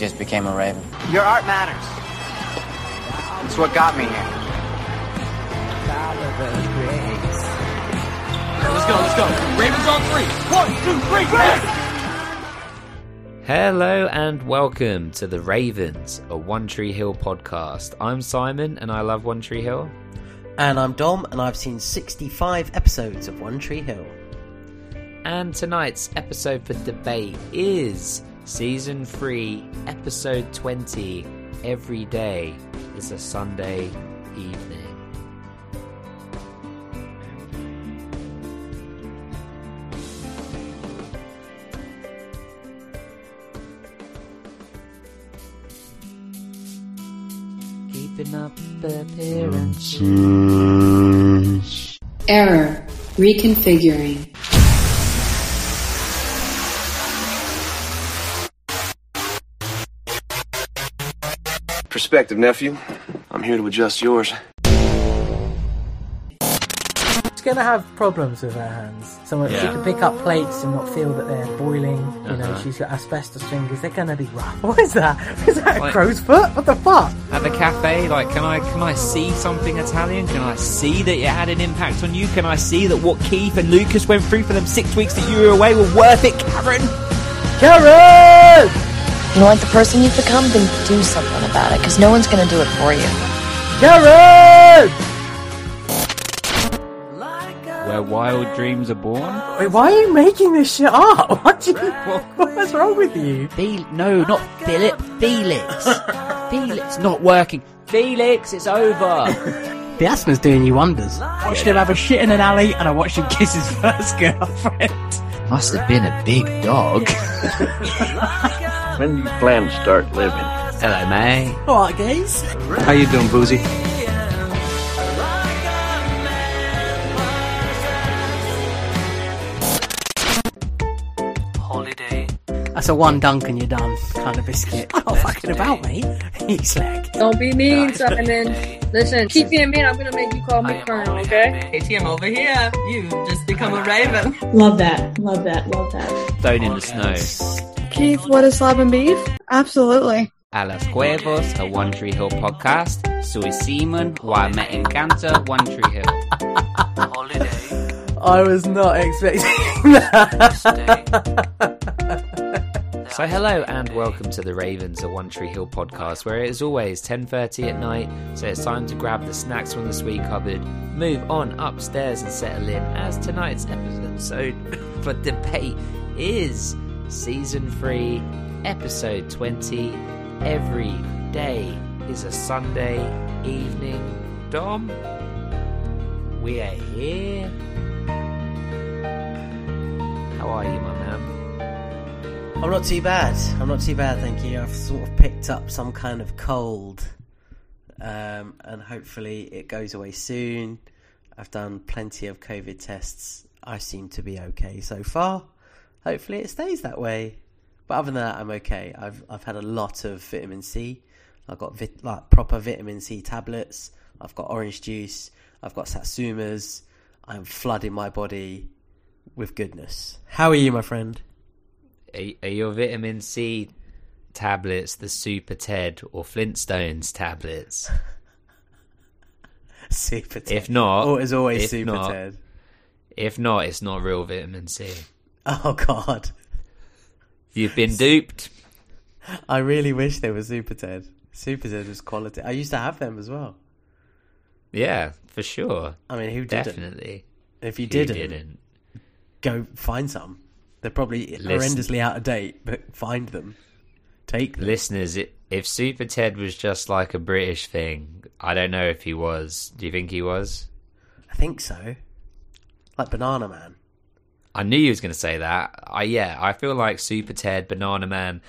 just became a raven. Your art matters. It's what got me here. Let's go, let's go. Ravens on three. One, two, three, go! Hello and welcome to the Ravens, a One Tree Hill podcast. I'm Simon and I love One Tree Hill. And I'm Dom, and I've seen 65 episodes of One Tree Hill. And tonight's episode for debate is season 3, episode 20. Every day is a Sunday evening. Keeping up appearances. Error. Reconfiguring. Perspective, nephew. I'm here to adjust yours. She's going to have problems with her hands. So she can pick up plates and not feel that they're boiling. You know, Uh-huh. she's got asbestos fingers. They're going to be rough. What is that? Is that a Like- crow's foot? What the fuck? At the cafe, like, can I can I see something Italian? Can I see that it had an impact on you? Can I see that what Keith and Lucas went through for them six weeks that you were away were worth it, Karen? Karen! You like the person you've become, then do something about it, because no one's going to do it for you. Karen! Where wild dreams are born. Wait, why are you making this shit up? What do you, what's wrong with you? Fel- no, not Philip. Felix. Felix, not working. Felix, it's over. The asthma's doing you wonders. I watched him have a shit in an alley and I watched him kiss his first girlfriend. Must have been a big dog. When do you plan to start living? Hello, May. Oh, Alright, guys. How you doing, Boozy? Holiday. That's a one dunk and you're done kind of biscuit. I'm not oh, fucking about, mate. He's like, Don't be mean, Simon. Listen, keep being mean. I'm gonna make you call me Colonel, okay? ATM over here. You just become a raven. Love that. Love that. Love that. Stone in the snow. Keith, what is slab and beef? Absolutely. A los huevos, a One Tree Hill podcast. Soy Simon, why me encanta One Tree Hill. Holiday. I was not expecting that. So hello and welcome to the Ravens, a One Tree Hill podcast, where it is always 10.30 at night, so it's time to grab the snacks from the sweet cupboard, move on upstairs and settle in, as tonight's episode for debate is Season 3, Episode 20, Every Day is a Sunday Evening. Dom, we are here. How are you, my man? I'm not too bad. I'm not too bad, thank you. I've sort of picked up some kind of cold, um, and hopefully it goes away soon. I've done plenty of COVID tests. I seem to be okay so far. Hopefully it stays that way. But other than that, I'm okay. I've I've had a lot of vitamin C. I've got vit- like proper vitamin C tablets. I've got orange juice. I've got satsumas. I'm flooding my body with goodness. How are you, my friend? Are, are your vitamin C tablets the Super Ted or Flintstones tablets? Super Ted. If not, Oh, as always, Super not- Ted. If not, it's not real vitamin C. Oh God, You've been duped. I really wish they were Super Ted. Super Ted was quality. I used to have them as well. Yeah, for sure. I mean, who didn't? Definitely. If you didn't, didn't? go find some. They're probably Listen. horrendously out of date, but find them. Take them. Listeners, if Super Ted was just like a British thing, I don't know if he was. Do you think he was? I think so. Like Banana Man. I knew you was going to say that. I yeah, I feel like Super Ted, Banana Man.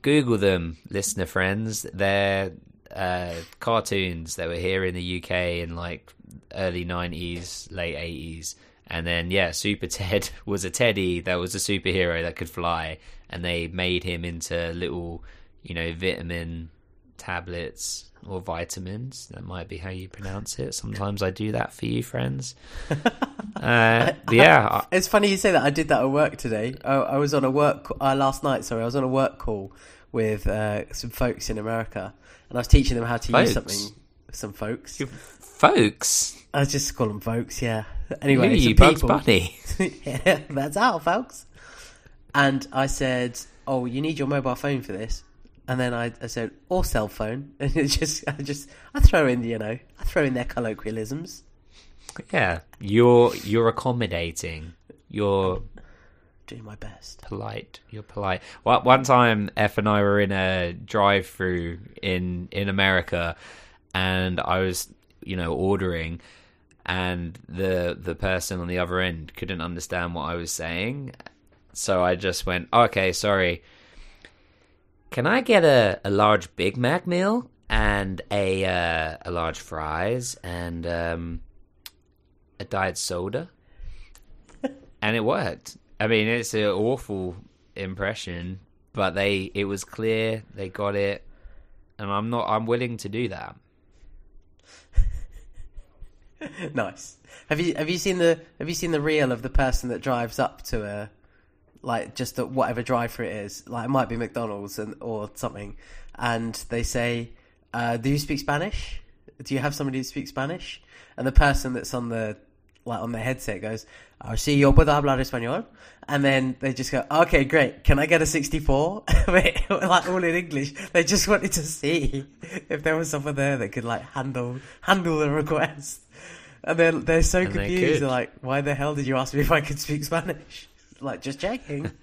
Google them, listener friends. They're uh, cartoons that were here in the UK in like early nineties, late eighties, and then yeah, Super Ted was a teddy that was a superhero that could fly, and they made him into little, you know, vitamin tablets or vitamins. That might be how you pronounce it. Sometimes I do that for you, friends. Uh, yeah, It's funny you say that. I did that at work today. I, I was on a work uh, last night. Sorry, I was on a work call with uh, some folks in America, and I was teaching them how to Folks? use something. Some folks. Folks, I just call them folks. Yeah. Anyway, you, Bugs people- Bunny? yeah, that's out, folks. And I said, "Oh, you need your mobile phone for this." And then I, I said, "Or cell phone." And it just, I just, I throw in, you know, I throw in their colloquialisms. Yeah, you're you're accommodating. You're Doing my best. polite. You're polite. Well, one time, F and I were in a drive-through in in America, and I was, you know, ordering, and the the person on the other end couldn't understand what I was saying, so I just went, "Okay, sorry. Can I get a, a large Big Mac meal and a uh, a large fries and um, a diet soda?" and it worked. I mean, it's an awful impression, but they it was clear they got it, and I'm not. I'm willing to do that. nice. Have you have you seen the have you seen the reel of the person that drives up to a like just a, whatever drive-through it is? Like it might be McDonald's and or something, and they say, uh, "Do you speak Spanish? Do you have somebody who speaks Spanish?" And the person that's on the like on the headset goes, "Oh, sí, yo puedo hablar español," and then they just go, "Okay, great. Can I get a 64?" like all in English. They just wanted to see if there was someone there that could like handle handle the request. And they're they're so And confused. could. They're like, "Why the hell did you ask me if I could speak Spanish?" Like, just checking.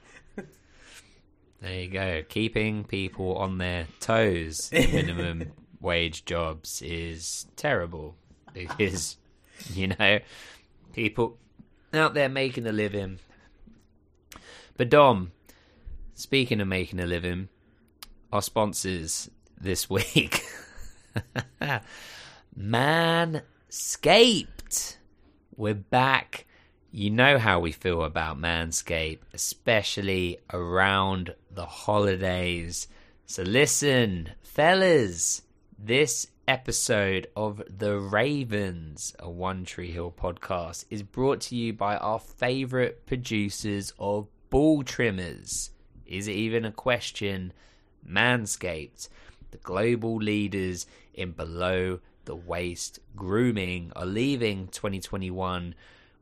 There you go. Keeping people on their toes, in minimum wage jobs is terrible because you know people out there making a living. But Dom, speaking of making a living, our sponsors this week, Manscaped. We're back. You know how we feel about Manscaped, especially around the holidays. So listen, fellas, this episode of The Ravens, a One Tree Hill podcast, is brought to you by our favorite producers of ball trimmers. Is it even a question? Manscaped, the global leaders in below the waist grooming, are leaving 2021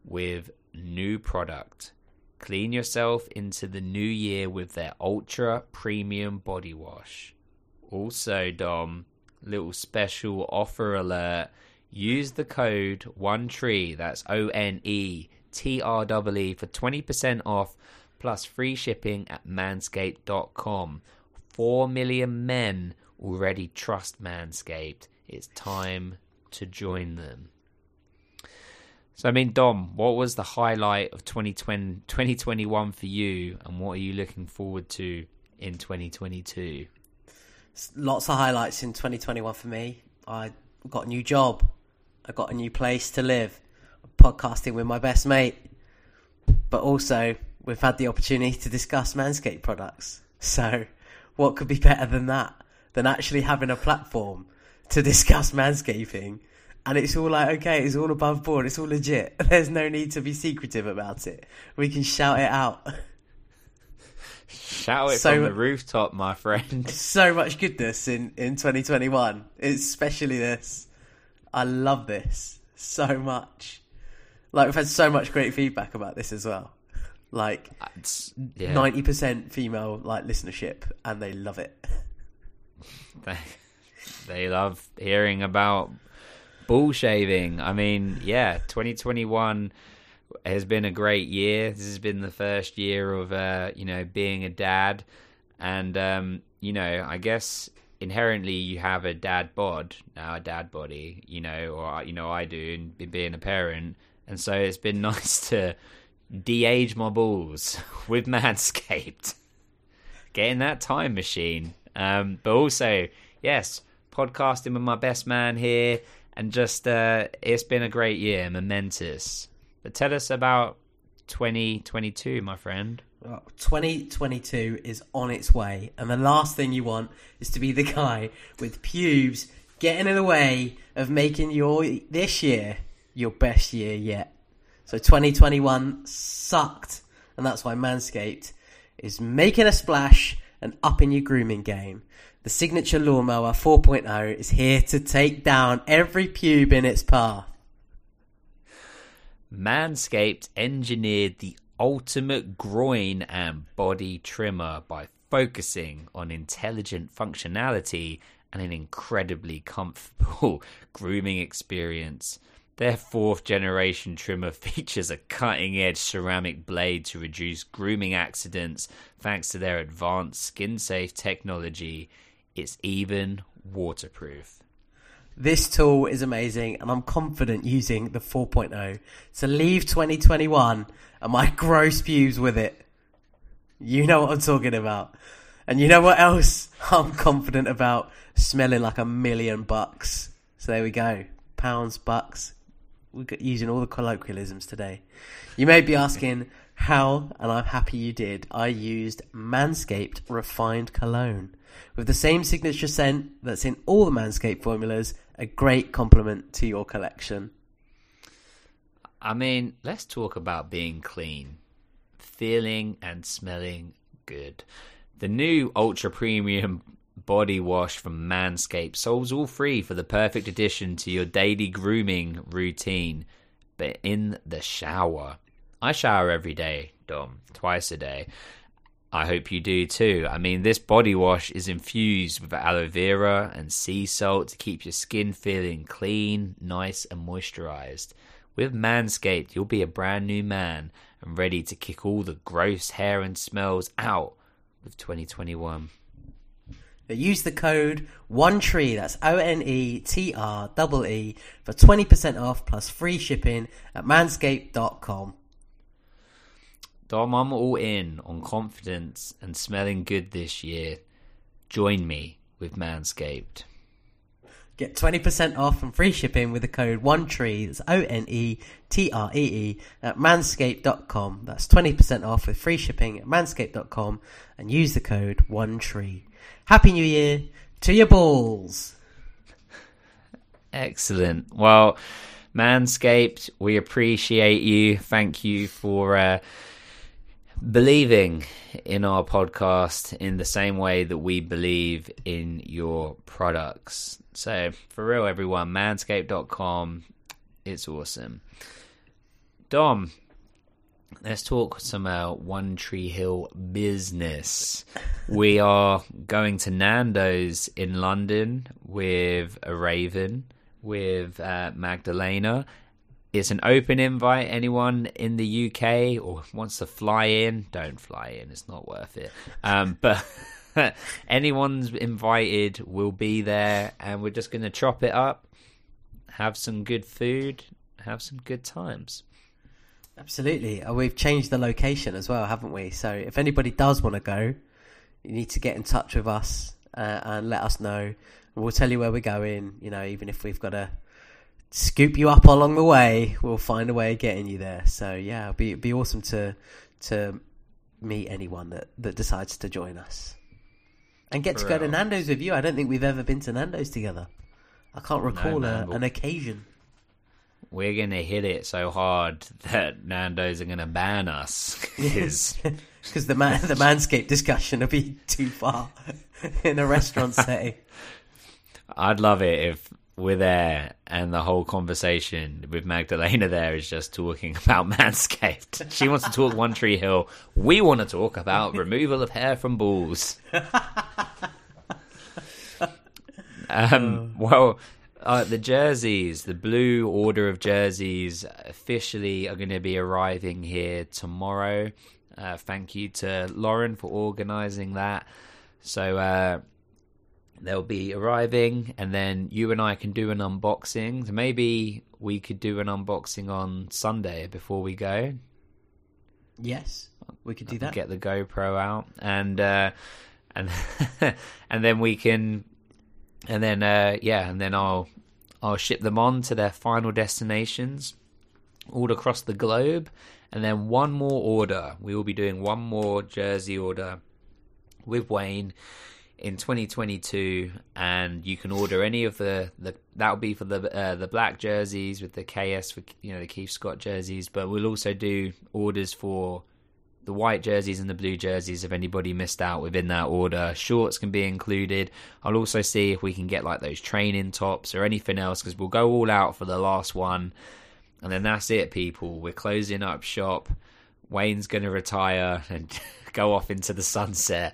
with new product. Clean yourself into the new year with their ultra premium body wash. Also, Dom, little special offer alert. Use the code one tree. That's O N E T R E E for twenty percent off plus free shipping at manscaped.com. Four million men already trust Manscaped. It's time to join them. So, I mean, Dom, what was the highlight of 2020, 2021 for you, and what are you looking forward to in 2022? Lots of highlights in 2021 for me. I got a new job. I got a new place to live. I'm podcasting with my best mate. But also, we've had the opportunity to discuss Manscaped products. So, what could be better than that? Than actually having a platform to discuss manscaping. And it's all like, okay, it's all above board, it's all legit. There's no need to be secretive about it. We can shout it out. Shout it So- from the rooftop, my friend. so much goodness in, in 2021, especially this. I love this so much. Like, we've had so much great feedback about this as well. Like, uh, yeah. 90% female like listenership, and they love it. they, they love hearing about bull shaving. I mean, yeah, 2021 has been a great year. This has been the first year of uh, you know being a dad, and um, you know, I guess inherently you have a dad bod now, a dad body, you know, or you know, I do, in being a parent, and so it's been nice to de-age my balls with Manscaped getting that time machine. Um, but also, yes, podcasting with my best man here, and just uh, it's been a great year, momentous. But tell us about 2022, my friend. Well, 2022 is on its way, and the last thing you want is to be the guy with pubes getting in the way of making your this year your best year yet. So 2021 sucked, and that's why Manscaped is making a splash and upping your grooming game. The signature lawnmower 4.0 is here to take down every pube in its path. Manscaped engineered the ultimate groin and body trimmer by focusing on intelligent functionality and an incredibly comfortable grooming experience. Their fourth generation trimmer features a cutting edge ceramic blade to reduce grooming accidents thanks to their advanced skin safe technology. It's even waterproof. This tool is amazing, and I'm confident using the 4.0 to leave 2021 and my gross pubes with it. You know what I'm talking about. And you know what else I'm confident about? Smelling like a million bucks. So there we go. Pounds, bucks. We're using all the colloquialisms today. You may be asking how, and I'm happy you did. I used Manscaped Refined Cologne with the same signature scent that's in all the Manscaped formulas. A great compliment to your collection. I mean, let's talk about being clean, feeling and smelling good. The new ultra premium body wash from Manscaped solves all three for the perfect addition to your daily grooming routine, but in the shower. I shower every day, Dom, twice a day. I hope you do too. I mean, this body wash is infused with aloe vera and sea salt to keep your skin feeling clean, nice, and moisturized. With Manscaped, you'll be a brand new man and ready to kick all the gross hair and smells out with 2021. Use the code ONETREE, that's O N E T R E E, for 20% off plus free shipping at manscaped.com. Dom, I'm all in on confidence and smelling good this year. Join me with Manscaped. Get 20% off and free shipping with the code ONETREE, that's O N E T R E E, at manscaped.com. That's 20% off with free shipping at manscaped.com and use the code ONETREE. Happy New Year to your balls. Excellent. Well, Manscaped, we appreciate you. Thank you for uh, believing in our podcast in the same way that we believe in your products. So, for real, everyone, manscaped.com. It's awesome. Dom, let's talk some uh, One Tree Hill business. we are going to Nando's in London with a Raven, with uh, Magdalena. It's an open invite. Anyone in the UK or wants to fly in, don't fly in. It's not worth it. Um, but anyone's invited will be there, and we're just going to chop it up, have some good food, have some good times. Absolutely. Uh, we've changed the location as well, haven't we? So if anybody does want to go, you need to get in touch with us uh, and let us know. We'll tell you where we're going. You know, even if we've got to scoop you up along the way, we'll find a way of getting you there. So yeah, it'd be it'd be awesome to to meet anyone that, that decides to join us and get to go to Nando's with you. I don't think we've ever been to Nando's together. I can't recall man, a, an occasion. We're going to hit it so hard that Nando's are going to ban us. 'Cause Because the man, the manscape discussion will be too far in a restaurant setting. I'd love it if we're there and the whole conversation with Magdalena there is just talking about Manscaped. She wants to talk One Tree Hill. We want to talk about removal of hair from balls. Um, well, uh, the jerseys, the blue order of jerseys, officially are going to be arriving here tomorrow. Uh, thank you to Lauren for organising that. So uh, they'll be arriving, and then you and I can do an unboxing. So maybe we could do an unboxing on Sunday before we go. Yes, we could do that. Get the GoPro out, and uh, and and then we can, and then uh, yeah, and then I'll I'll ship them on to their final destinations, all across the globe, and then one more order. We will be doing one more jersey order with Wayne in 2022, and you can order any of the, the that'll be for the uh, the black jerseys with the KS for you know the Keith Scott jerseys, but we'll also do orders for the white jerseys and the blue jerseys if anybody missed out within that order. Shorts can be included. I'll also see if we can get like those training tops or anything else because we'll go all out for the last one. And then that's it, people. We're closing up shop. Wayne's going to retire and go off into the sunset.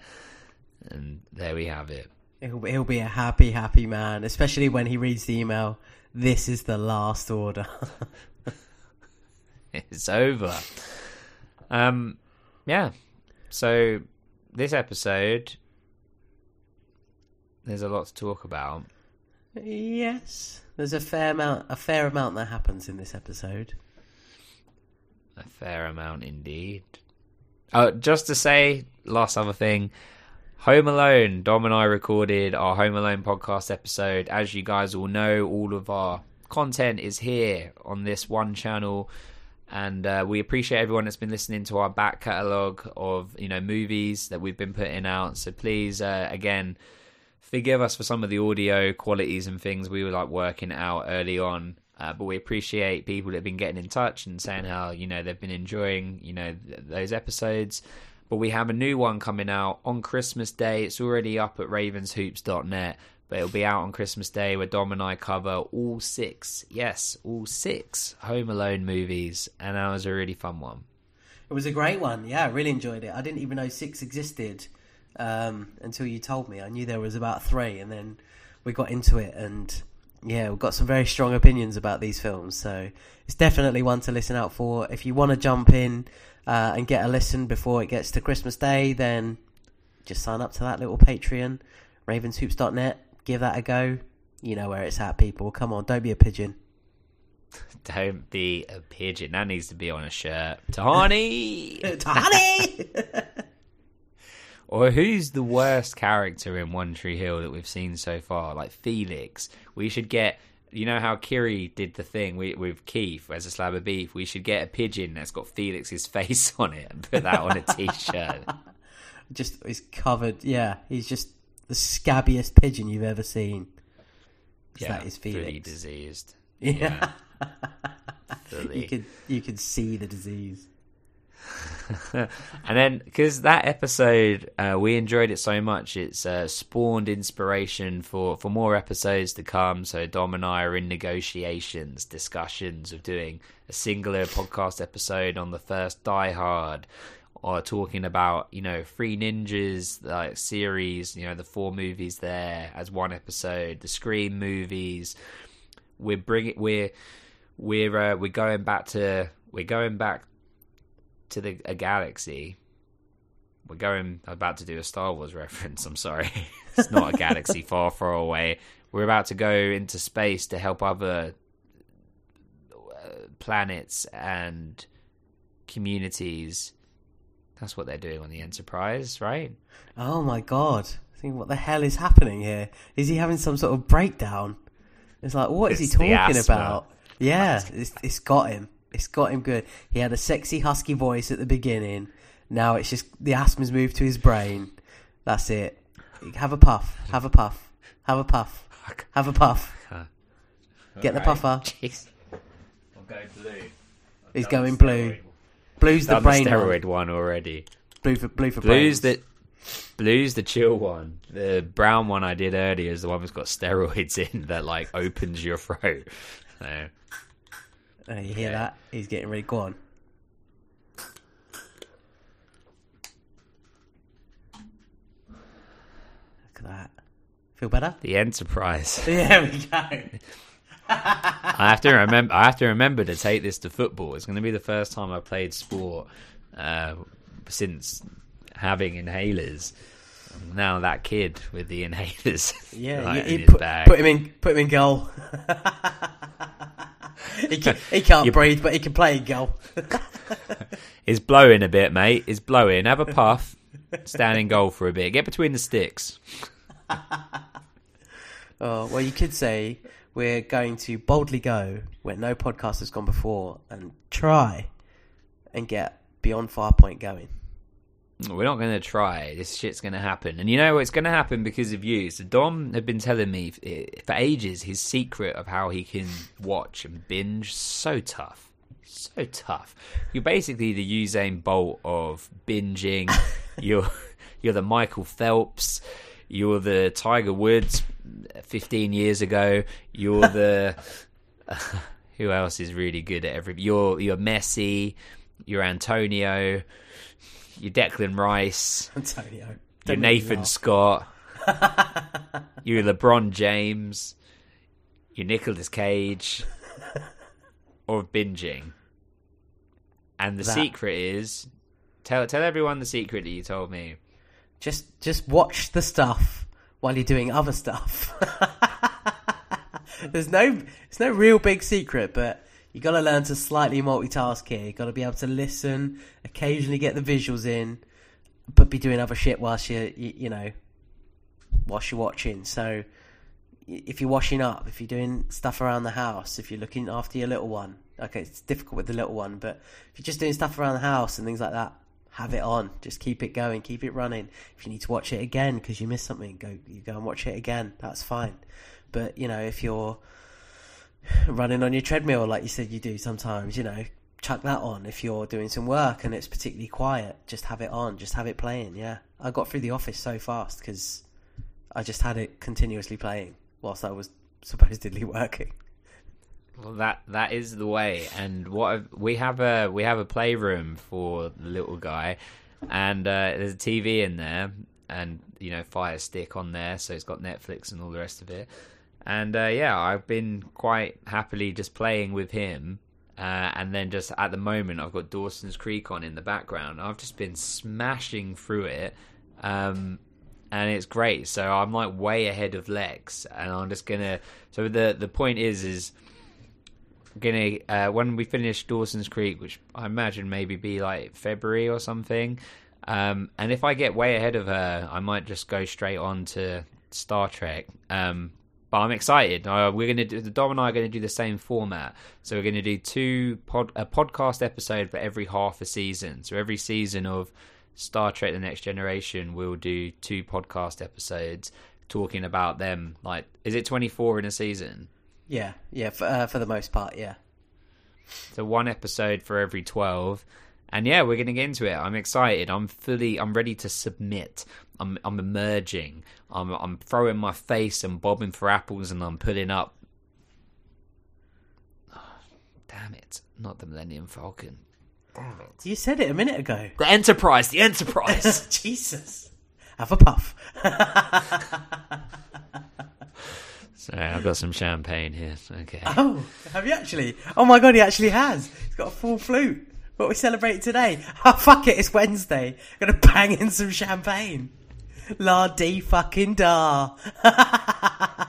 And there we have it. He'll, he'll be a happy, happy man, especially when he reads the email. This is the last order. it's over. Um, yeah. So this episode, there's a lot to talk about. yes, there's a fair amount, a fair amount that happens in this episode. A fair amount indeed. Oh, just to say, last other thing. Home Alone, Dom and I recorded our Home Alone podcast episode. As you guys all know, all of our content is here on this one channel, and uh, we appreciate everyone that's been listening to our back catalogue of you know movies that we've been putting out. So please, uh, again, forgive us for some of the audio qualities and things we were like working out early on. Uh, but we appreciate people that have been getting in touch and saying how you know they've been enjoying you know th- those episodes. But we have a new one coming out on Christmas Day. It's already up at ravenshoops.net, but it'll be out on Christmas Day where Dom and I cover all six, yes, all six Home Alone movies, and that was a really fun one. It was a great one. Yeah, I really enjoyed it. I didn't even know six existed um, until you told me. I knew there was about three, and then we got into it, and yeah, we've got some very strong opinions about these films. So it's definitely one to listen out for. If you want to jump in uh, and get a listen before it gets to Christmas Day, then just sign up to that little Patreon, ravenshoops.net. Give that a go. You know where it's at, people. Come on, don't be a pigeon. Don't be a pigeon. That needs to be on a shirt. Tahani! Tahani! or who's the worst character in One Tree Hill that we've seen so far? Like Felix. We should get. You know how Kiri did the thing with, with Keith as a slab of beef? We should get a pigeon that's got Felix's face on it and put that on a t shirt. just he's covered. Yeah, he's just the scabbiest pigeon you've ever seen. Yeah, that is fully Felix. diseased. Yeah, Fully. you could you could see the disease. and then because that episode uh, we enjoyed it so much it's uh, spawned inspiration for for more episodes to come. So dom and i are in negotiations discussions of doing a singular podcast episode on the first die hard or talking about you know three ninjas like series you know the four movies there as one episode the scream movies. We're bringing we're we're uh, we're going back to we're going back to the a galaxy. We're going about to do a Star Wars reference. I'm sorry, it's not a galaxy far, far away. We're about to go into space to help other uh, planets and communities. That's what they're doing on the Enterprise, right? Oh my god! I think what the hell is happening here? Is he having some sort of breakdown? It's like what is It's he talking about? Yeah, it's, it's got him. It's got him good. He had a sexy husky voice at the beginning. Now it's just the asthma's moved to his brain. That's it. Have a puff. Have a puff. Have a puff. Have a puff. Get the puffer. Jeez. I'm going blue. He's going blue. Blue's the Done the brain one. steroid one already. Blue for blue for Blue's brains. the blue's the chill one. The brown one I did earlier is the one that's got steroids in that like opens your throat. So Oh, you hear that? He's getting ready. Go on. Look at that. Feel better? the Enterprise. There we go. I have to remember. I have to remember to take this to football. It's going to be the first time I played sport uh, since having inhalers. Now that kid with the inhalers, Yeah, like, in put, put him in. Put him in goal. He, can, he can't You- breathe, but he can play in goal. It's blowing a bit, mate. It's blowing. Have a puff. Stand in goal for a bit. Get between the sticks. Oh, well, you could say we're going to boldly go where no podcast has gone before and try and get beyond Farpoint going. We're not going to try. This shit's going to happen. And you know, it's going to happen because of you. So Dom had been telling me eh, for ages his secret of how he can watch and binge so tough. so tough. You're basically the Usain Bolt of binging. you're you're the Michael Phelps. You're the Tiger Woods 15 years ago. You're the who else is really good at every? You're you're Messi. You're Antonio. You're Declan Rice. Antonio. Don't Nathan laugh. Scott. You're LeBron James. You're Nicolas Cage. or binging. And the That- secret is tell tell everyone the secret that you told me. Just just watch the stuff while you're doing other stuff. there's no it's no real big secret, but you got to learn to slightly multitask here. You got to be able to listen, occasionally get the visuals in, but be doing other shit whilst you you, you know whilst you're watching. So if you're washing up, if you're doing stuff around the house, if you're looking after your little one, okay, it's difficult with the little one, but if you're just doing stuff around the house and things like that, have it on. Just keep it going, keep it running. If you need to watch it again because you missed something, go you go and watch it again. That's fine. But you know, if you're running on your treadmill like you said you do sometimes, you know, chuck that on. If you're doing some work and it's particularly quiet, just have it on. Just have it playing. Yeah, I got through the office so fast because I just had it continuously playing whilst I was supposedly working. Well, that that is the way. And what we have a we have a playroom for the little guy, and uh, there's a TV in there, and you know Fire Stick on there, so it's got Netflix and all the rest of it. And uh, yeah, I've been quite happily just playing with him. Uh, and then just at the moment, I've got Dawson's Creek on in the background. I've just been smashing through it, um, and it's great. So I'm like way ahead of Lex, and I'm just gonna. So the the point is, is gonna uh, when we finish Dawson's Creek, which I imagine maybe be like February or something. Um, and if I get way ahead of her, I might just go straight on to Star Trek. Um, but I'm excited. Uh, we're gonna do the Dom and I are gonna do the same format. So we're gonna do two pod a podcast episode for every half a season. So every season of Star Trek: The Next Generation, we'll do two podcast episodes talking about them. Like, is it 24 in a season? Yeah, yeah, for, uh, for the most part, yeah. So one episode for every 12. And yeah, we're going to get into it. I'm excited. I'm fully I'm ready to submit. I'm I'm emerging. I'm I'm throwing my face and bobbing for apples and I'm putting up Damn it. Not the Millennium Falcon. Damn it. You said it a minute ago. The Enterprise, the Enterprise. Jesus. Have a puff. Sorry, I've got some champagne here. Okay. Oh, have you actually? Oh my god, he actually has. He's got a full flute. What we celebrate today? Oh fuck it, it's Wednesday. I'm Gonna bang in some champagne. La dee fucking da.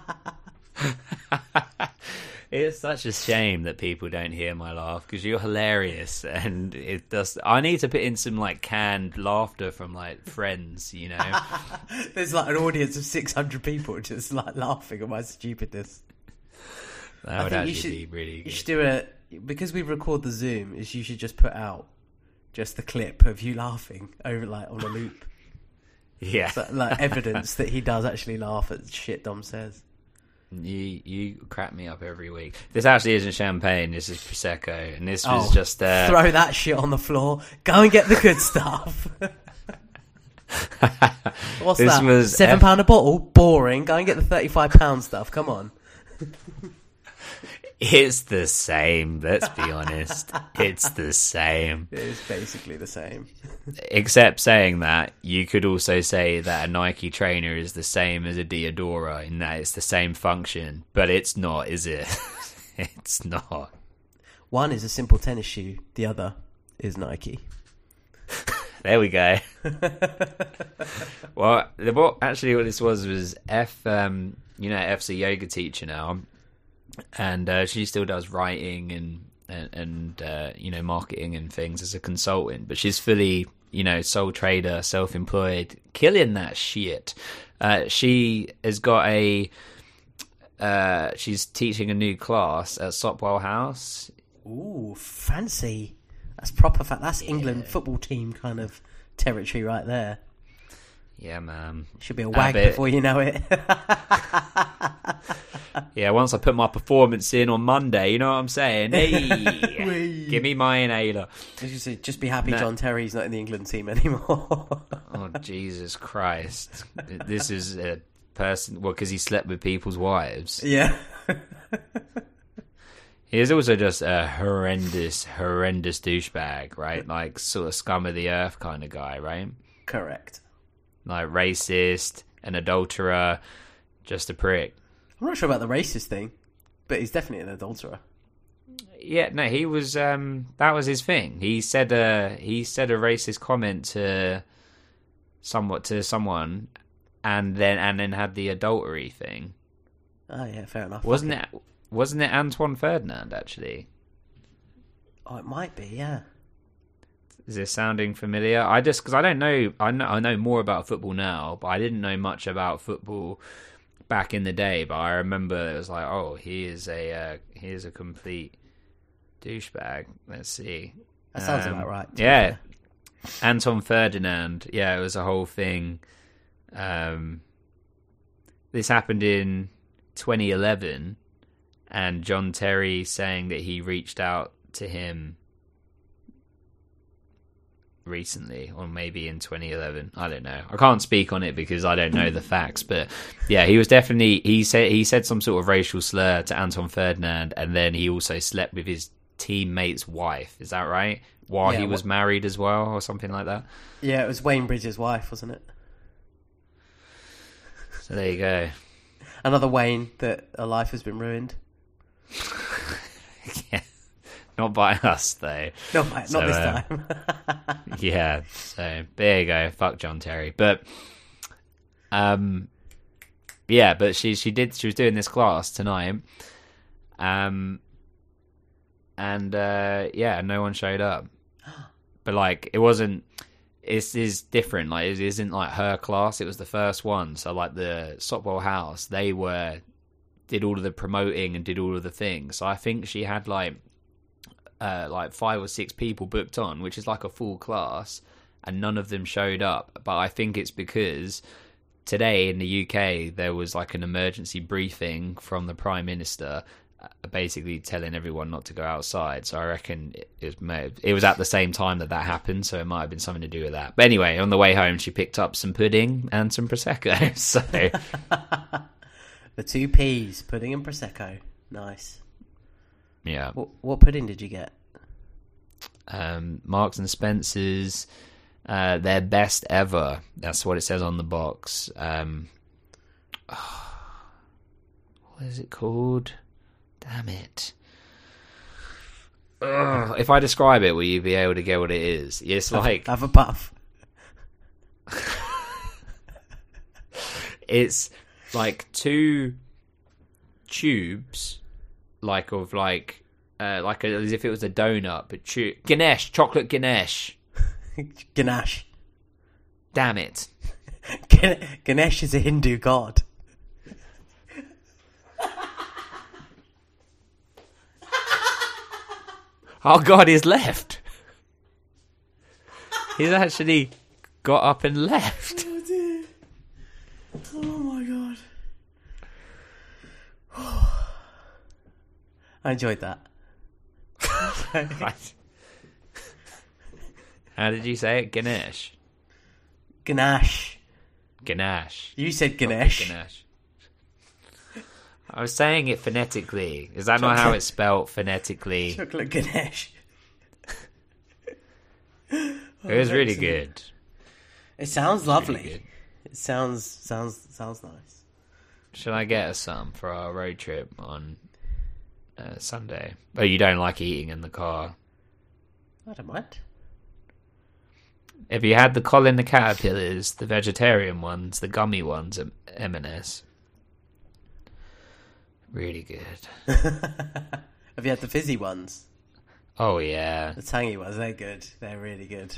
It's such a shame that people don't hear my laugh because you're hilarious, and it does. I need to put in some like canned laughter from like friends, you know. There's like an audience of 600 people just like laughing at my stupidness. That would actually be really You should do it because we record the Zoom. Is you should just put out just the clip of you laughing over like on a loop. Yeah, So, like evidence that he does actually laugh at shit Dom says. you you crack me up every week. This actually isn't champagne. This is prosecco, and this was Oh, just uh, throw that shit on the floor. Go and get the good stuff. What's This that? was Seven F- pound a bottle. Boring. Go and get the thirty-five pound stuff. Come on. It's the same. Let's be honest. It's the same. It is basically the same. Except saying that, you could also say that a Nike trainer is the same as a Diadora in that it's the same function, but it's not, is it? it's not. One is a simple tennis shoe. The other is Nike. There we go. well, the, what actually what this was was F. Um, you know, F's a yoga teacher now, and uh, she still does writing and and, and uh, you know marketing and things as a consultant, but she's fully you know sole trader, self employed, killing that shit. Uh, she has got a. Uh, she's teaching a new class at Sopwell House. Ooh, fancy. That's proper. Fa- that's England football team kind of territory right there. Yeah, man. Should be a wag before you know it. Yeah, once I put my performance in on Monday, you know what I'm saying? Hey, give me my inhaler. As just be happy No. John Terry's not in the England team anymore. Oh Jesus Christ! This is a person. Well, because he slept with people's wives. yeah. He is also just a horrendous, horrendous douchebag, right? Like sort of scum of the earth kind of guy, right? Correct. Like racist, an adulterer, just a prick. I'm not sure about the racist thing, but he's definitely an adulterer. Yeah, no, he was. Um, that was his thing. He said a he said a racist comment to somewhat to someone, and then and then had the adultery thing. Oh yeah, fair enough. Wasn't Okay. it? Wasn't it Antoine Ferdinand actually? Oh, it might be. Yeah. Is this sounding familiar? I just because I don't know. I know I know more about football now, but I didn't know much about football back in the day. But I remember it was like, oh, he is a uh, he is a complete douchebag. Let's see. That sounds Um, about right. Yeah. Anton Ferdinand. Yeah, it was a whole thing. Um, this happened in 2011, and John Terry saying that he reached out to him recently, or maybe in 2011. I don't know. I can't speak on it because I don't know the facts. But yeah, he was definitely he said he said some sort of racial slur to Anton Ferdinand, and then he also slept with his teammate's wife. Is that right? While Yeah, he was married as well, or something like that. Yeah, it was Wayne Bridges' wife, wasn't it? So there you go. Another Wayne that a life has been ruined. yeah. Not by us though. Not by- not this uh, time. yeah. So there you go. Fuck John Terry. But um yeah, but she she did she was doing this class tonight. Um and uh yeah, no one showed up. But like it wasn't it's is different. Like it isn't like her class. It was the first one. So like the Sopwell House, they were did all of the promoting and did all of the things. So I think she had like uh, like five or six people booked on, which is like a full class, and none of them showed up. But I think it's because today in the UK there was like an emergency briefing from the Prime Minister, uh, basically telling everyone not to go outside. So I reckon it, was it was at the same time that that happened, so it might have been something to do with that. But anyway, on the way home, she picked up some pudding and some prosecco. So the two P's, pudding and prosecco. Nice. Yeah. What, what pudding did you get? um, Marks and Spencers, uh, their best ever. That's what it says on the box. Um, what is it called? Damn it. Ugh, if I describe it, will you be able to get what it is? It's like Have a puff. it's like two tubes, like of like uh, like a, as if it was a donut, but tu- Ganesh, chocolate Ganesh. Ganesh. Damn it! Gan- Ganesh is a Hindu god. Our God, is left. He's actually got up and left. Oh dear. Oh my god. I enjoyed that. Right. How did you say it? Ganesh. Ganesh. Ganesh. You said Ganesh. Ganesh. I was saying it phonetically. Is that not how it's spelled phonetically? Chocolate Ganesh. It was really good. It sounds really lovely. good. It sounds sounds sounds nice. Should I get us some for our road trip on uh, Sunday? Oh, you don't like eating in the car. I don't mind. Have you had the Colin the Caterpillars, the vegetarian ones, the gummy ones at M&S? Really good. Have you had the fizzy ones? Oh yeah, The tangy ones, they're good. They're really good.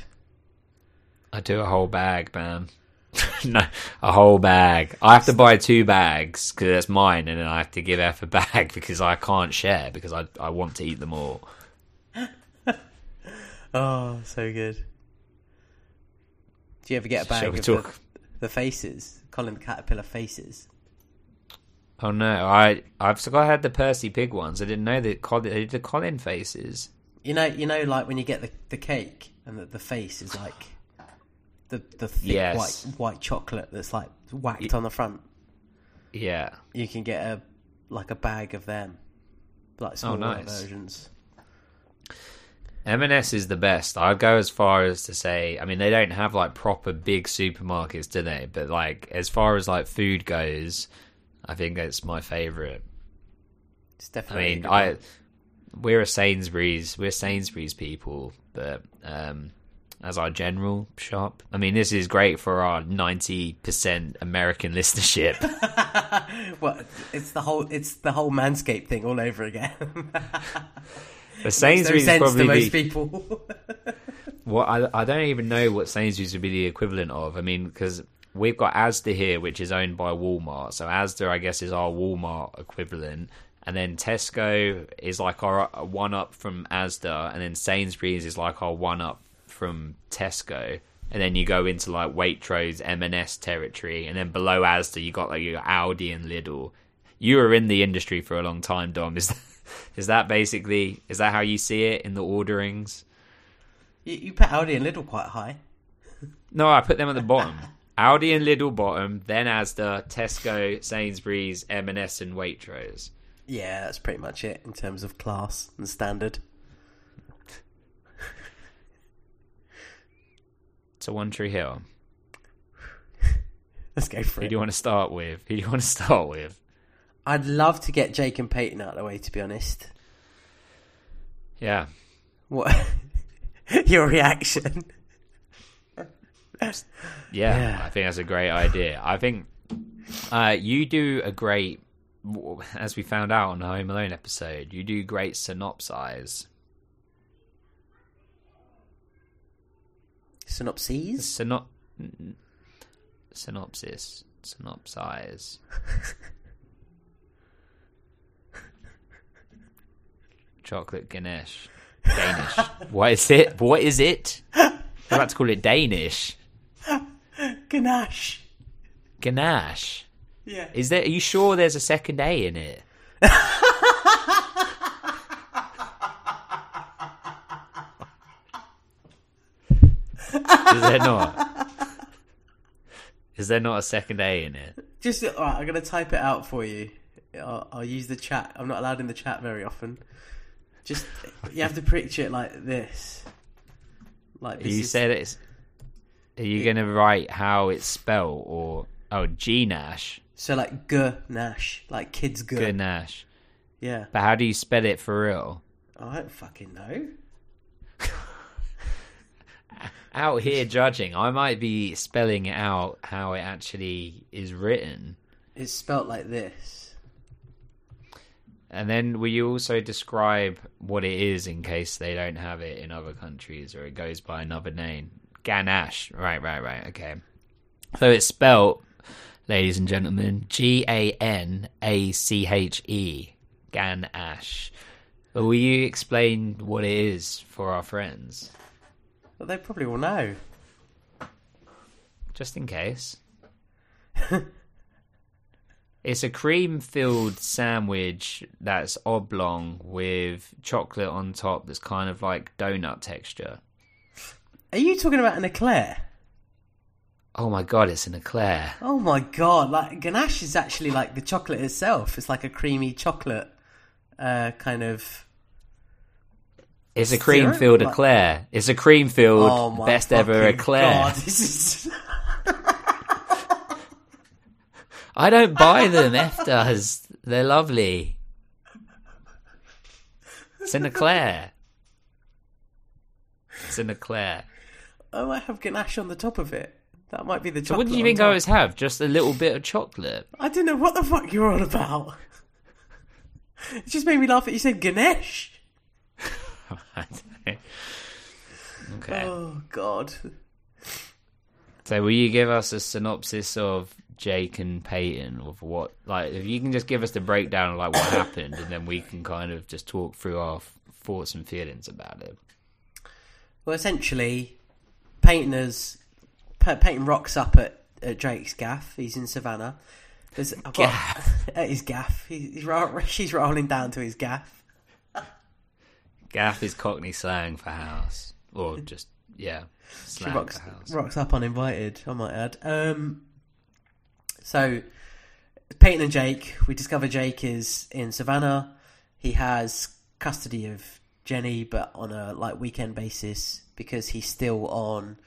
I do a whole bag, man. no, a whole bag. I have to buy two bags because that's mine, and then I have to give F a bag because I can't share because I I want to eat them all. Oh, so good. Do you ever get a bag of the, the faces? Colin the Caterpillar faces. Oh no, I I've forgot I had the Percy Pig ones. I didn't know that Colin, they uh, did the Colin faces. You know, you know, like when you get the, the cake and the, the face is like the the thick Yes. white white chocolate that's like whacked on the front. Yeah. You can get a like a bag of them, like smaller Oh, nice. versions. M&S is the best. I'd go as far as to say, I mean, they don't have like proper big supermarkets, do they? But like, as far as like food goes, I think it's my favorite. It's I definitely. a mean, I we're a Sainsbury's, we're Sainsbury's people, but um, as our general shop, I mean, this is great for our ninety percent American listenership. well, it's the whole it's the whole Manscaped thing all over again. No Sainsbury's sense probably to most the, people. Well, I, I don't even know what Sainsbury's would be the equivalent of. I mean, because we've got Asda here, which is owned by Walmart. So Asda, I guess, is our Walmart equivalent. And then Tesco is like our uh, one up from Asda. And then Sainsbury's is like our one up from Tesco. And then you go into like Waitrose, M&S territory. And then below Asda, you got like your Aldi and Lidl. You were in the industry for a long time, Dom. Is that, is that basically, is that how you see it in the orderings? you, you put Aldi and Lidl quite high. No, I put them at the bottom. Aldi and Lidl bottom, then Asda, Tesco, Sainsbury's, M&S, and Waitrose. Yeah, that's pretty much it in terms of class and standard. To One Tree Hill. Let's go for Who it. do you want to start with? Who do you want to start with? I'd love to get Jake and Peyton out of the way, to be honest. Yeah. What? Your reaction? yeah, Yeah. I think that's a great idea. I think uh, you do a great, as we found out on the Home Alone episode, you do great synopsize. Synopses? Synop- synopsis. Synopsize. Chocolate Ganesh. Danish. what is it? What is it? I'm about to call it Danish. Ganache. Ganache. Yeah. Is there? Are you sure there's a second A in it? Is there not? Is there not a second A in it? Just all right. I'm gonna type it out for you. I'll, I'll use the chat. I'm not allowed in the chat very often. Just you have to picture it like this. Like this you is- said it's. Are you going to write how it's spelled or oh G Nash? so like G Nash, like kids G Nash. Yeah. But how do you spell it for real? I don't fucking know. Out here judging, I might be spelling it out how it actually is written. It's spelt like this. And then will you also describe what it is in case they don't have it in other countries or it goes by another name? Ganache. Right, right, right. Okay. So it's spelt, ladies and gentlemen, G A N A C H E. Ganache. But will you explain what it is for our friends? But they probably will know. Just in case. it's a cream filled sandwich that's oblong with chocolate on top that's kind of like donut texture. Are you talking about an eclair? Oh my god, it's an eclair. Oh my god! Like ganache is actually like the chocolate itself. It's like a creamy chocolate, uh, kind of. It's a cream filled Like- eclair. It's a cream filled Oh best ever eclair. God, this is. I don't buy them, F does. They're lovely. It's an eclair. It's an eclair. I might have ganache on the top of it. That might be the So chocolate. what did you think I always have? Just a little bit of chocolate. I don't know what the fuck you're on about. It just made me laugh that you said Ganesh. okay. Oh god. So will you give us a synopsis of Jake and Peyton of what like if you can just give us the breakdown of like what happened and then we can kind of just talk through our thoughts and feelings about it. Well, essentially, Peyton has Pe- Peyton rocks up at, at Drake's gaff. He's in Savannah, There's, I've got, at his gaff. He- He's, she's rolling down to his gaff. Gaff is Cockney slang for house, or just yeah, She rocks, for house. rocks up uninvited, I might add. Um, so, Peyton and Jake, we discover Jake is in Savannah. He has custody of Jenny, but on a like weekend basis because he's still on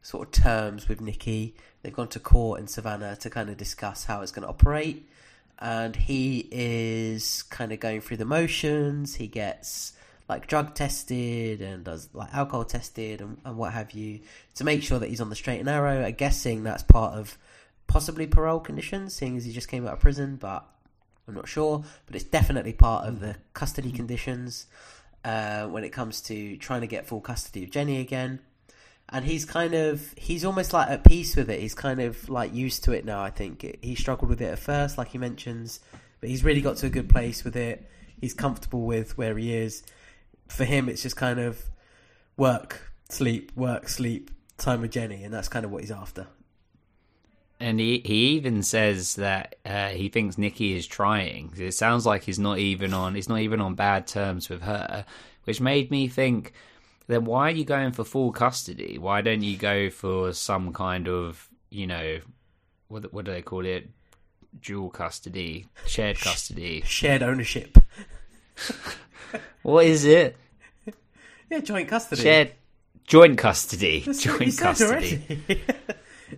sort of terms with Nikki. They've gone to court in Savannah to kind of discuss how it's going to operate. And he is kind of going through the motions. He gets like drug tested and does like alcohol tested and, and what have you to make sure that he's on the straight and narrow. I'm guessing that's part of possibly parole conditions, seeing as he just came out of prison, but I'm not sure. But it's definitely part of the custody conditions uh, when it comes to trying to get full custody of Jenny again. And he's kind of, he's almost like at peace with it. He's kind of like used to it now, I think. He struggled with it at first, like he mentions, but he's really got to a good place with it. He's comfortable with where he is. For him, it's just kind of work, sleep, work, sleep, time with Jenny, and that's kind of what he's after. And he, he even says that uh, he thinks Nikki is trying. It sounds like he's not even on he's not even on bad terms with her, which made me think. Then why are you going for full custody? Why don't you go for some kind of you know what what do they call it? Dual custody, shared custody, Shared ownership. what is it? Yeah, joint custody. Shared joint custody. That's joint custody.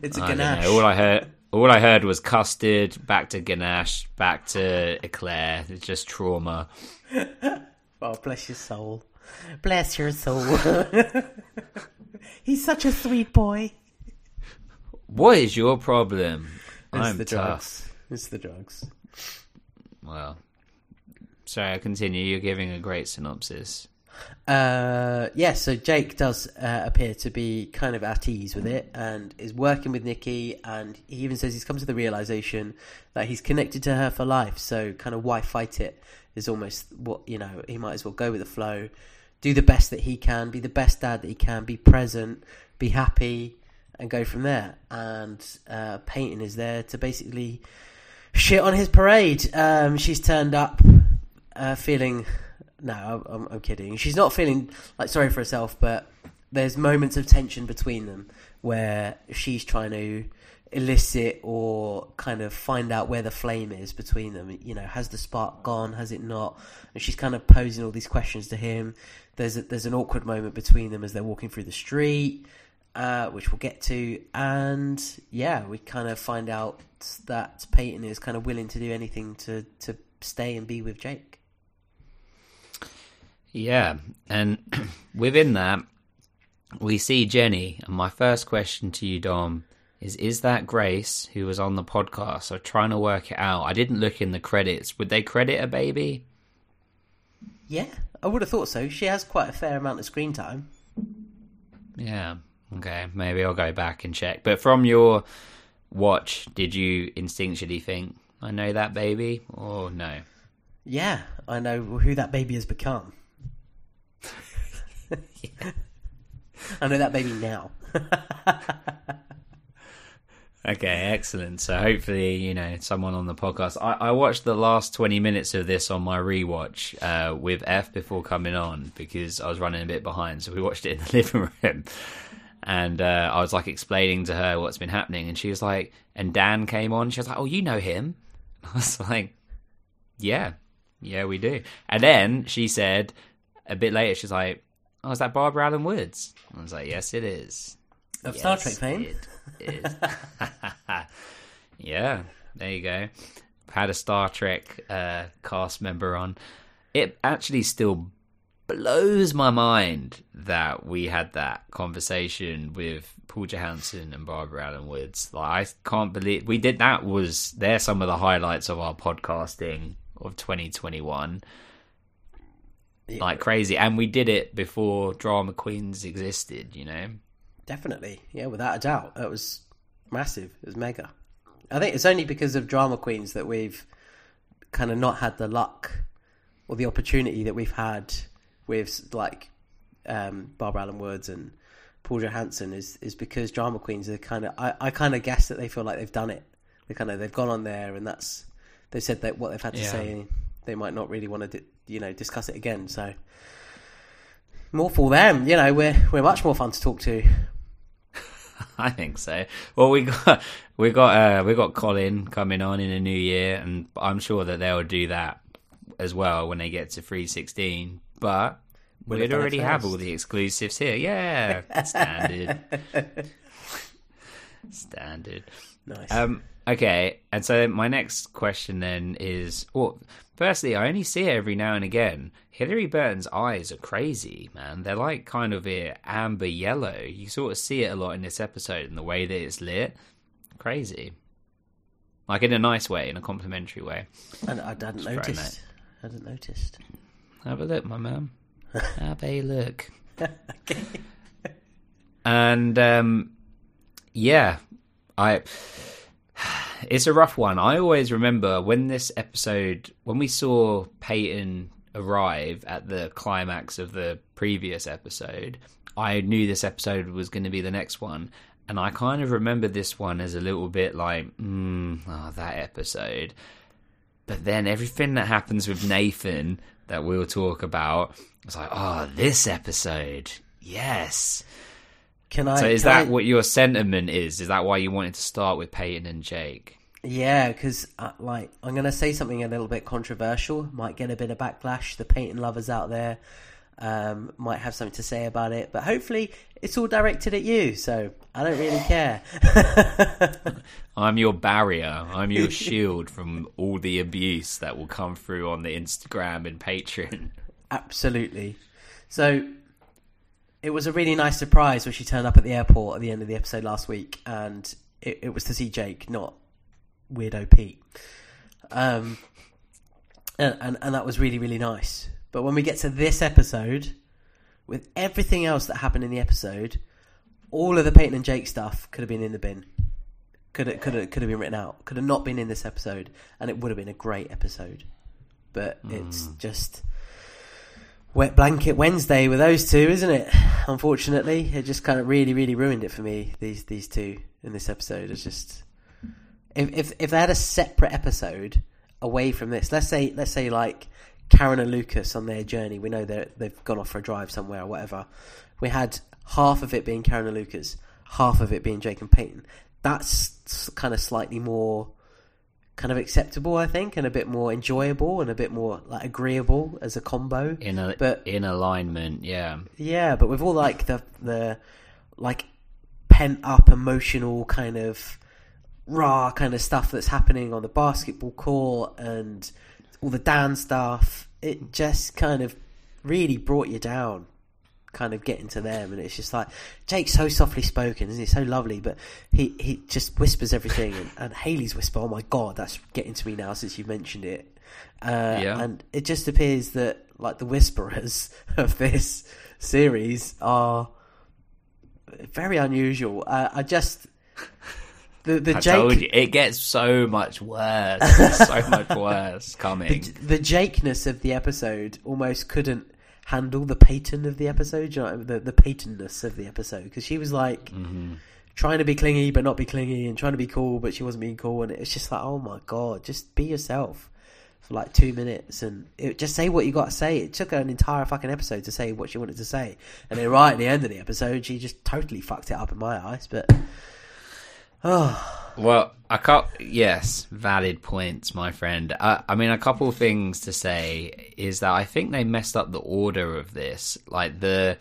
it's a I ganache. All I heard, all I heard was custard, back to ganache, back to eclair. It's just trauma. Oh, bless your soul. Bless your soul. He's such a sweet boy. What is your problem? It's I'm the tough. drugs. It's the drugs. Well, sorry. I continue. You're giving a great synopsis. Uh, yeah, so Jake does uh, appear to be kind of at ease with it and is working with Nikki, and he even says he's come to the realization that he's connected to her for life. So, kind of, why fight it is almost what you know. He might as well go with the flow, do the best that he can, be the best dad that he can, be present, be happy, and go from there. And uh, Peyton is there to basically shit on his parade. Um, she's turned up uh, feeling. No, I'm, I'm kidding. She's not feeling like sorry for herself, but there's moments of tension between them where she's trying to elicit or kind of find out where the flame is between them. You know, has the spark gone? Has it not? And she's kind of posing all these questions to him. There's a, there's an awkward moment between them as they're walking through the street, uh, which we'll get to. And yeah, we kind of find out that Peyton is kind of willing to do anything to to stay and be with Jake. Yeah, and within that, we see Jenny. And my first question to you, Dom, is: Is that Grace who was on the podcast? I'm trying to work it out. I didn't look in the credits. Would they credit a baby? Yeah, I would have thought so. She has quite a fair amount of screen time. Yeah. Okay. Maybe I'll go back and check. But from your watch, did you instinctually think, "I know that baby," or no? Yeah, I know who that baby has become. I know that baby now. Okay, excellent. So hopefully, you know, someone on the podcast. I, I watched the last twenty minutes of this on my rewatch uh, with F before coming on because I was running a bit behind. So we watched it in the living room, and uh, I was like explaining to her what's been happening, and she was like, and Dan came on. She was like, "Oh, you know him?" I was like, "Yeah, yeah, we do." And then she said a bit later, she's like, "Oh, is that Barbara Alyn Woods?" I was like, "Yes, it is." Of Star Trek fame? yeah, there you go. Had a Star Trek uh, cast member on. It actually still blows my mind that we had that conversation with Paul Johansson and Barbara Alyn Woods. Like, I can't believe we did that. Was they're some of the highlights of our podcasting of 2021? Like crazy, and we did it before drama queens existed. You know. Definitely, yeah, without a doubt. That was massive. It was mega. I think it's only because of drama queens that we've kind of not had the luck or the opportunity that we've had with like um, Barbara Alyn Woods and Paul Johansson is is because drama queens are kind of I, I kind of guess that they feel like they've done it they kind of they've gone on there and that's they said that what they've had to Yeah. say they might not really want to di- you know discuss it again. So more for them. You know, we're we're much more fun to talk to. I think so. Well, we got we got uh, we got Colin coming on in the new year, and I'm sure that they'll do that as well when they get to 316. But We'll we'd already have all the exclusives here. Yeah, standard, standard. Nice. Um, okay, and so my next question then is, well, firstly, I only see her every now and again. Hilarie Burton's eyes are crazy, man. They're like kind of a amber yellow. You sort of see it a lot in this episode in the way that it's lit. Crazy. Like in a nice way, in a complimentary way. and I hadn't noticed. I hadn't noticed. Have a look, my man. Have a look. and um, yeah, I. It's a rough one. I always remember when this episode, when we saw Peyton arrive at the climax of the previous episode, I knew this episode was going to be the next one. And I kind of remember this one as a little bit like, mm, oh, that episode. But then everything that happens with Nathan that we'll talk about, it's like, oh, this episode, yes. Can I? so is that I- what your sentiment is? Is that why you wanted to start with Peyton and Jake? Yeah, because uh, like I'm going to say something a little bit controversial. Might get a bit of backlash. The Peyton lovers out there um, might have something to say about it, but hopefully it's all directed at you. So I don't really care. I'm your barrier. I'm your shield from all the abuse that will come through on the Instagram and Patreon. Absolutely. So it was a really nice surprise when she turned up at the airport at the end of the episode last week, and it, it was to see Jake, not weirdo Pete. Um, and, and and that was really really nice. But when we get to this episode, with everything else that happened in the episode, all of the Peyton and Jake stuff could have been in the bin. Could have, could have, could have been written out. Could have not been in this episode, and it would have been a great episode. But it's just wet blanket Wednesday with those two, isn't it? Unfortunately, it just kind of really, really ruined it for me. These these two in this episode is just if if if they had a separate episode away from this, let's say let's say like Karen and Lucas on their journey, we know that they've gone off for a drive somewhere or whatever. We had half of it being Karen and Lucas, half of it being Jake and Peyton. That's kind of slightly more kind of acceptable, I think, and a bit more enjoyable and a bit more like agreeable as a combo. In a But- in alignment, yeah. Yeah, but with all like the the like pent up emotional kind of raw kind of stuff that's happening on the basketball court and all the dance stuff, it just kind of really brought you down. Kind of getting to them, and it's just like Jake's so softly spoken, isn't he? So lovely, but he he just whispers everything. And, and Haley's whisper, oh my god, that's getting to me now since you've mentioned it. Uh, Yeah. and it just appears that like the whisperers of this series are very unusual. Uh, I just the the I Jake told you, it gets so much worse. So much worse coming. the, the Jakeness of the episode almost couldn't handle the Peyton of the episode. You know, the the Peytonness of the episode because she was like Mm-hmm. trying to be clingy but not be clingy, and trying to be cool but she wasn't being cool, and it's just like, oh my god, just be yourself for like two minutes and it, just say what you got to say. It took her an entire fucking episode to say what she wanted to say, and then right at the end of the episode, she just totally fucked it up in my eyes. But oh, Well, a couple, yes, valid points, my friend. Uh, I mean, a couple of things to say is that I think they messed up the order of this. Like the,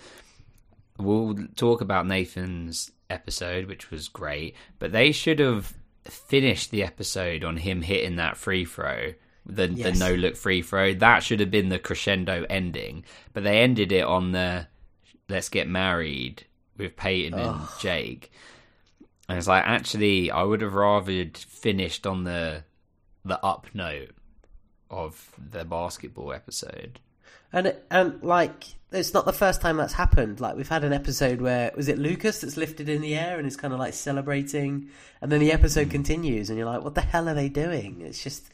we'll talk about Nathan's episode, which was great, but they should have finished the episode on him hitting that free throw. The, the no look free throw that should have been the crescendo ending, but they ended it on the let's get married with Peyton and Jake. And it's like actually, I would have rather finished on the the up note of the basketball episode. And and like it's not the first time that's happened. Like we've had an episode where was it Lucas that's lifted in the air and is kind of like celebrating, and then the episode hmm. continues, and you're like, what the hell are they doing? It's just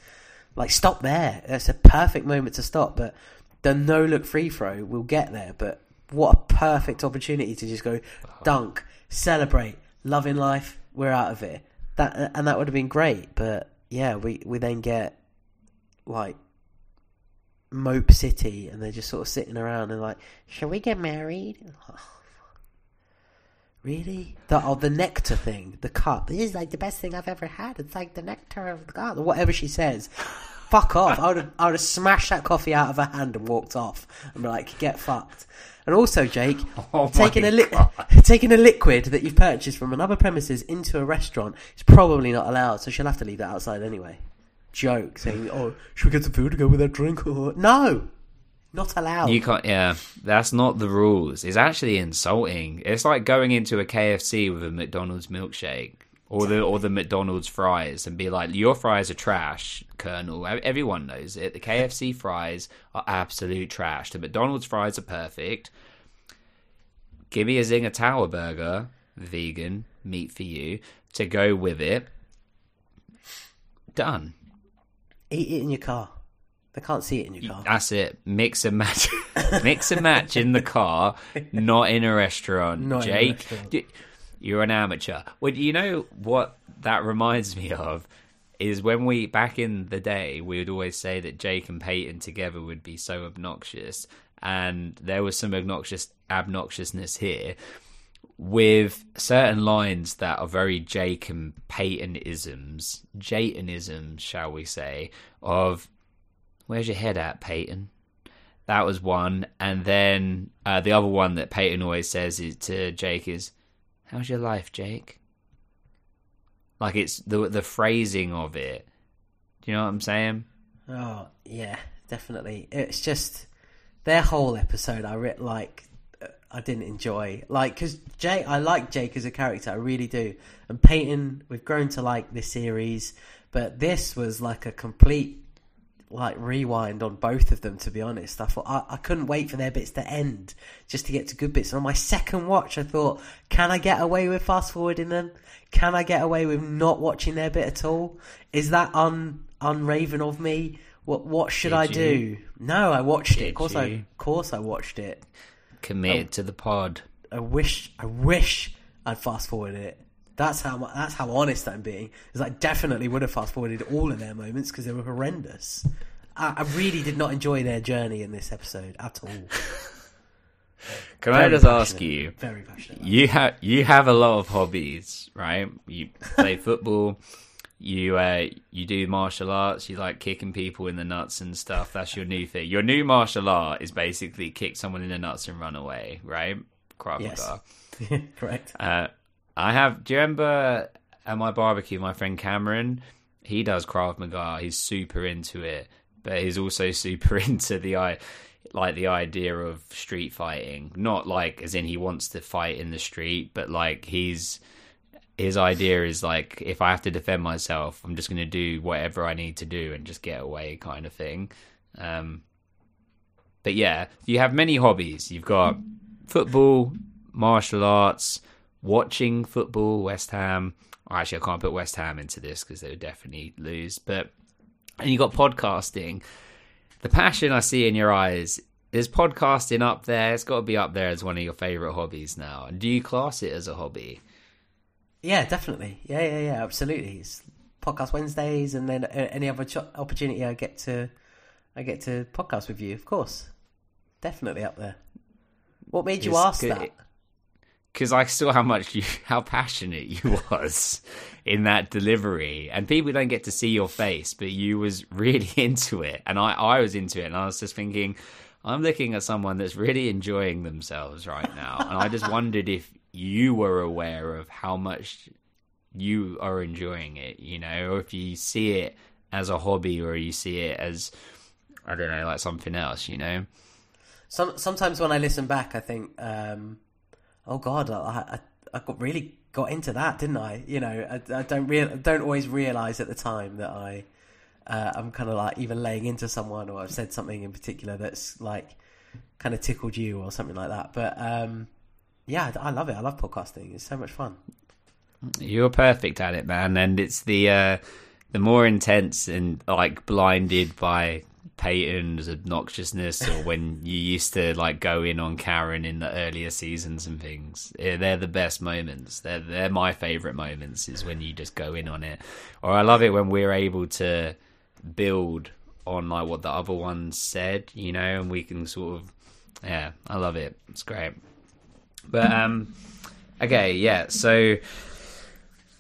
like stop there. It's a perfect moment to stop. But the no look free throw we'll get there. But what a perfect opportunity to just go uh-huh. dunk, celebrate, loving life. We're out of it. that and that would have been great. But yeah, we we then get like Mope City, and they're just sort of sitting around and like, shall we get married? Oh, really? The oh, the nectar thing, the cup. This is like the best thing I've ever had. It's like the nectar of the God, whatever she says. Fuck off! I would have, I would have smashed that coffee out of her hand and walked off, and be like, get fucked. And also, Jake, Oh taking a li- taking a liquid that you've purchased from another premises into a restaurant is probably not allowed. So she'll have to leave that outside anyway. Joke saying, "Oh, should we get some food to go with that drink?" No, not allowed. You can't. Yeah, that's not the rules. It's actually insulting. It's like going into a KFC with a McDonald's milkshake or the or the McDonald's fries and be like, "Your fries are trash, Colonel." Everyone knows it. The KFC fries are absolute trash. The McDonald's fries are perfect. Give me a Zinger Tower burger, vegan meat for you to go with it. Done. Eat it in your car. They can't see it in your car. That's it. Mix and match. Mix and match in the car, not in a restaurant. Not Jake, you're an amateur. Well, you know what that reminds me of is when we back in the day we would always say that Jake and Peyton together would be so obnoxious, and there was some obnoxious obnoxiousness here with certain lines that are very Jake and Peyton isms, Jaytonisms, shall we say, of Where's your head at, Peyton? That was one, and then uh, the other one that Peyton always says is to Jake is, "How's your life, Jake?" Like it's the the phrasing of it. Do you know what I'm saying? Oh yeah, definitely. It's just their whole episode. I re- like. uh, I didn't enjoy like because Jake. I like Jake as a character. I really do. And Peyton, we've grown to like this series, but this was like a complete like rewind on both of them. To be honest, I thought I, I couldn't wait for their bits to end just to get to good bits. And on my second watch, I thought, can I get away with fast forwarding them? Can I get away with not watching their bit at all? Is that un unraven of me? What what should Did I you? do? No, I watched it. Of course, I of course I watched it. Committed to the pod. I wish I wish I'd fast forwarded it. That's how that's how honest I'm being. Is I definitely would have fast forwarded all of their moments because they were horrendous. I, I really did not enjoy their journey in this episode at all. Can I just ask you? Very passionate. You have you have a lot of hobbies, right? You play football. You uh, you do martial arts. You like kicking people in the nuts and stuff. That's your new thing. Your new martial art is basically kick someone in the nuts and run away, right? Krav Yes. Correct. Uh, I have. Do you remember at my barbecue, my friend Cameron? He does Krav Maga. He's super into it, but he's also super into the i like the idea of street fighting. Not like as in he wants to fight in the street, but like he's his idea is like if I have to defend myself, I'm just going to do whatever I need to do and just get away, kind of thing. Um, but yeah, you have many hobbies. You've got football, martial arts, watching football, West Ham. Actually, I can't put West Ham into this because they would definitely lose. But and you got podcasting. The passion I see in your eyes is podcasting up there. It's got to be up there as one of your favorite hobbies now. And do you class it as a hobby? Yeah, definitely. Yeah, yeah, yeah. Absolutely. It's podcast Wednesdays, and then uh, any other cho- opportunity I get to, I get to podcast with you. Of course, definitely up there. What made you It's ask good- that? Because I saw how much you, how passionate you was in that delivery, and people don't get to see your face, but you was really into it, and I, I was into it, and I was just thinking, I'm looking at someone that's really enjoying themselves right now, and I just wondered if you were aware of how much you are enjoying it, you know, or if you see it as a hobby, or you see it as I don't know, like something else, you know. Some sometimes when I listen back, I think, um, "Oh God, I, I I got really got into that, didn't I?" You know, I, I don't real don't always realize at the time that I uh, I'm kind of like even laying into someone or I've said something in particular that's like kind of tickled you or something like that. But um, yeah, I I love it. I love podcasting. It's so much fun. You're perfect at it, man, and it's the uh, the more intense and like blinded by Peyton's obnoxiousness, or when you used to like go in on Karen in the earlier seasons and things. They're the best moments. They're they're my favorite moments. Is when you just go in on it. Or I love it when we're able to build on like what the other one said, you know, and we can sort of yeah, I love it. It's great. But um okay, yeah, so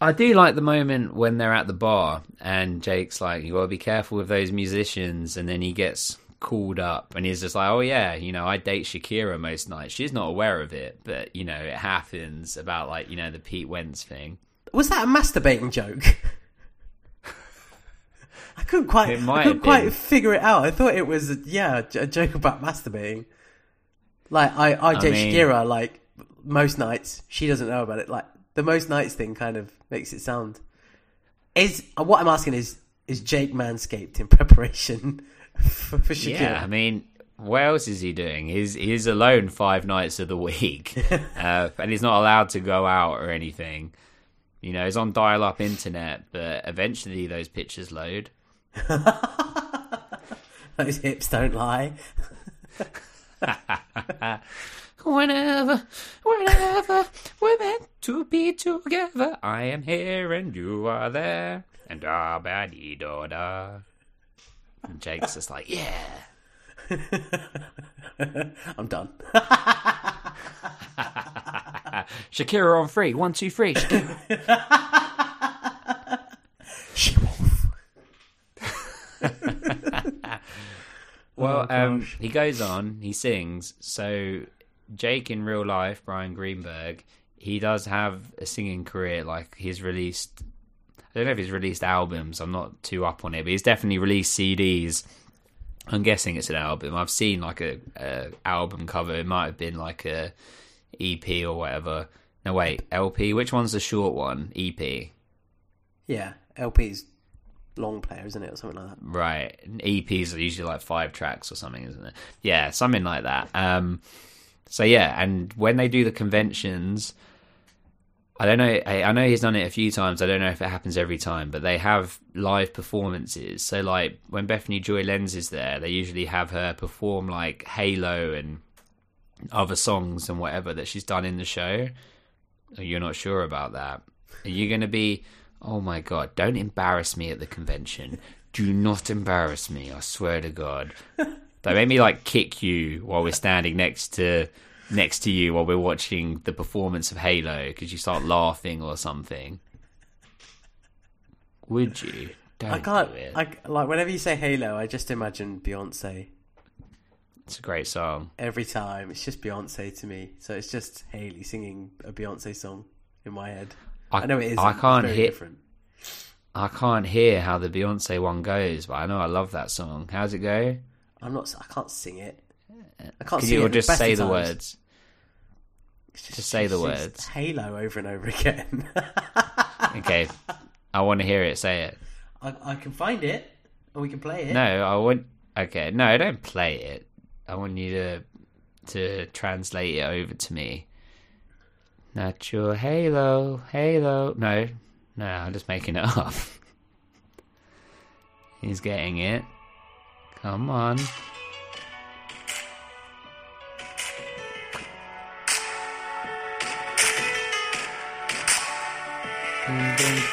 I do like the moment when they're at the bar and Jake's like, You gotta be careful with those musicians and then he gets called up and he's just like, Oh yeah, you know, I date Shakira most nights. She's not aware of it, but you know, it happens about like, you know, the Pete Wentz thing. Was that a masturbating joke? I couldn't quite. It might I couldn't quite been. figure it out. I thought it was yeah a joke about masturbating. Like I, I date mean- Shakira like most nights. She doesn't know about it. Like the most nights thing kind of makes it sound. Is uh, what I'm asking is is Jake manscaped in preparation for, for Shakira? Yeah, I mean, what else is he doing? He's he's alone five nights of the week, uh, and he's not allowed to go out or anything. You know, he's on dial-up internet, but eventually those pictures load. Those hips don't lie. Whenever, whenever we're meant to be together, I am here and you are there, and da ba dee da da. And Jake's just like, yeah. I'm done. Shakira on three. One, two, three. Shakira. She wolf. Well, Oh, um, he goes on, he sings. So, Jake in real life, Bryan Greenberg, he does have a singing career. Like, he's released, I don't know if he's released albums, I'm not too up on it, but he's definitely released CDs. I'm guessing it's an album. I've seen like a, a album cover. It might have been like a EP or whatever. No, wait, LP. Which one's the short one? EP. Yeah, LP's long player, isn't it, or something like that? Right. EPs are usually like five tracks or something, isn't it? Yeah, something like that. Um, so yeah, and when they do the conventions, I don't know. I, I know he's done it a few times. I don't know if it happens every time, but they have live performances. So like when Bethany Joy Lenz is there, they usually have her perform like Halo and other songs and whatever that she's done in the show. Oh, you're not sure about that. Are you going to be? Oh my god! Don't embarrass me at the convention. Do not embarrass me. I swear to God. They made me like kick you while we're standing next to next to you while we're watching the performance of Halo because you start laughing or something. Would you? Don't I can't. I like whenever you say Halo, I just imagine Beyonce. It's a great song. Every time, it's just Beyonce to me. So it's just Haley singing a Beyonce song in my head. I, know it is. I can't hear. different. I can't hear how the Beyonce one goes, but I know I love that song. How's it go? I'm not. I can't sing it. I can't Could sing you it. or just say the times. words? It's Just say the it's words. Halo over and over again. Okay, I want to hear it. Say it. I, I can find it, and we can play it. No, I want. Okay, no, don't play it. I want you to to translate it over to me. Not your halo, halo. No, no, I'm just making it up. He's getting it. Come on.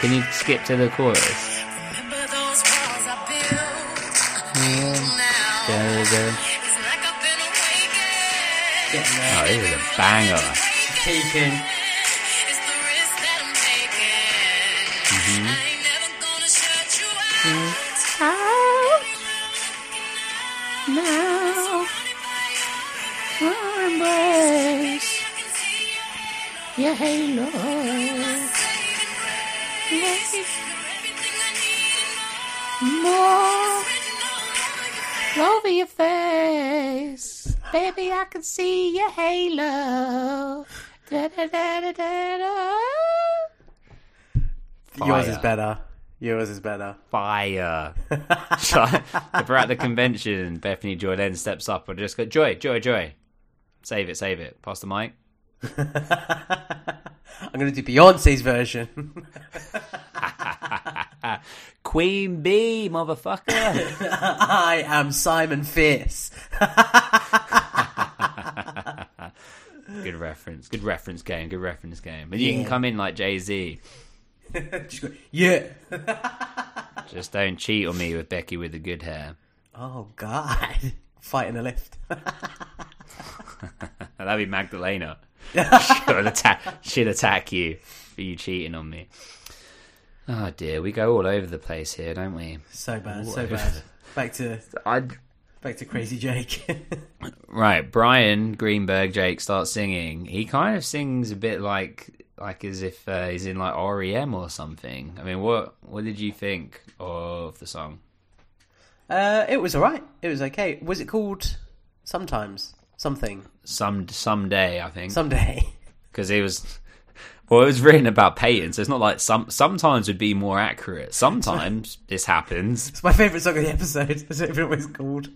Can you skip to the chorus? There we go. Oh, this is a banger. Taken. Now, mm-hmm. Your halo. More over your face, baby. I can see your halo. Da, da, da, da, da, da. Yours is better. Yours is better. Fire. so, if we're at the convention, Bethany Joy then steps up and just go, Joy, Joy, Joy. Save it, save it. Pass the mic. I'm going to do Beyonce's version. Queen Bee, motherfucker. I am Simon Fierce. good reference. Good reference game. Good reference game. But you can come in like Jay Z. Just go, yeah. Just don't cheat on me with Becky with the good hair. Oh God, fighting a lift. That'd be Magdalena. She'll, attack, she'll attack you for you cheating on me. Oh dear, we go all over the place here, don't we? so bad, All so over bad. Back to I'd... back to Crazy Jake. Right, Bryan Greenberg Jake starts singing. He kind of sings a bit like like as if uh, he's in like REM or something. I mean, what what did you think of the song? uh, it was alright. It was okay. Was it called Sometimes Something Some someday, I think. Someday? because it was well, it was written about Peyton, so it's not like some sometimes would be more accurate. Sometimes this happens. It's my favourite song of the episode. I don't even know what it's called.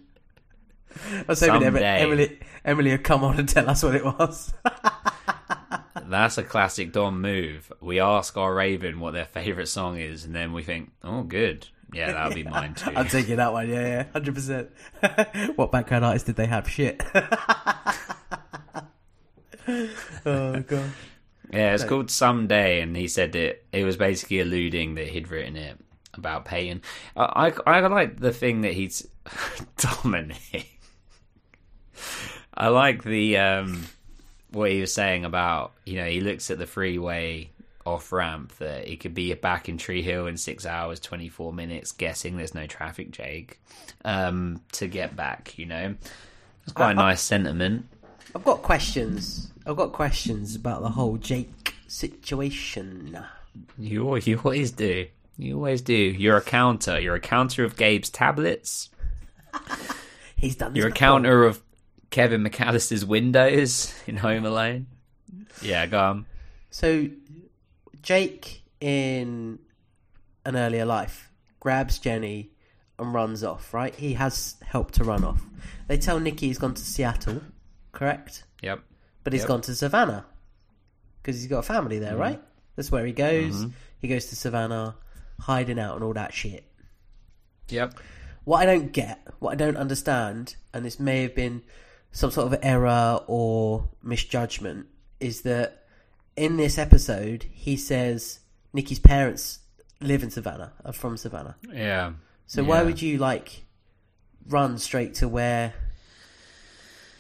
I was hoping Emily, Someday. Emily, Emily would come on and tell us what it was. That's a classic Dom move. We ask our Raven what their favorite song is, and then we think, "Oh, good, yeah, that'll be mine too." I'm taking that one. Yeah, yeah, hundred percent. What background artist did they have? Shit. oh god. Yeah, it's called Someday, and he said that it was basically alluding that he'd written it about Peyton. I I, I like the thing that he's Dominic. I like the um what he was saying about you know he looks at the freeway off ramp that it could be back in Tree Hill in six hours twenty four minutes, guessing there's no traffic, Jake, um, to get back. You know, it's quite a nice sentiment. I've got questions. I've got questions about the whole Jake situation. You you always do. You always do. You're a counter. You're a counter of Gabe's tablets. He's done. This You're a before. counter of Kevin McCallister's windows in Home Alone. Yeah, go on. So, Jake in an earlier life grabs Jenny and runs off. Right? He has helped to run off. They tell Nikki he's gone to Seattle. Correct. Yep. But he's Yep. gone to Savannah because he's got a family there, mm-hmm. right? That's where he goes. Mm-hmm. He goes to Savannah, hiding out and all that shit. Yep. What I don't get, what I don't understand, and this may have been some sort of error or misjudgment, is that in this episode he says Nikki's parents live in Savannah, are from Savannah. Yeah. So why would you like run straight to where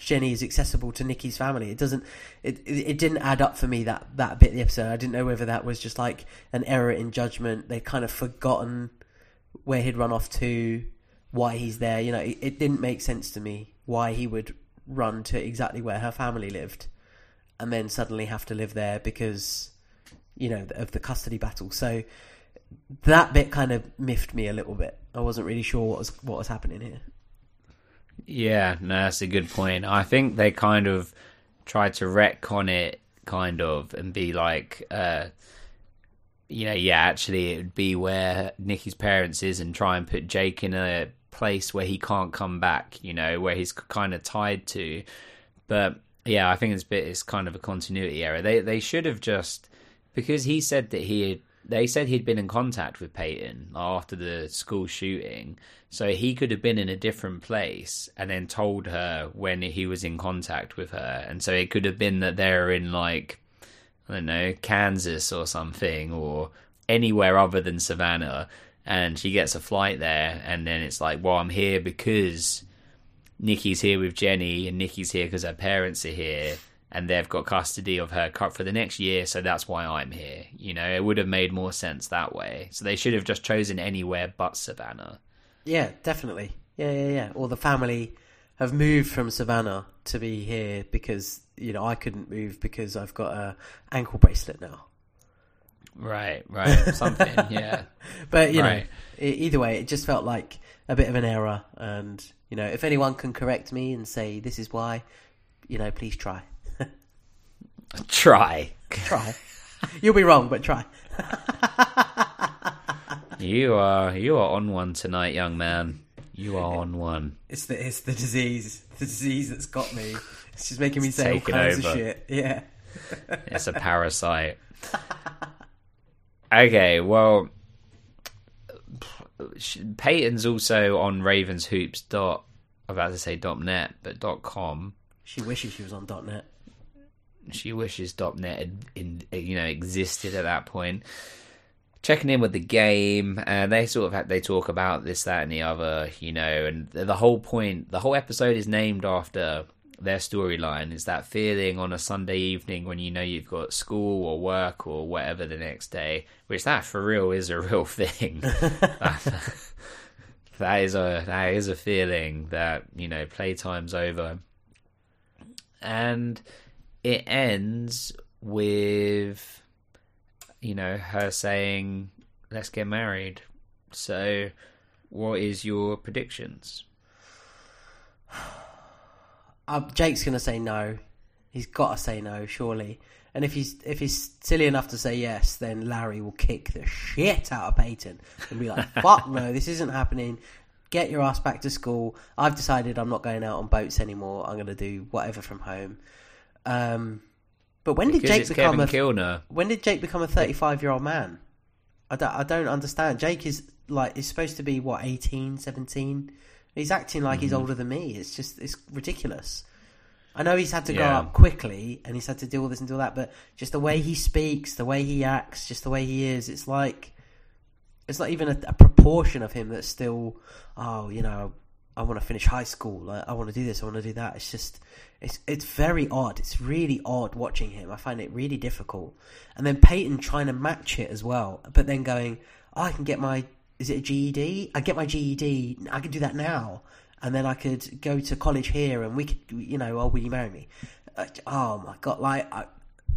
Jenny is accessible to Nikki's family? It doesn't. It it, it didn't add up for me that that bit of the episode. I didn't know whether that was just like an error in judgment. They kind of forgotten where he'd run off to, why he's there. You know, it, it didn't make sense to me why he would run to exactly where her family lived, and then suddenly have to live there because you know of the custody battle. So that bit kind of miffed me a little bit. I wasn't really sure what was what was happening here. Yeah, no, that's a good point. I think they kind of tried to retcon it, kind of, and be like, uh, you know, yeah, actually, it would be where Nikki's parents is, and try and put Jake in a place where he can't come back. You know, where he's kind of tied to. But yeah, I think it's bit it's kind of a continuity error. They they should have just because he said that he had they said he'd been in contact with Peyton after the school shooting, so he could have been in a different place and then told her when he was in contact with her, and so it could have been that they're in like I don't know Kansas or something or anywhere other than Savannah, and she gets a flight there, and then it's like, well, I'm here because Nikki's here with Jenny, and Nikki's here because her parents are here, and they've got custody of her for the next year, so that's why I'm here. You know, it would have made more sense that way. So they should have just chosen anywhere but Savannah. Yeah, definitely. Yeah, yeah, yeah. Or the family have moved from Savannah to be here because you know I couldn't move because I've got a ankle bracelet now. Right, right, something, yeah. But you Right. know, either way, it just felt like a bit of an error. And you know, if anyone can correct me and say this is why, you know, please try. Try. try. You'll be wrong, but try. You are you are on one tonight, young man. You are on one. It's the it's the disease, the disease that's got me. It's just making me say all kinds of over. shit. Yeah. It's a parasite. okay, well, Peyton's also on Ravenshoops dot. I'm about to say dot net, but dot com. She wishes she was on .net. She wishes .net had in, you know existed at that point. Checking in with the game, and they sort of have, they talk about this, that, and the other, you know, and the whole point, the whole episode is named after their storyline. Is that feeling on a Sunday evening when you know you've got school or work or whatever the next day, which that for real is a real thing. that, that is a that is a feeling that you know playtime's over, and it ends with you know her saying let's get married so what is your predictions Uh, Jake's gonna say no. He's got to say no, surely. And if he's if he's silly enough to say yes, then Larry will kick the shit out of Peyton and be like, "Fuck no, this isn't happening. Get your ass back to school. I've decided I'm not going out on boats anymore. I'm gonna do whatever from home." Um, but when did Jake become Kevin a Kilner. when did Jake become a 35 year old man? I don't, I don't understand. Jake is like is supposed to be what 18, 17. He's acting like he's Mhm. older than me. It's just it's ridiculous. I know he's had to go Yeah. up quickly and he's had to do all this and do all that, but just the way he speaks, the way he acts, just the way he is, it's like it's not even a, a proportion of him that's still, oh, you know, I want to finish high school. I, I want to do this. I want to do that. It's just, it's it's very odd. It's really odd watching him. I find it really difficult. And then Peyton trying to match it as well, but then going, oh, I can get my, is it a GED? I get my GED. I can do that now, and then I could go to college here, and we could, you know, oh, will you marry me? Uh, Oh my god! Like I,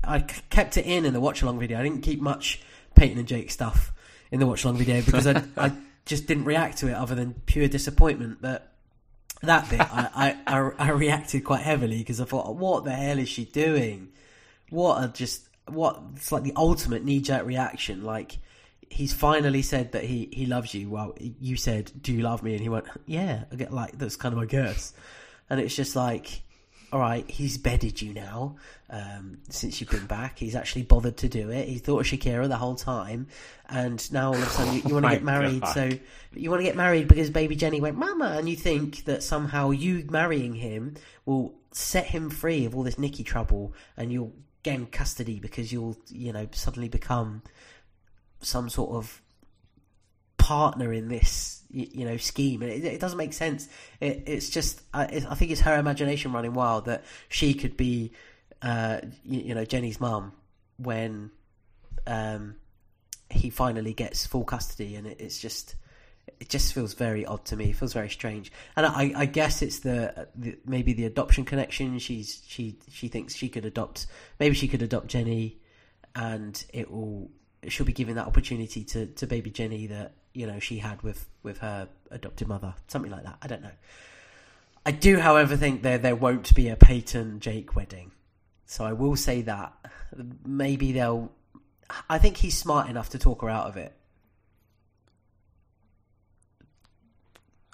I kept it in in the watch along video. I didn't keep much Peyton and Jake stuff in the watch along video because I, I just didn't react to it other than pure disappointment. But that bit, I, I, I, I reacted quite heavily because I thought, what the hell is she doing? What a just what it's like the ultimate knee jerk reaction. Like he's finally said that he he loves you. Well, you said, "Do you love me?" And he went, "Yeah." I get like that's kind of my guess, and it's just like. All right, he's bedded you now. Um, since you've been back, he's actually bothered to do it. He thought of Shakira the whole time, and now all of a sudden you, you want to My get married. God. So you want to get married because baby Jenny went mama, and you think that somehow you marrying him will set him free of all this Nicky trouble, and you'll gain custody because you'll you know suddenly become some sort of partner in this you know scheme. And it, it doesn't make sense. It, it's just I, it, I think it's her imagination running wild that she could be uh you, you know Jenny's mum when um he finally gets full custody. And it, it's just it just feels very odd to me. It feels very strange. And I, I guess it's the, the maybe the adoption connection. She's she she thinks she could adopt maybe she could adopt Jenny and it will she'll be given that opportunity to, to baby Jenny that you know she had with, with her adopted mother, something like that. I don't know. I do, however, think there there won't be a Peyton Jake wedding, so I will say that maybe they'll. I think he's smart enough to talk her out of it.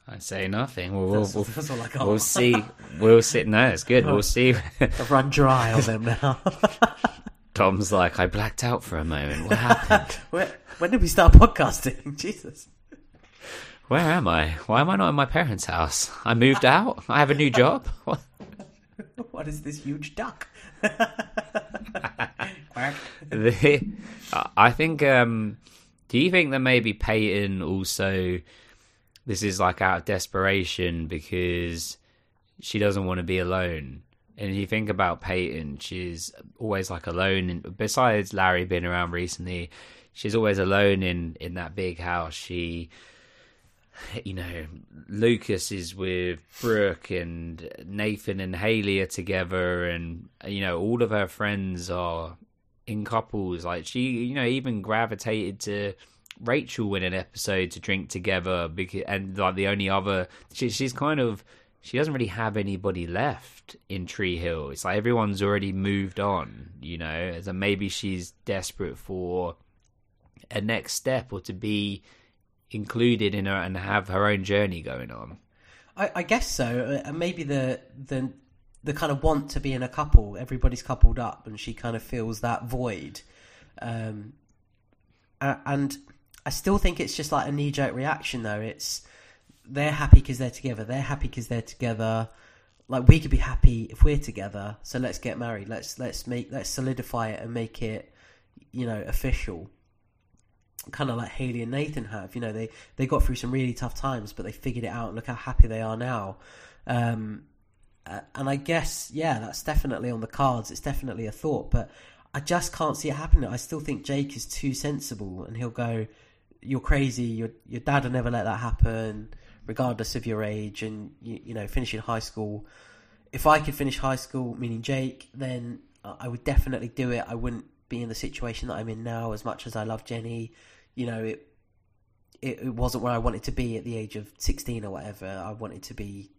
I say nothing. We'll, we'll, That's- we'll, that's all I got. we'll see. We'll see. No, it's good. We'll see. I've run dry on them now. Tom's like, I blacked out for a moment. What happened? Where, when did we start podcasting? Jesus. Where am I? Why am I not in my parents' house? I moved out. I have a new job. What? What is this huge duck? The, I think. Um, do you think that maybe Peyton also? This is like out of desperation because she doesn't want to be alone. And you think about Peyton, she's always like alone. And besides Larry being around recently, she's always alone in in that big house. She, you know, Lucas is with Brooke and Nathan and Haley are together, and you know all of her friends are in couples. Like she, you know, even gravitated to Rachel in an episode to drink together because, and like the only other, she, she's kind of, she doesn't really have anybody left in Tree Hill. It's like everyone's already moved on, you know. So maybe she's desperate for a next step or to be included in her and have her own journey going on. I, I guess so. And maybe the the the kind of want to be in a couple. Everybody's coupled up, and she kind of feels that void. Um, and I still think it's just like a knee jerk reaction though. It's they're happy because they're together. They're happy because they're together. Like we could be happy if we're together. So let's get married. Let's let's make let's solidify it and make it, you know, official. Kind of like Haley and Nathan have. You know, they they got through some really tough times, but they figured it out. and Look how happy they are now. Um, and I guess yeah, that's definitely on the cards. It's definitely a thought, but I just can't see it happening. I still think Jake is too sensible, and he'll go, "You're crazy. Your your dad will never let that happen." Regardless of your age and you, you know finishing high school. If i could finish high school meaning jake then i would definitely do it. I wouldn't be in the situation that i'm in now as much as i love jenny. You know it it, it wasn't where i wanted to be at the age of 16 or whatever. I wanted to be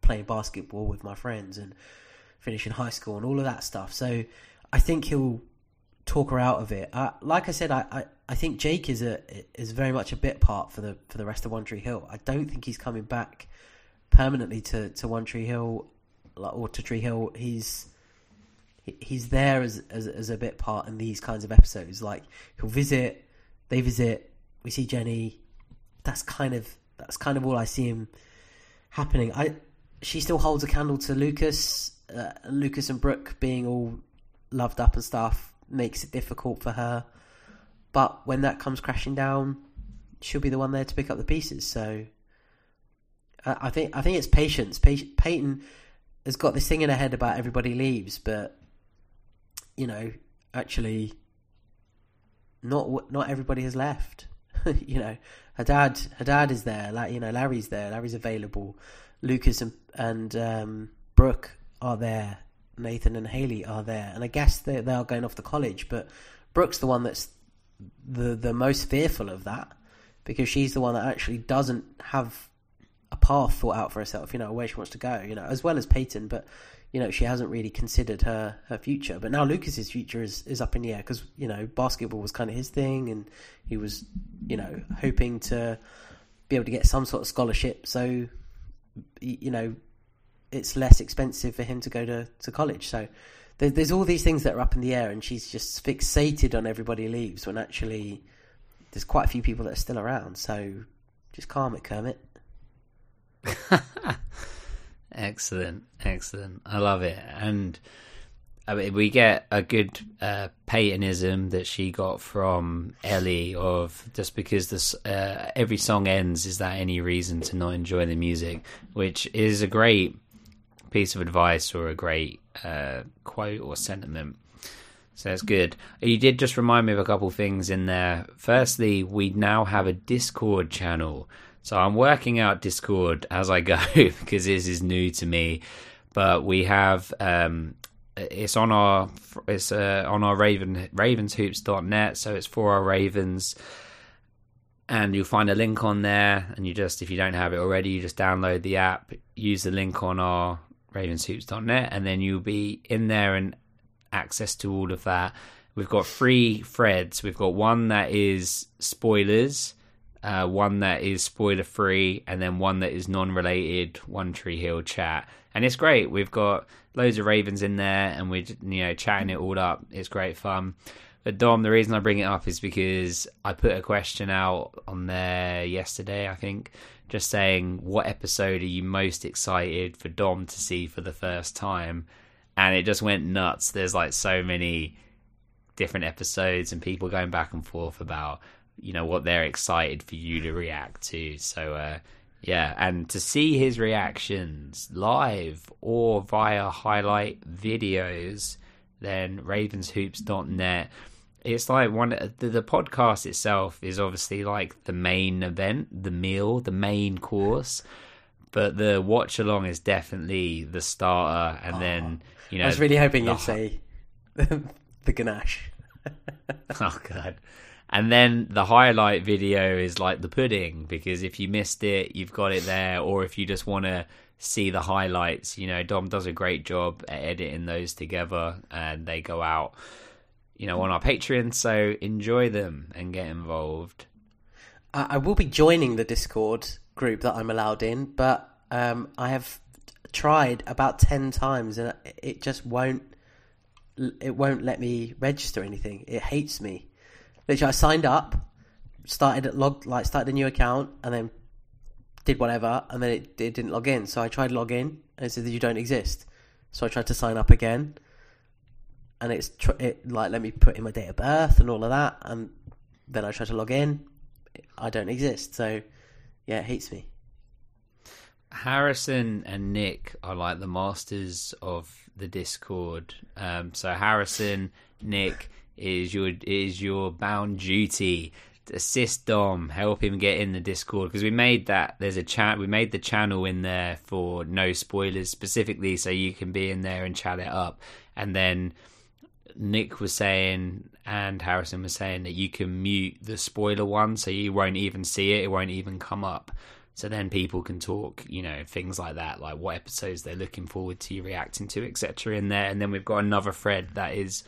playing basketball with my friends and finishing high school and all of that stuff. So i think he'll talk her out of it. Uh, like I said, I, I, I, think Jake is a is very much a bit part for the for the rest of One Tree Hill. I don't think he's coming back permanently to, to One Tree Hill or to Tree Hill. He's he's there as, as as a bit part in these kinds of episodes. Like he'll visit, they visit, we see Jenny. That's kind of that's kind of all I see him happening. I she still holds a candle to Lucas, uh, Lucas and Brooke being all loved up and stuff makes it difficult for her. But when that comes crashing down, she'll be the one there to pick up the pieces. So I think I think it's patience. Peyton has got this thing in her head about everybody leaves, but you know, actually, not not everybody has left. you know, her dad her dad is there. Like you know, Larry's there. Larry's available. Lucas and and um, Brooke are there. Nathan and Haley are there, and I guess they they are going off to college. But Brooke's the one that's the the most fearful of that because she's the one that actually doesn't have a path thought out for herself. You know where she wants to go. You know as well as Peyton, but you know she hasn't really considered her her future. But now Lucas's future is is up in the air because you know basketball was kind of his thing, and he was you know hoping to be able to get some sort of scholarship. So you know it's less expensive for him to go to, to college. So there, there's all these things that are up in the air, and she's just fixated on everybody leaves when actually there's quite a few people that are still around. So just calm it, Kermit. excellent, excellent. I love it, and I mean, we get a good uh, Peytonism that she got from Ellie of just because this uh, every song ends, is that any reason to not enjoy the music? Which is a great piece of advice or a great uh, quote or sentiment. So that's good. You did just remind me of a couple things in there. Firstly, we now have a Discord channel. So I'm working out Discord as I go because this is new to me. But we have um, it's on our it's uh, on our Raven ravenshoops.net. So it's for our Ravens and you'll find a link on there and you just if you don't have it already you just download the app use the link on our ravenshoops.net, and then you'll be in there and access to all of that. We've got three threads. We've got one that is spoilers, uh, one that is spoiler free, and then one that is non related, One Tree Hill chat. And it's great. We've got loads of ravens in there, and we're you know chatting it all up. It's great fun. But Dom, the reason I bring it up is because I put a question out on there yesterday, I think, just saying what episode are you most excited for Dom to see for the first time, and it just went nuts. There's like so many different episodes and people going back and forth about you know what they're excited for you to react to. So uh, yeah, and to see his reactions live or via highlight videos, then ravenshoops.net it's like one the, the podcast itself is obviously like the main event, the meal, the main course, but the watch along is definitely the starter, and oh, then you know. I was really hoping you'd say the ganache. oh god. And then the highlight video is like the pudding because if you missed it, you've got it there, or if you just want to see the highlights, you know, Dom does a great job at editing those together, and they go out you know, on our Patreon. So enjoy them and get involved. I, will be joining the Discord group that I'm allowed in, but um, I have tried about ten times and it just won't. It won't let me register anything. It hates me. Literally, I signed up, started it log like started a new account and then did whatever and then it, it didn't log in. So I tried log in and it said that you don't exist. So I tried to sign up again and it's tr- it like let me put in my date of birth and all of that and then I try to log in. I don't exist. So yeah, it hates me. Harrison and Nick are like the masters of the Discord. Um, so Harrison, Nick is your is your bound duty to assist Dom, help him get in the Discord because we made that. There's a chat. We made the channel in there for no spoilers specifically, so you can be in there and chat it up. And then Nick was saying and Harrison was saying that you can mute the spoiler one, so you won't even see it. It won't even come up. So then people can talk, you know, things like that, like what episodes they're looking forward to reacting to, etc. in there. And then we've got another thread that is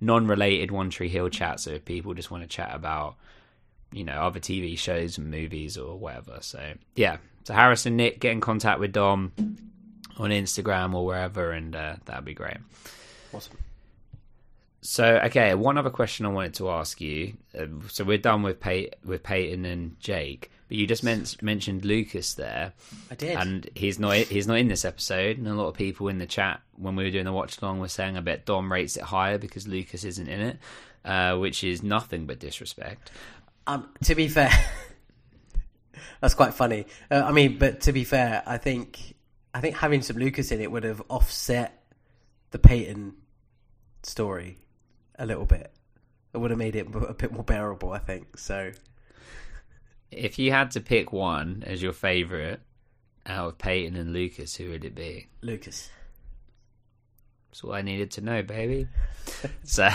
non-related One Tree Hill chat. So if people just want to chat about, you know, other TV shows and movies or whatever. So yeah, so Harrison, Nick, get in contact with Dom on Instagram or wherever, and uh, that'd be great. Awesome. So okay, one other question I wanted to ask you. Uh, so we're done with Pey- with Peyton and Jake, but you just men- mentioned Lucas there. I did. and he's not he's not in this episode. And a lot of people in the chat when we were doing the watch along were saying I bet Dom rates it higher because Lucas isn't in it, uh, which is nothing but disrespect. Um, to be fair, that's quite funny. Uh, I mean, but to be fair, I think I think having some Lucas in it would have offset the Peyton story a little bit. It would have made it a bit more bearable, I think. So, If you had to pick one as your favorite out of Peyton and Lucas, who would it be? Lucas. That's all I needed to know, baby. so,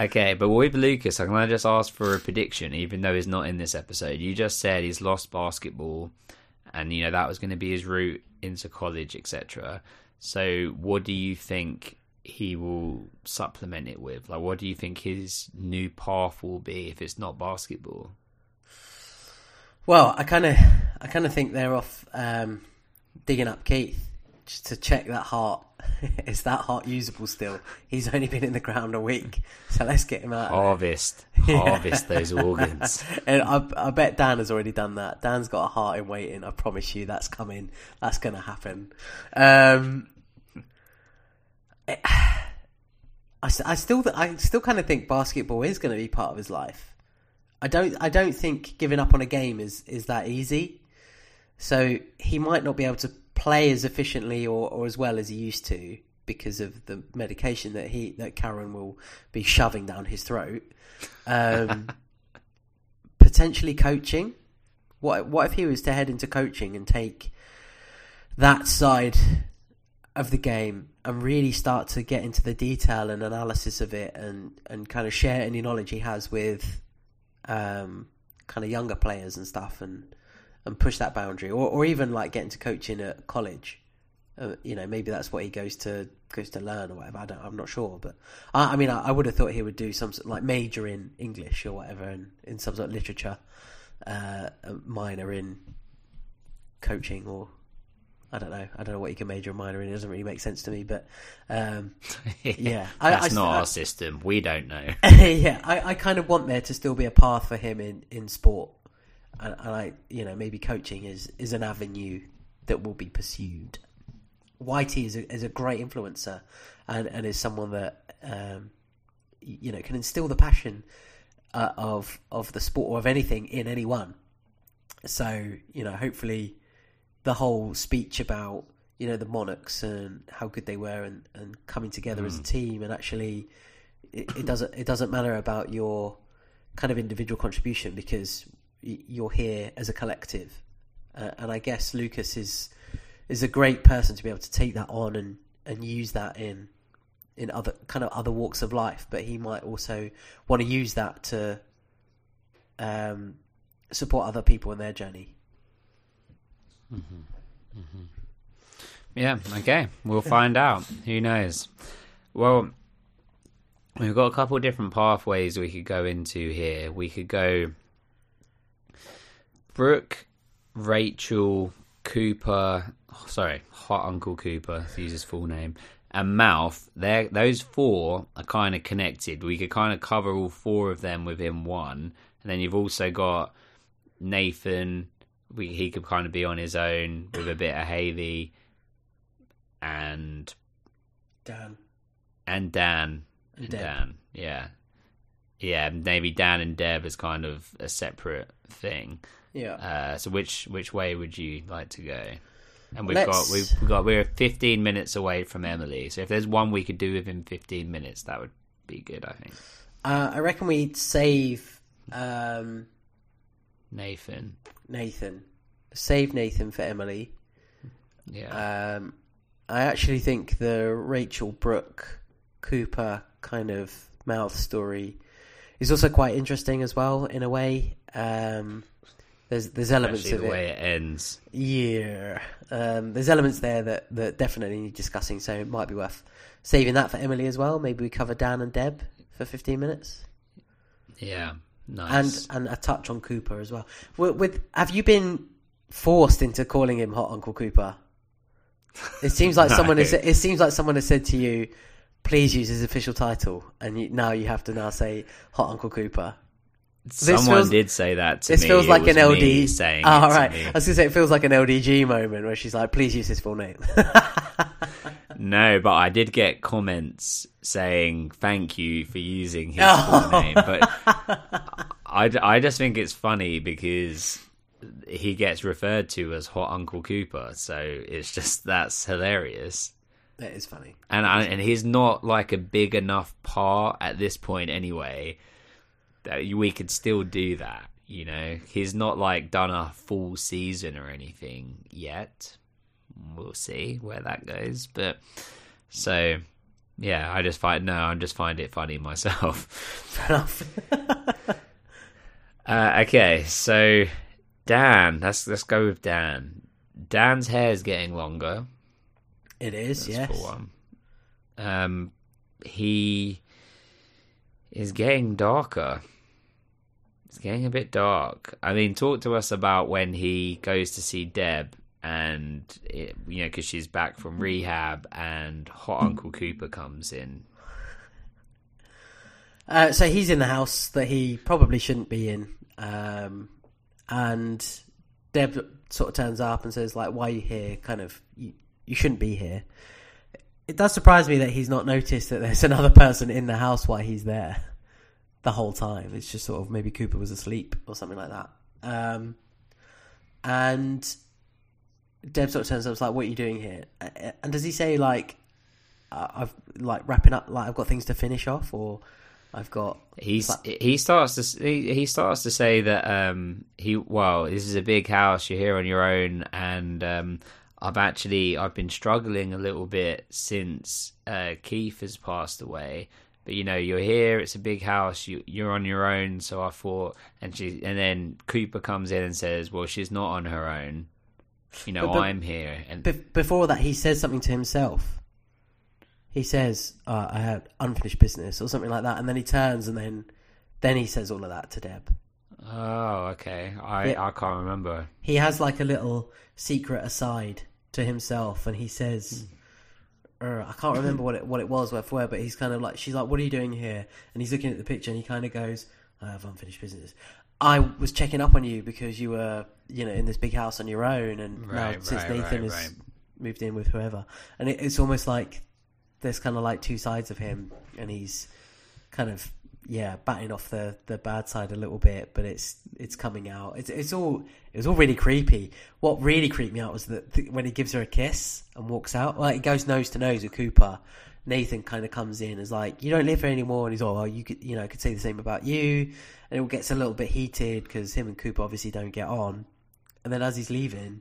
okay, but with Lucas, I'm gonna just ask for a prediction, even though he's not in this episode. You just said he's lost basketball, and you know that was going to be his route into college, etc. So, what do you think he will supplement it with? Like, what do you think his new path will be if it's not basketball? Well, I kind of, I kind of think they're off um, digging up Keith to check that heart. Is that heart usable still? He's only been in the ground a week, so let's get him out. Harvest, harvest those organs. and I, I bet Dan has already done that. Dan's got a heart in waiting. I promise you, that's coming. That's going to happen. Um, I, s- I still, I still kind of think basketball is going to be part of his life. I don't, I don't think giving up on a game is is that easy. So he might not be able to play as efficiently or, or as well as he used to because of the medication that he that Karen will be shoving down his throat. Um, potentially coaching. What what if he was to head into coaching and take that side of the game and really start to get into the detail and analysis of it and, and kind of share any knowledge he has with um, kind of younger players and stuff and and push that boundary or, or even like get into coaching at college. Uh, you know maybe that's what he goes to goes to learn or whatever. I don't I'm not sure but I, I mean I, I would have thought he would do some sort- like major in English or whatever and in some sort of literature uh, minor in coaching or I don't know. I don't know what you can major minor in. It doesn't really make sense to me but um, yeah That's I- not I- our system. We don't know. yeah, I, I kind of want there to still be a path for him in, in sport, and, and I, you know, maybe coaching is, is an avenue that will be pursued. Whitey is a, is a great influencer, and, and is someone that um, you know can instill the passion uh, of of the sport or of anything in anyone. So you know, hopefully, the whole speech about you know the monarchs and how good they were and, and coming together as a team and actually it, it doesn't it doesn't matter about your kind of individual contribution because you're here as a collective uh, and I guess Lucas is is a great person to be able to take that on and, and use that in in other kind of other walks of life but he might also want to use that to um, support other people in their journey Yeah, okay. We'll find out. Who knows? Well, we've got a couple of different pathways we could go into here. We could go Brooke, Rachel, Cooper, sorry, Hot Uncle Cooper, to use his full name, and Mouth, they those four are kind of connected. We could kind of cover all four of them within one, and then you've also got Nathan. We, he could kind of be on his own with a bit of Haley, and Dan. and Dan And and Dan, yeah, yeah. Maybe Dan and Deb is kind of a separate thing. Yeah. Uh, so which which way would you like to go? And we've Let's- got we've, we've got we're 15 minutes away from Emily. So if there's one we could do within 15 minutes, that would be good. I think Uh, I reckon we'd save um, Nathan. Nathan. Save Nathan for Emily. Yeah. Um, I actually think the Rachel Brooke Cooper kind of mouth story is also quite interesting as well in a way. Um, there's there's elements Especially of the it. way it ends. Yeah, um, there's elements there that, that definitely need discussing, so it might be worth saving that for Emily as well. Maybe we cover Dan and Deb for 15 minutes, Yeah. Nice. and and a touch on Cooper as well. With, with have you been forced into calling him Hot Uncle Cooper? It seems like No. someone has. It seems like someone has said to you, "Please use his official title," and you, now you have to now say Hot Uncle Cooper. Someone feels- did say that to This me. feels like an LD. saying oh, it to me. I was gonna say it feels like an LDG moment where she's like, "Please use his full name." No, but I did get comments saying thank you for using his Oh. full name. But I, I just think it's funny because he gets referred to as Hot Uncle Cooper. So it's just that's hilarious. that is funny. And I, and he's not like a big enough part at this point anyway we could still do that. You know, he's not like done a full season or anything yet. We'll see where that goes, but so yeah, I just find no, I'm just find it funny myself. Fair enough. Uh, okay, so Dan, let's let's go with Dan. Dan's hair is getting longer. It is, That's yes. for one. Um, he is getting darker. It's getting a bit dark. I mean, talk to us about when he goes to see Deb, and it, you know, because she's back from rehab, and Hot Uncle Cooper comes in. Uh, so he's in the house that he probably shouldn't be in, um, and Deb sort of turns up and says, "Like, why are you here? Kind of, you, you shouldn't be here." It does surprise me that he's not noticed that there's another person in the house while he's there the whole time. It's just sort of maybe Cooper was asleep or something like that. Um, and Deb sort of turns up, is like, "What are you doing here?" And does he say like, "I've like wrapping up, like I've got things to finish off," or I've got He's like- he starts to he, he starts to say that um he well this is a big house you're here on your own and um I've actually I've been struggling a little bit since uh Keith has passed away but you know you're here it's a big house you you're on your own so I thought and she and then Cooper comes in and says well she's not on her own you know But- but- I'm here and Be- before that, he says something to himself. He says, uh, "I had unfinished business" or something like that, and then he turns and then then he says all of that to Deb. oh okay I Yeah. I can't remember He has like a little secret aside to himself, and he says, er, "I can't remember what it what it was where for word, but he's kind of like, she's like, "What are you doing here?" And he's looking at the picture, and he kind of goes, "I have unfinished business." I was checking up on you because you were, you know, in this big house on your own, and now Right, since right, Nathan right, has moved in with whoever, and it, it's almost like there's kind of like two sides of him, and he's kind of yeah batting off the the bad side a little bit, but it's it's coming out. It's it's all it was all really creepy. What really creeped me out was that th- when he gives her a kiss and walks out, like he goes nose to nose with Cooper. Nathan kind of comes in as like, you don't live here anymore, and he's all, well, you could, you know, I could say the same about you, and it all gets a little bit heated because him and Cooper obviously don't get on. And then as he's leaving,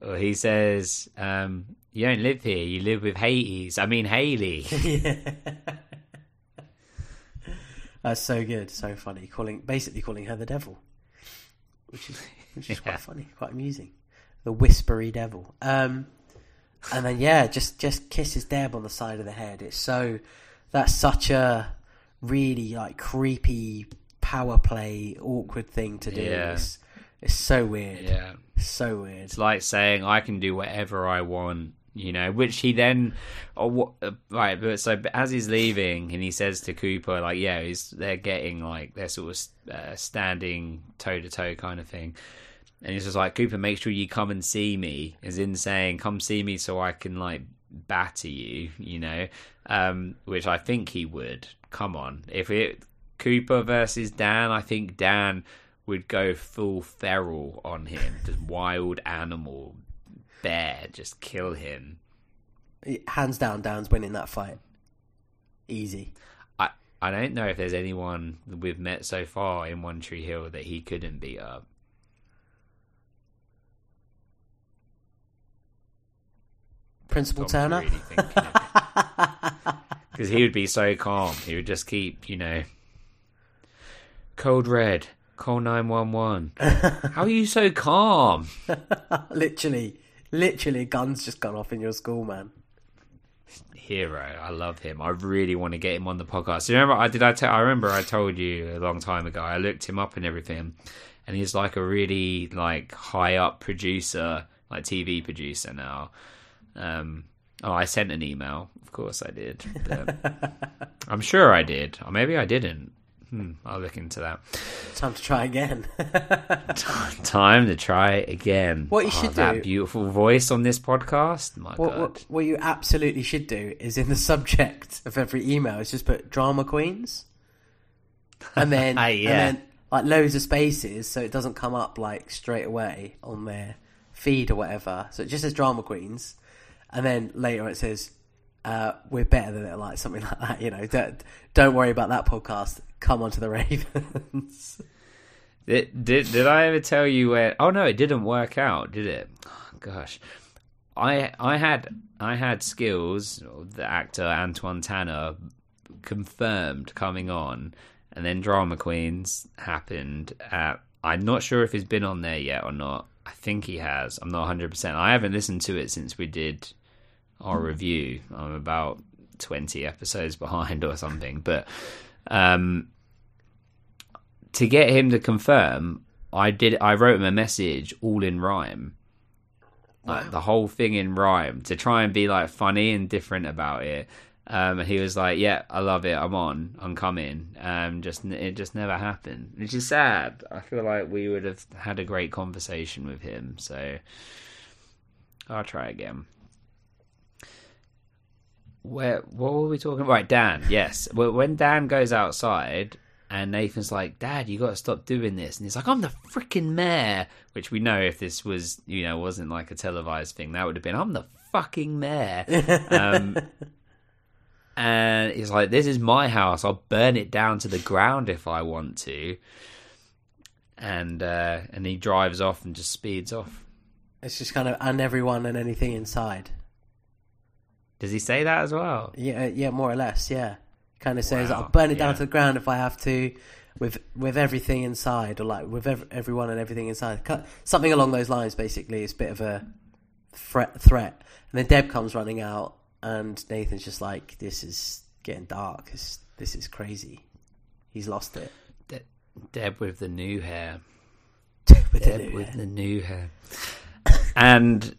Well, he says, um, "You don't live here. You live with Hades. I mean Haley." yeah. That's so good, so funny. Calling basically calling her the devil, which is which is Yeah. quite funny, quite amusing. The whispery devil. Um, and then yeah, just just kisses Deb on the side of the head. It's so that's such a really like creepy power play, awkward thing to do. Yeah. It's, it's so weird. yeah, So weird. it's like saying I can do whatever I want. You know, which he then, what, uh, right, but so as he's leaving and he says to Cooper, like, yeah, he's, they're getting like, they're sort of uh, standing toe to toe kind of thing. And he's just like, Cooper, make sure you come and see me, as in saying, come see me so I can like batter you, you know, um, which I think he would. Come on. If it, Cooper versus Dan, I think Dan would go full feral on him, just wild animal, bear, just kill him. Hands down, Dan's winning that fight. Easy. I I don't know if there's anyone we've met so far in One Tree Hill that he couldn't beat up. Principal Turner. Because he would be so calm. He would just keep, you know, code red, call nine one one. How are you so calm? literally, literally, guns just gone off in your school, man. hero. I love him. I really want to get him on the podcast. You remember I did I tell I remember I told you a long time ago. I looked him up and everything. And he's like a really like high up producer, like TV producer now. Um oh, I sent an email. Of course I did. But I'm sure I did. Or maybe I didn't. Hmm, I'll look into that. Time to try again. Time to try again. What you Oh, should that do- beautiful voice on this podcast. My what, God. what, what you absolutely should do is in the subject of every email is just put drama queens, and then Ah, yeah. and then like loads of spaces, so it doesn't come up like straight away on their feed or whatever. So it just says drama queens, and then later it says uh, we're better than it, like something like that. You know, don't don't worry about that podcast. Come on to the Ravens. Did, did I ever tell you where? Oh no, it didn't work out, did it? Oh, gosh, I I had I had skills. The actor Antwon Tanner confirmed coming on, and then Drama Queens happened. At I'm not sure if he's been on there yet or not. I think he has. I'm not 100. percent I haven't listened to it since we did our review. I'm about 20 episodes behind or something, but um to get him to confirm, I did. I wrote him a message all in rhyme, like the whole thing in rhyme to try and be like funny and different about it. Um, and he was like, "Yeah, I love it. I'm on. I'm coming." Um, just it just never happened, which is sad. I feel like we would have had a great conversation with him. So I'll try again. Where what were we talking about? Right, Dan. Yes, Well, when Dan goes outside and Nathan's like, "Dad, you got to stop doing this," and he's like, "I'm the freaking mayor," which we know if this was you know wasn't like a televised thing, that would have been, "I'm the fucking mayor." um, and he's like, "This is my house. I'll burn it down to the ground if I want to." And uh, and he drives off and just speeds off. it's just kind of and everyone and anything inside. Does he say that as well? Yeah, yeah, more or less. Yeah, kind of says Wow, I'll burn it down to the ground if I have to, with with everything inside, or like with ev- everyone and everything inside. Something along those lines. Basically, it's a bit of a threat. Threat, and then Deb comes running out, and Nathan's just like, "This is getting dark. This this is crazy. He's lost it." De- Deb with the new hair. With the Deb new with hair. the new hair. and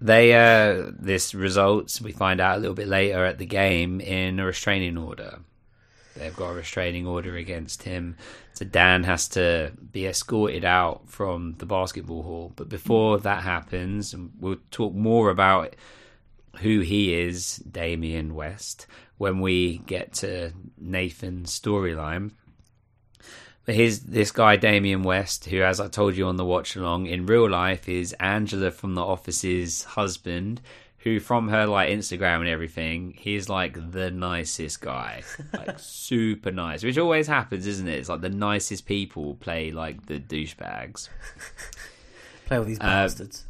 they uh this results we find out a little bit later at the game in a restraining order. They've got a restraining order against him. So Dan has to be escorted out from the basketball hall. But before that happens, and we'll talk more about who he is, Damien West, when we get to Nathan's storyline. Here's this guy, Damien West, who, as I told you on the watch along, in real life is Angela from The Office's husband, who, from her like Instagram and everything, he's like the nicest guy, like super nice, which always happens, isn't it? It's like the nicest people play like the douchebags. Play all these Uh, bastards.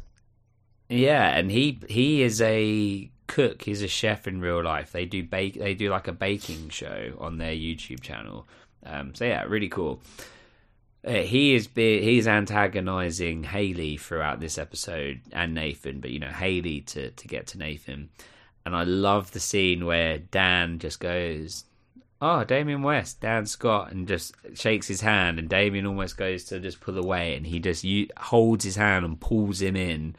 Yeah, and he he is a cook. He's a chef in real life. They do bake. They do like a baking show on their YouTube channel. Um, so yeah, really cool. Uh, he is be- he's antagonizing Haley throughout this episode and Nathan, but you know Haley to to get to Nathan. And I love the scene where Dan just goes, "Oh, Damien West, Dan Scott," and just shakes his hand, and Damien almost goes to just pull away, and he just u- holds his hand and pulls him in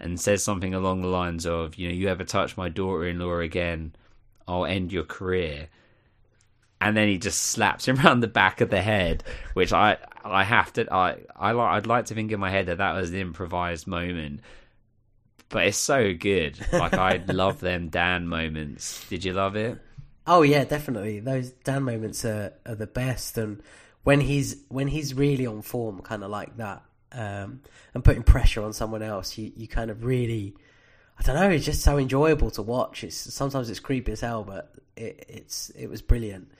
and says something along the lines of, you know, you ever touch my daughter-in-law again, I'll end your career. And then he just slaps him around the back of the head, which I I have to I I li- I'd like to think in my head that that was an improvised moment, but it's so good. Like I love them Dan moments. Did you love it? Oh yeah, definitely. Those Dan moments are, are the best, and when he's when he's really on form, kind of like that, um, and putting pressure on someone else, you, you kind of really, I don't know, it's just so enjoyable to watch. It's sometimes it's creepy as hell, but it, it's it was brilliant,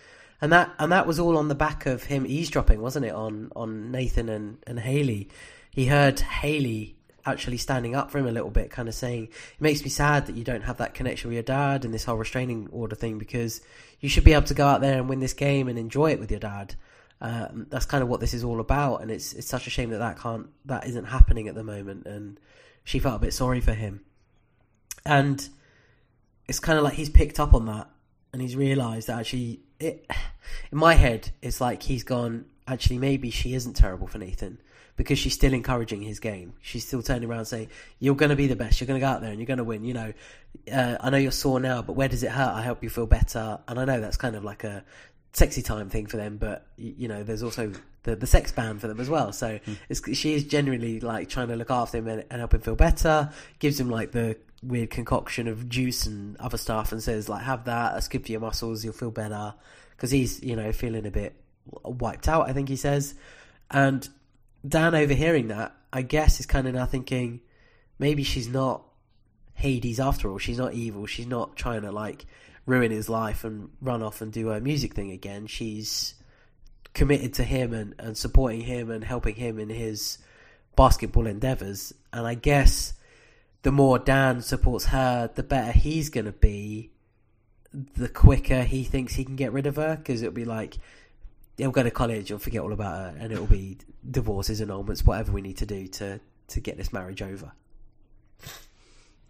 and that and that was all on the back of him eavesdropping, wasn't it? On on Nathan and and Haley, he heard Haley actually standing up for him a little bit, kind of saying, "It makes me sad that you don't have that connection with your dad and this whole restraining order thing because you should be able to go out there and win this game and enjoy it with your dad." Um, that's kind of what this is all about, and it's it's such a shame that that can't that isn't happening at the moment. And she felt a bit sorry for him, and it's kind of like he's picked up on that, and he's realised that actually, it in my head, it's like he's gone. Actually, maybe she isn't terrible for Nathan because she's still encouraging his game. She's still turning around saying, "You're going to be the best. You're going to go out there and you're going to win." You know, uh, I know you're sore now, but where does it hurt? I help you feel better. And I know that's kind of like a sexy time thing for them, but you know, there's also the, the sex ban for them as well. So mm. she is genuinely like trying to look after him and, and, help him feel better. Gives him like the weird concoction of juice and other stuff, and says like, "Have that. That's good for your muscles. You'll feel better." Because he's you know feeling a bit wiped out. I think he says, and Dan overhearing that, I guess, is kind of now thinking maybe she's not Hades after all. She's not evil. She's not trying to like ruin his life and run off and do her music thing again. She's committed to him and, and supporting him and helping him in his basketball endeavors. And I guess the more Dan supports her, the better he's going to be. The quicker he thinks he can get rid of her, because it'll be like he'll go to college, he'll forget all about her, and it'll be divorces, annulments, whatever we need to do to to get this marriage over.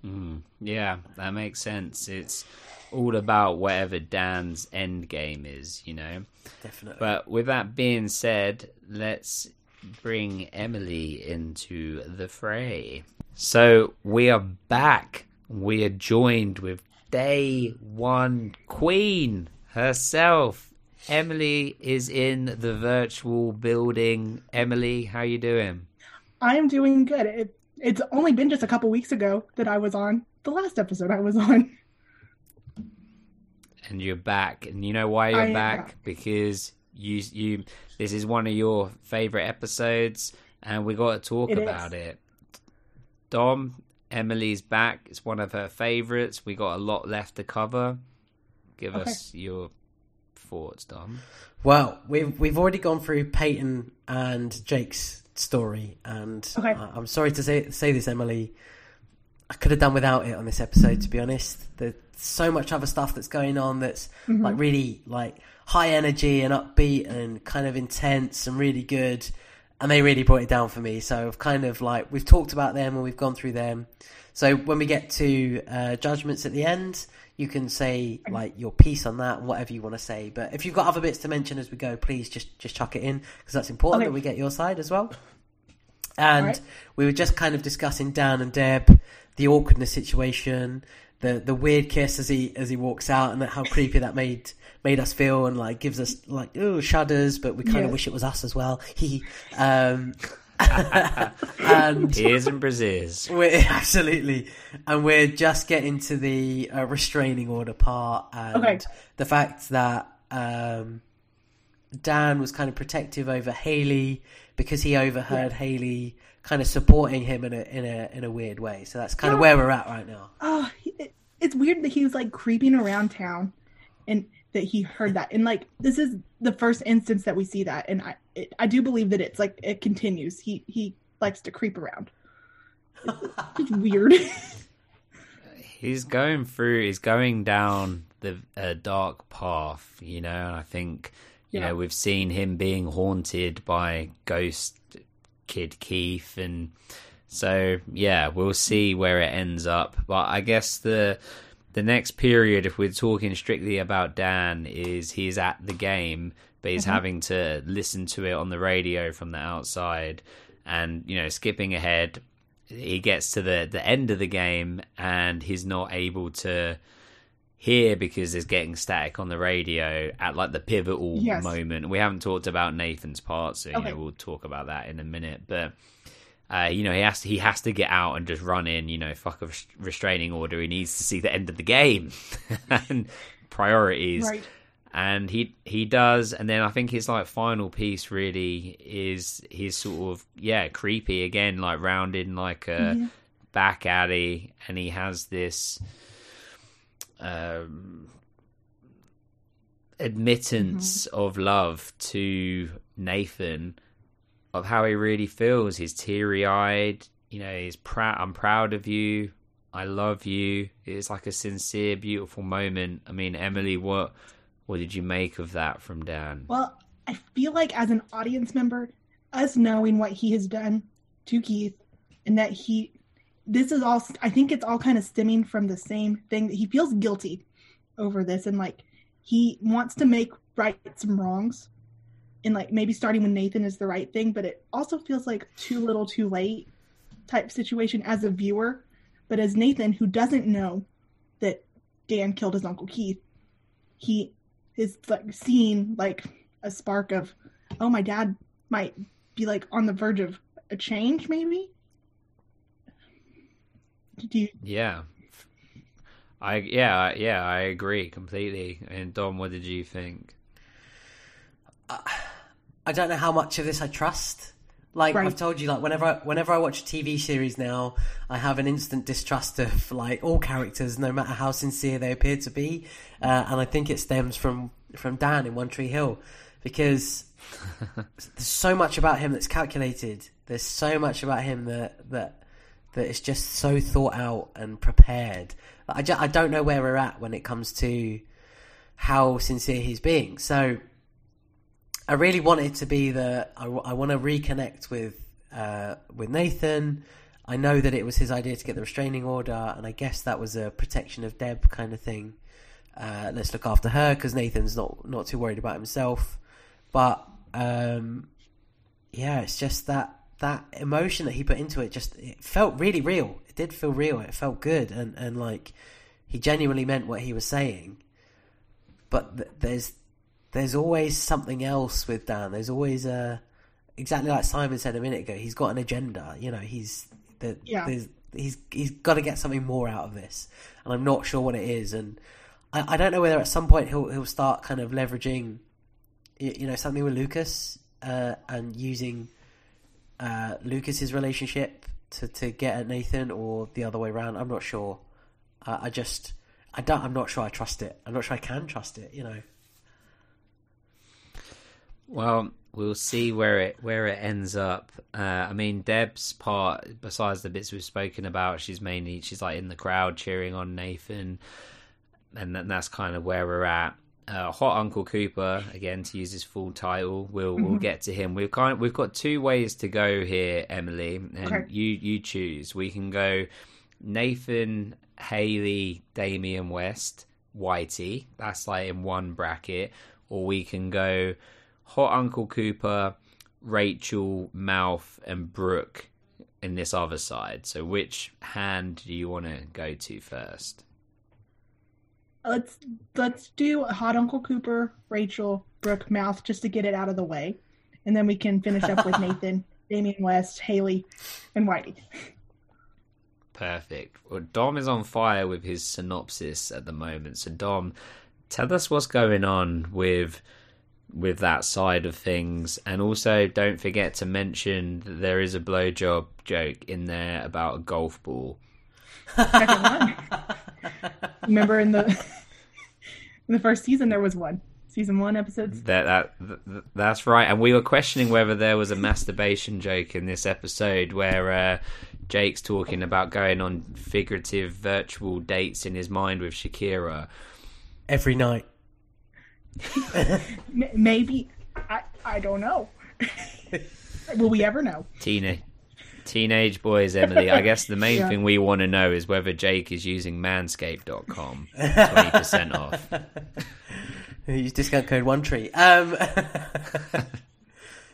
Mm, yeah, that makes sense. It's all about whatever Dan's end game is, you know. Definitely. But with that being said, let's bring Emily into the fray. So we are back. We are joined with day one queen herself. Emily is in the virtual building. Emily, how you doing? I am doing good. It, it's only been just a couple weeks ago that I was on the last episode I was on. And you're back, and you know why you're back? Uh, back? Because you you this is one of your favorite episodes, and we got to talk it about is. it. Dom, Emily's back. It's one of her favorites. We got a lot left to cover. Give okay. us your thoughts, Dom. Well, we've we've already gone through Peyton and Jake's story, and okay. I, I'm sorry to say say this, Emily. I could have done without it on this episode, to be honest. There's so much other stuff that's going on that's mm-hmm. like really like high energy and upbeat and kind of intense and really good, and they really brought it down for me. So I've kind of like we've talked about them and we've gone through them. So when we get to uh, judgments at the end, you can say like your piece on that and whatever you want to say. But if you've got other bits to mention as we go, please just just chuck it in because that's important okay. that we get your side as well. And right. we were just kind of discussing Dan and Deb, the awkwardness situation, the the weird kiss as he as he walks out, and how creepy that made made us feel, and like gives us like oh shudders, but we kind Yeah. of wish it was us as well. He um, and Here's and Brazils. we're absolutely, and we're just getting to the uh, restraining order part, and Okay. the fact that um, Dan was kind of protective over Haley because he overheard Haley kind of supporting him in a in a in a weird way. So that's kind of where we're at right now. Oh, it, it's weird that he was like creeping around town, and that he heard that. And like this is the first instance that we see that, and I it, I do believe that it's like it continues. He he likes to creep around. It's, it's weird. he's going through he's going down the uh, dark path you know and i think you Yeah. know we've seen him being haunted by ghost kid keith and so yeah we'll see where it ends up but i guess the the next period if we're talking strictly about dan is he's at the game but he's Mhm. having to listen to it on the radio from the outside and you know skipping ahead he gets to the the end of the game and he's not able to hear because there's getting static on the radio at like the pivotal Yes. moment. We haven't talked about Nathan's part, so you know we'll talk about that in a minute. But uh, you know he has to he has to get out and just run in. You know, fuck a restraining order. He needs to see the end of the game and priorities Right. and he he does and then i think his like final piece really is his sort of yeah creepy again like rounded in like a Mhm. back alley and he has this um admittance of love to nathan of how he really feels. He's teary-eyed you know he's proud i'm proud of you. I love you. It's like a sincere beautiful moment. I mean emily what what did you make of that from Dan? Well, I feel like as an audience member, us knowing what he has done to Keith and that he this is all I think it's all kind of stemming from the same thing that he feels guilty over this and like he wants to make right some wrongs and like maybe starting with Nathan is the right thing, but it also feels like too little too late type situation as a viewer. But as Nathan, who doesn't know that Dan killed his uncle Keith, he is like seeing like a spark of, oh, my dad might be like on the verge of a change, maybe. Do you? Yeah. I yeah, yeah, I agree completely. And Dom, what did you think? I don't know how much of this I trust. Like Right. I've told you, like whenever I, whenever I watch a TV series now, I have an instant distrust of like all characters, no matter how sincere they appear to be, uh, and I think it stems from from Dan in One Tree Hill, because there's so much about him that's calculated. There's so much about him that that that is just so thought out and prepared. I, ju- I don't know where we're at when it comes to how sincere he's being. So I really want it to be that I, want to reconnect with uh, with Nathan. I know that it was his idea to get the restraining order, and I guess that was a protection of Deb kind of thing. Uh, let's look after her because Nathan's not not too worried about himself. But um, yeah, it's just that that emotion that he put into it just it felt really real. It did feel real. It felt good, and and like he genuinely meant what he was saying. But th- there's there's always something else with Dan. There's always a exactly like Simon said a minute ago. He's got an agenda. You know, he's the, Yeah. there's, he's he's got to get something more out of this, and I'm not sure what it is. And I, I don't know whether at some point he'll he'll start kind of leveraging, y- you know, something with Lucas uh, and using uh, Lucas's relationship to, to get at Nathan, or the other way around. I'm not sure. I just I don't. I'm not sure. I trust it. I'm not sure I can trust it. You know. Well, we'll see where it where it ends up. Uh, I mean, Deb's part, besides the bits we've spoken about, she's mainly she's like in the crowd cheering on Nathan, and then that's kind of where we're at. Uh, Hot Uncle Cooper, again to use his full title, we'll we'll Mhm. get to him. We've kind of, we've got two ways to go here, Emily, and Okay. you you choose. We can go Nathan, Haley, Damien West, Whitey. That's like in one bracket, or we can go Hot Uncle Cooper, Rachel, Mouth, and Brooke in this other side. So, which hand do you want to go to first? Let's let's do Hot Uncle Cooper, Rachel, Brooke, Mouth, just to get it out of the way, and then we can finish up with Nathan, Damien West, Haley, and Whitey. Perfect. Well, Dom is on fire with his synopsis at the moment. So, Dom, tell us what's going on with with that side of things, and also don't forget to mention that there is a blowjob joke in there about a golf ball. Second one. Remember in the in the first season there was one. Season one episodes. That, that that's right, and we were questioning whether there was a masturbation joke in this episode where uh, Jake's talking about going on figurative virtual dates in his mind with Shakira. Every night. Maybe I I don't know. Will we ever know? Tina, teenage boys, Emily. I guess the main Yeah. thing we want to know is whether Jake is using Manscaped.com. Twenty percent off. Use discount code one tree. Um,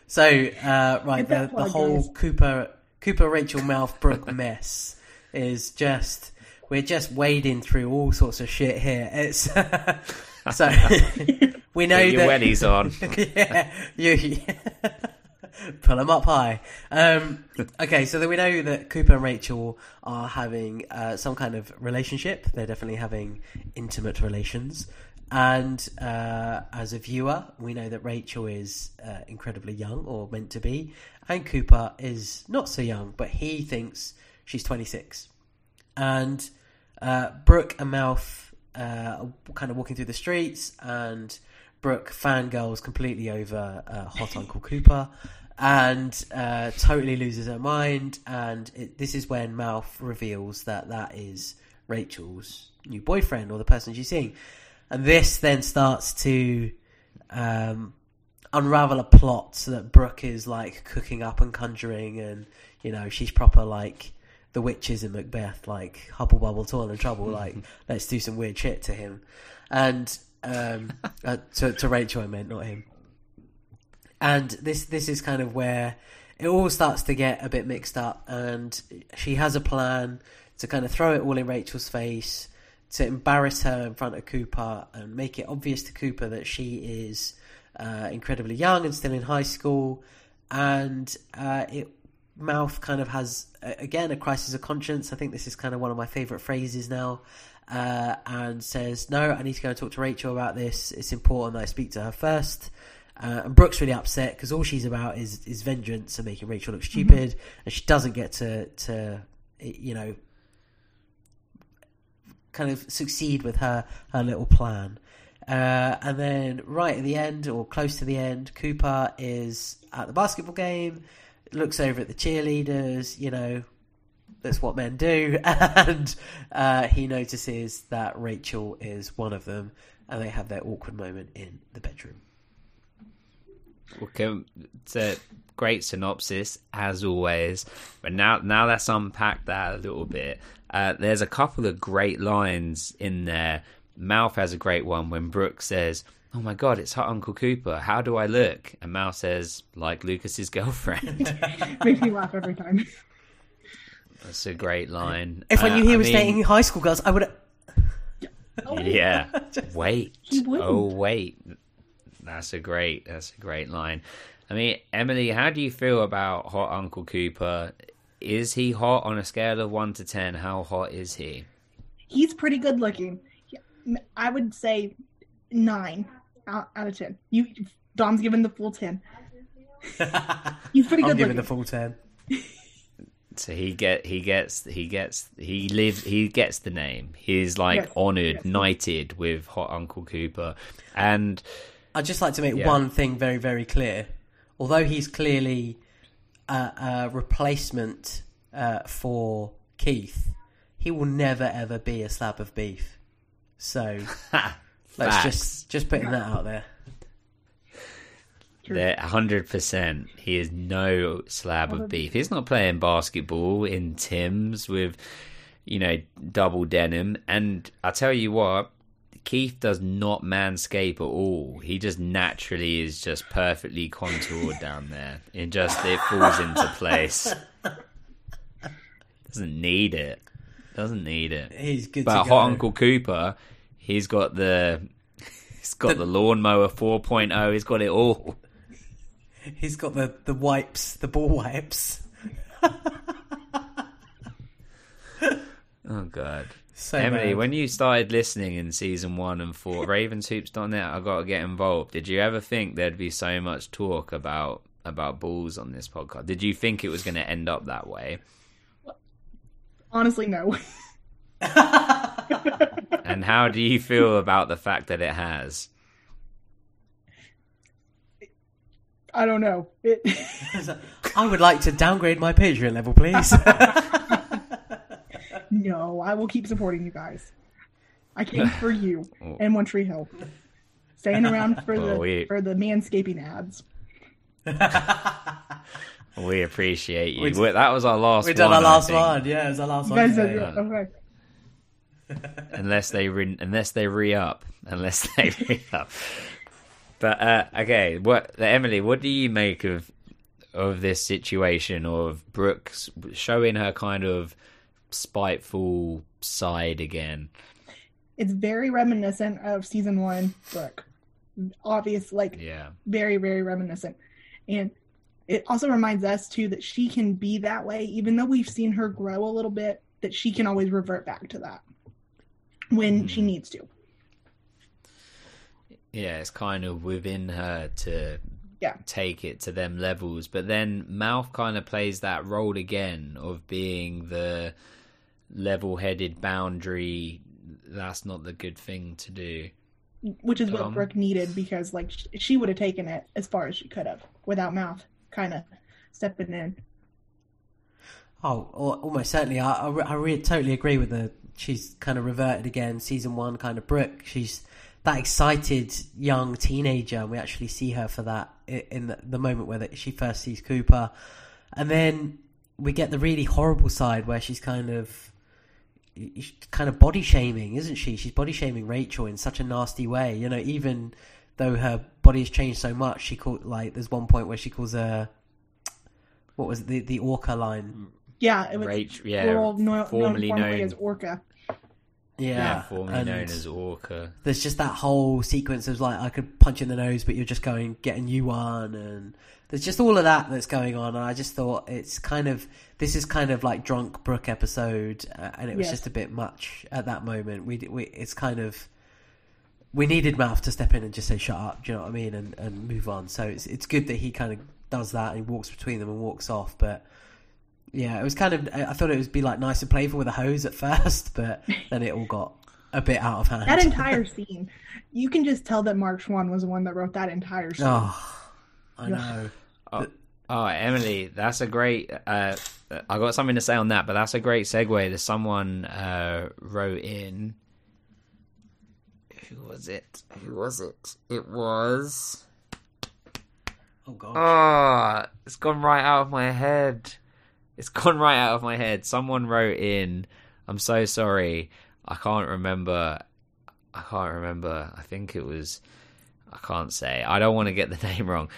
so uh, right, the, the whole. Cooper Cooper, Rachel, Mouth, Brooke mess is just we're just wading through all sorts of shit here. It's so we know Get your that wellies on. yeah, you pull them up high. Um, okay, so then we know that Cooper and Rachel are having uh, some kind of relationship. They're definitely having intimate relations. And uh, as a viewer, we know that Rachel is uh, incredibly young, or meant to be, and Cooper is not so young, but he thinks she's 26. And uh, Brooke and Mouth uh, kind of walking through the streets, and Brooke fangirls completely over uh, Hot Uncle Cooper and uh, totally loses her mind. And it, this is when Mouth reveals that that is Rachel's new boyfriend or the person she's seeing. And this then starts to um, unravel a plot so that Brooke is like cooking up and conjuring, and you know she's proper like the witches in Macbeth, like hubble bubble, toil and trouble. Like let's do some weird shit to him, and um, uh, to to Rachel, I meant not him. And this this is kind of where it all starts to get a bit mixed up, and she has a plan to kind of throw it all in Rachel's face, to embarrass her in front of Cooper, and make it obvious to Cooper that she is uh, incredibly young and still in high school, and uh, it mouth kind of has again a crisis of conscience. I think this is kind of one of my favorite phrases now. Uh, and says, "No, I need to go and talk to Rachel about this. It's important that I speak to her first. Uh, and Brooke's really upset because all she's about is is vengeance and making Rachel look stupid, and she doesn't get to to you know kind of succeed with her her little plan. Uh, and then right at the end, or close to the end, Cooper is at the basketball game, looks over at the cheerleaders, you know, that's what men do, and uh, he notices that Rachel is one of them, and they have their awkward moment in the bedroom. Okay, it's a great synopsis as always. But now, now let's unpack that a little bit. Uh, there's a couple of great lines in there. Mouth has a great one when Brooke says, "Oh my God, it's Hot Uncle Cooper. How do I look?" And Mouth says, "Like Lucas's girlfriend." Makes me laugh every time. That's a great line. If I Uh, knew he I was mean- dating high school girls, I would. yeah. Wait. He wouldn't. Oh wait. That's a great. That's a great line. I mean, Emily, how do you feel about Hot Uncle Cooper? Is he hot on a scale of one to ten? How hot is he? He's pretty good looking. I would say nine out, out of ten. You, Dom's given the full ten. He's pretty I'm good giving looking. the full ten. So he get he gets he gets he lives he gets the name. He's like Yes, honored, yes. knighted with Hot Uncle Cooper, and I'd just like to make Yeah. one thing very, very clear. Although he's clearly a, a replacement uh, for Keith, he will never ever be a slab of beef. So let's just just putting that out there. There, hundred percent. He is no slab of beef. He's not playing basketball in Tim's with, you know, double denim. And I tell you what, Keith does not manscape at all. He just naturally is just perfectly contoured down there. It just it falls into place. Doesn't need it. Doesn't need it. He's good But to go. Hot Uncle Cooper, he's got the. He's got the, lawnmower 4.0. He's got it all. He's got the, the wipes, the ball wipes. Oh god. So Emily, bad. when you started listening in season one and thought Ravenshoops.net, I got to get involved. Did you ever think there'd be so much talk about about balls on this podcast? Did you think it was going to end up that way? Honestly, no. And how do you feel about the fact that it has? I don't know. It, I would like to downgrade my Patreon level, please. No, I will keep supporting you guys. I came for you and One Tree Hill. Staying around for the we- for the manscaping ads. We appreciate you. We- We- that was our last. One. We did one, our I last think. one. Yeah, it was our last You one. guys today. okay. unless they re- unless they re up, unless they re up. But uh, okay, what Emily? What do you make of of this situation of Brooks showing her kind of spiteful side again. It's very reminiscent of season one Brooke. Obvious, like Yeah. very, very reminiscent. And it also reminds us too that she can be that way, even though we've seen her grow a little bit, that she can always revert back to that when she mm-hmm. needs to. Yeah, it's kind of within her to Yeah. take it to them levels. But then Mouth kind of plays that role again of being the level headed boundary. That's not the good thing to do. Which is what Um, Brooke needed because, like, sh- she would have taken it as far as she could have without mouth kind of stepping in. Oh, almost certainly. I, I, re- I re- totally agree with the. She's kind of reverted again, season one kind of Brooke. She's that excited young teenager, and we actually see her for that in the, the moment where the, she first sees Cooper, and then we get the really horrible side where she's kind of kind of body shaming, isn't she? She's body shaming Rachel in such a nasty way. You know, even though her body has changed so much, she called like there's one point where she calls her what was it, the the orca line. Yeah, it was Rach- yeah, well, no, formerly known formerly known- as Orca. Yeah, formerly and known as Orca. There's just that whole sequence of like I could punch you in the nose, but you're just going get a new one, and there's just all of that that's going on. And I just thought it's kind of this is kind of like drunk Brooke episode, uh, and it was Yes. just a bit much at that moment. We we it's kind of we needed Mouth to step in and just say shut up. Do you know what I mean? And and move on. So it's it's good that he kind of does that. and He walks between them and walks off, but. Yeah, it was kind of. I I thought it would be like nice and playful with a hose at first, but then it all got a bit out of hand. That entire scene, you can just tell that Mark Schwahn was the one that wrote that entire scene. Oh, I know. Oh, oh, Emily, that's a great. Uh, I got something to say on that, but that's a great segue. That someone uh, wrote in. Who was it? Who was it? It was. Oh god. Oh, it's gone right out of my head. It's gone right out of my head. Someone wrote in. I'm so sorry. I can't remember. I can't remember. I think it was. I can't say. I don't want to get the name wrong.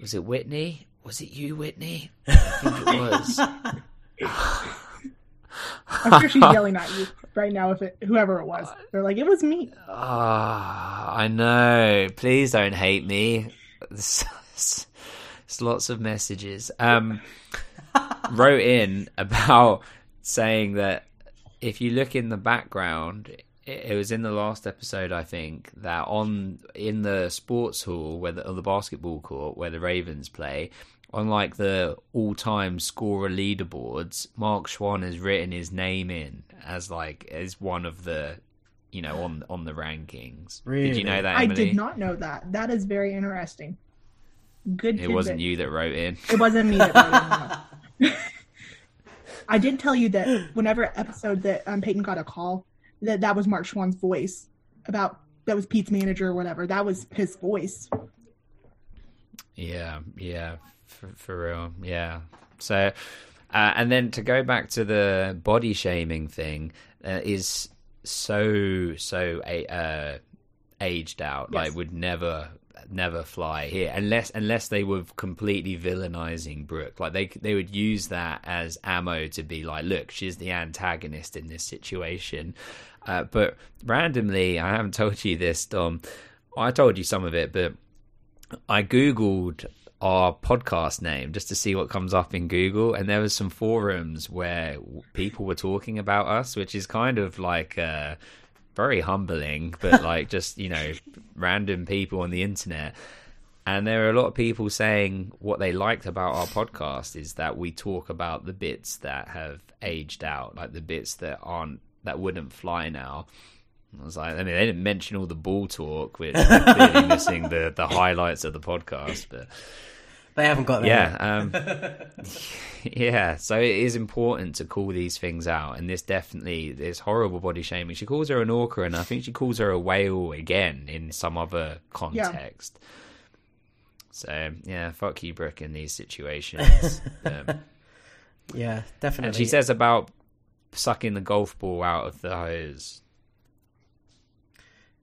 Was it Whitney? Was it you, Whitney? I think it was. I'm sure she's yelling at you right now. If it, whoever it was, they're like, "It was me." Ah, I know. Please don't hate me. There's, there's lots of messages. Um, wrote in about saying that if you look in the background, it, it was in the last episode, I think, that on in the sports hall where the, the basketball court where the Ravens play. On like the all-time scorer leaderboards, Mark Schwahn has written his name in as like as one of the you know, on on the rankings. Did you know that? I did not know that. That is very interesting. Good. It wasn't you that wrote in. It wasn't me that wrote it, no. I did tell you that whenever episode that um, Peyton got a call, that that was Mark Schwahn's voice about that was Pete's manager or whatever. That was his voice. Yeah, yeah, for, for real. Yeah. So, uh, and then to go back to the body shaming thing uh, is so so a uh, aged out. Yes. Like would never never fly here unless unless they were completely villainizing Brooke. Like they they would use that as ammo to be like, look, she's the antagonist in this situation. Uh, but randomly, I haven't told you this, Dom. I told you some of it, but I googled our podcast name just to see what comes up in Google, and there was some forums where people were talking about us, which is kind of like uh, very humbling, but like just you know random people on the internet. And there are a lot of people saying what they liked about our podcast is that we talk about the bits that have aged out, like the bits that aren't that wouldn't fly now. I was like, I mean, they didn't mention all the ball talk, which I'm clearly missing the the highlights of the podcast, but They haven't got that. yeah, um, yeah. So it is important to call these things out, and this definitely this horrible body shaming. She calls her an orca, and I think she calls her a whale again in some other context. So yeah, fuck you, Brooke, in these situations. um, yeah, definitely. and she says about sucking the golf ball out of the hose.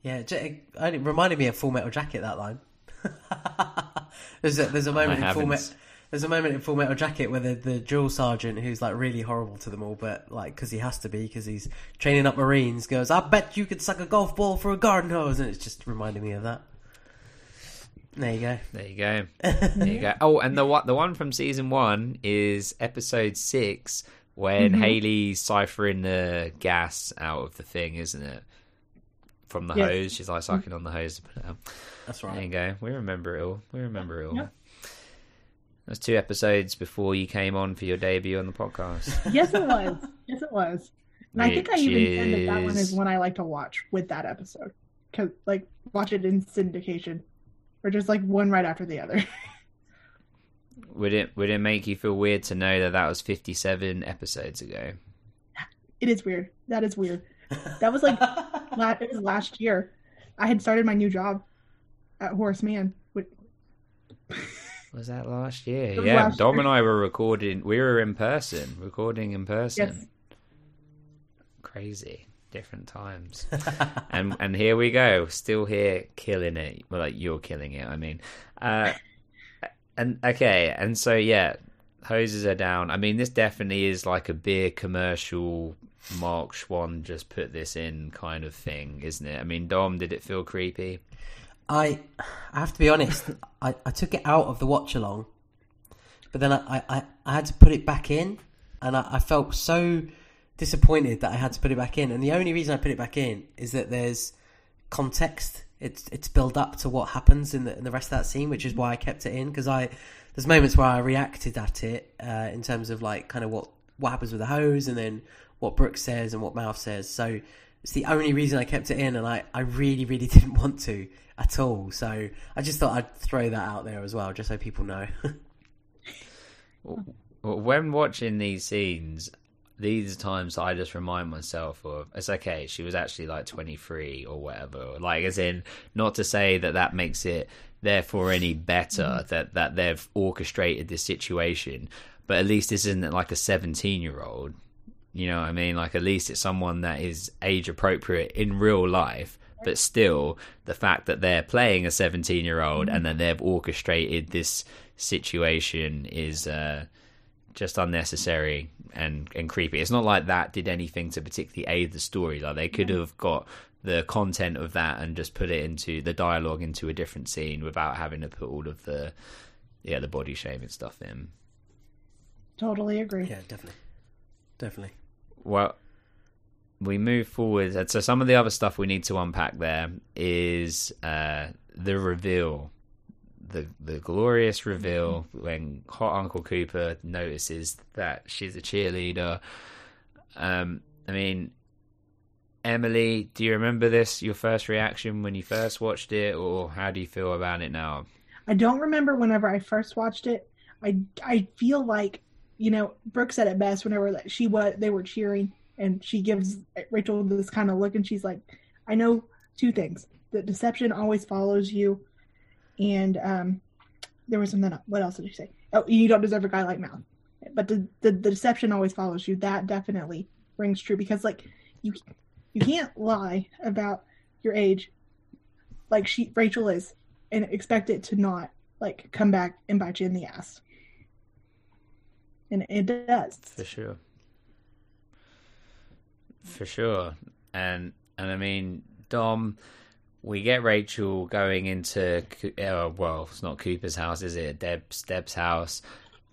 Yeah, it, it, it reminded me of Full Metal Jacket. That line. there's a there's a moment in Full. Metal. There's a moment in Full Metal Jacket where the, the drill sergeant, who's like really horrible to them all, but like because he has to be because he's training up Marines, goes, "I bet you could suck a golf ball for a garden hose," and it's just reminding me of that. There you go. There you go. There you go. Oh, and the one the one from season one is episode six when Mhm. Haley's ciphering the gas out of the thing, isn't it? From the Yes. hose, she's like mm. sucking on the hose to put it um, out. That's right. There you go. We remember it all. We remember it all. Yep. That's two episodes before you came on for your debut on the podcast. Yes, it was. yes, it was. And I think I even said that that one is is- one I like to watch with that episode, cause like watch it in syndication, or just like one right after the other. Would it would it make you feel weird to know that that was fifty seven episodes ago? It is weird. That is weird. That was like la- it was last year. I had started my new job at Horace Mann. Was that last year? It yeah, last Dom year. and I were recording. We were in person, recording in person. yes, Crazy, different times. and and here we go, still here, killing it. Well, like you're killing it. I mean, uh, and okay, and so yeah, hoses are down. I mean, this definitely is like a beer commercial. Mark Schwahn just put this in kind of thing, isn't it? I mean, Dom, did it feel creepy? I I have to be honest. I, I took it out of the watch along, but then I, I, I had to put it back in, and I, I felt so disappointed that I had to put it back in. And the only reason I put it back in is that there's context. It's it's built up to what happens in the in the rest of that scene, which is why I kept it in because I there's moments where I reacted at it uh, in terms of like kind of what what happens with the hose and then what Brooke says and what Mouth says. So it's the only reason I kept it in, and I, I really, really didn't want to at all. So I just thought I'd throw that out there as well, just so people know. When watching these scenes, these times I just remind myself of it's okay. She was actually like 23 or whatever. Like, as in, not to say that that makes it therefore any better mm. that that they've orchestrated this situation, but at least this isn't like a 17 year old. You know what I mean? Like, at least it's someone that is age appropriate in real life. But still, the fact that they're playing a 17 year old and then they've orchestrated this situation is uh, just unnecessary and, and creepy. It's not like that did anything to particularly aid the story. Like they could have got the content of that and just put it into the dialogue into a different scene without having to put all of the yeah the body shaming stuff in. totally agree. yeah, definitely, definitely. Well, we move forward. And So some of the other stuff we need to unpack there is uh, the reveal, the the glorious reveal when Hot Uncle Cooper notices that she's a cheerleader. Um, I mean, Emily, do you remember this? Your first reaction when you first watched it, or how do you feel about it now? I don't remember whenever I first watched it. I I feel like you know Brooke said it best whenever she was they were cheering and she gives Rachel this kind of look and she's like, I know two things: that deception always follows you, and um, there was something. What else did she say? Oh, you don't deserve a guy like Mouth. But the, the the deception always follows you. That definitely rings true because like you you can't lie about your age like she Rachel is and expect it to not like come back and bite you in the ass. And it does. For sure. For sure. And and I mean, Dom, we get Rachel going into uh, well, it's not Cooper's house, is it? Deb's Deb's house.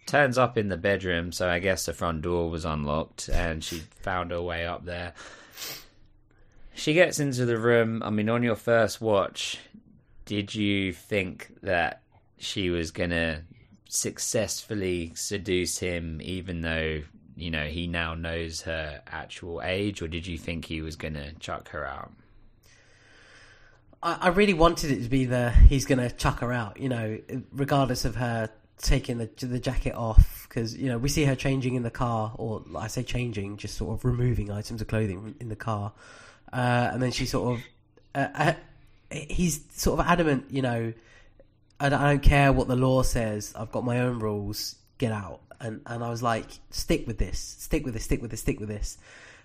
Turns up in the bedroom, so I guess the front door was unlocked and she found her way up there. She gets into the room. I mean, on your first watch, did you think that she was gonna successfully seduce him, even though you know he now knows her actual age, or did you think he was gonna chuck her out? I, I really wanted it to be the he's going to chuck her out, you know, regardless of her taking the the jacket off because you know we see her changing in the car, or I say changing, just sort of removing items of clothing in the car, uh, and then she sort of uh, uh, he's sort of adamant, you know, I don't, I don't care what the law says. I've got my own rules. Get out. And and I was like, stick with this. Stick with this. Stick with this. Stick with this.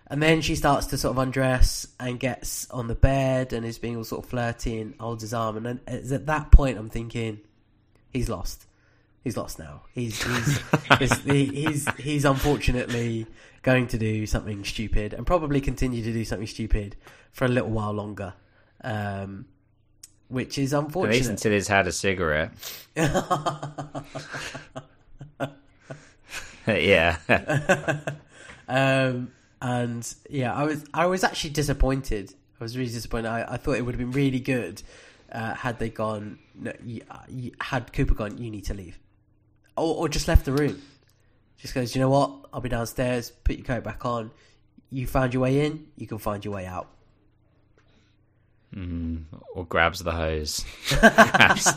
And then she starts to sort of undress and gets on the bed and is being all sort of flirty and holds his arm. And then it's at that point I'm thinking, he's lost. he's lost now. He's he's he's, he's he's unfortunately going to do something stupid and probably continue to do something stupid for a little while longer. Um, which is unfortunate. At least until he's had a cigarette. yeah. um, and yeah, I was I was actually disappointed. I was really disappointed. I, I thought it would have been really good uh, had they gone, no, you, uh, you, had Cooper gone, you need to leave, or, or just left the room. Just goes, you know what? I'll be downstairs. Put your coat back on. You found your way in. You can find your way out. Mm, or grabs the hose.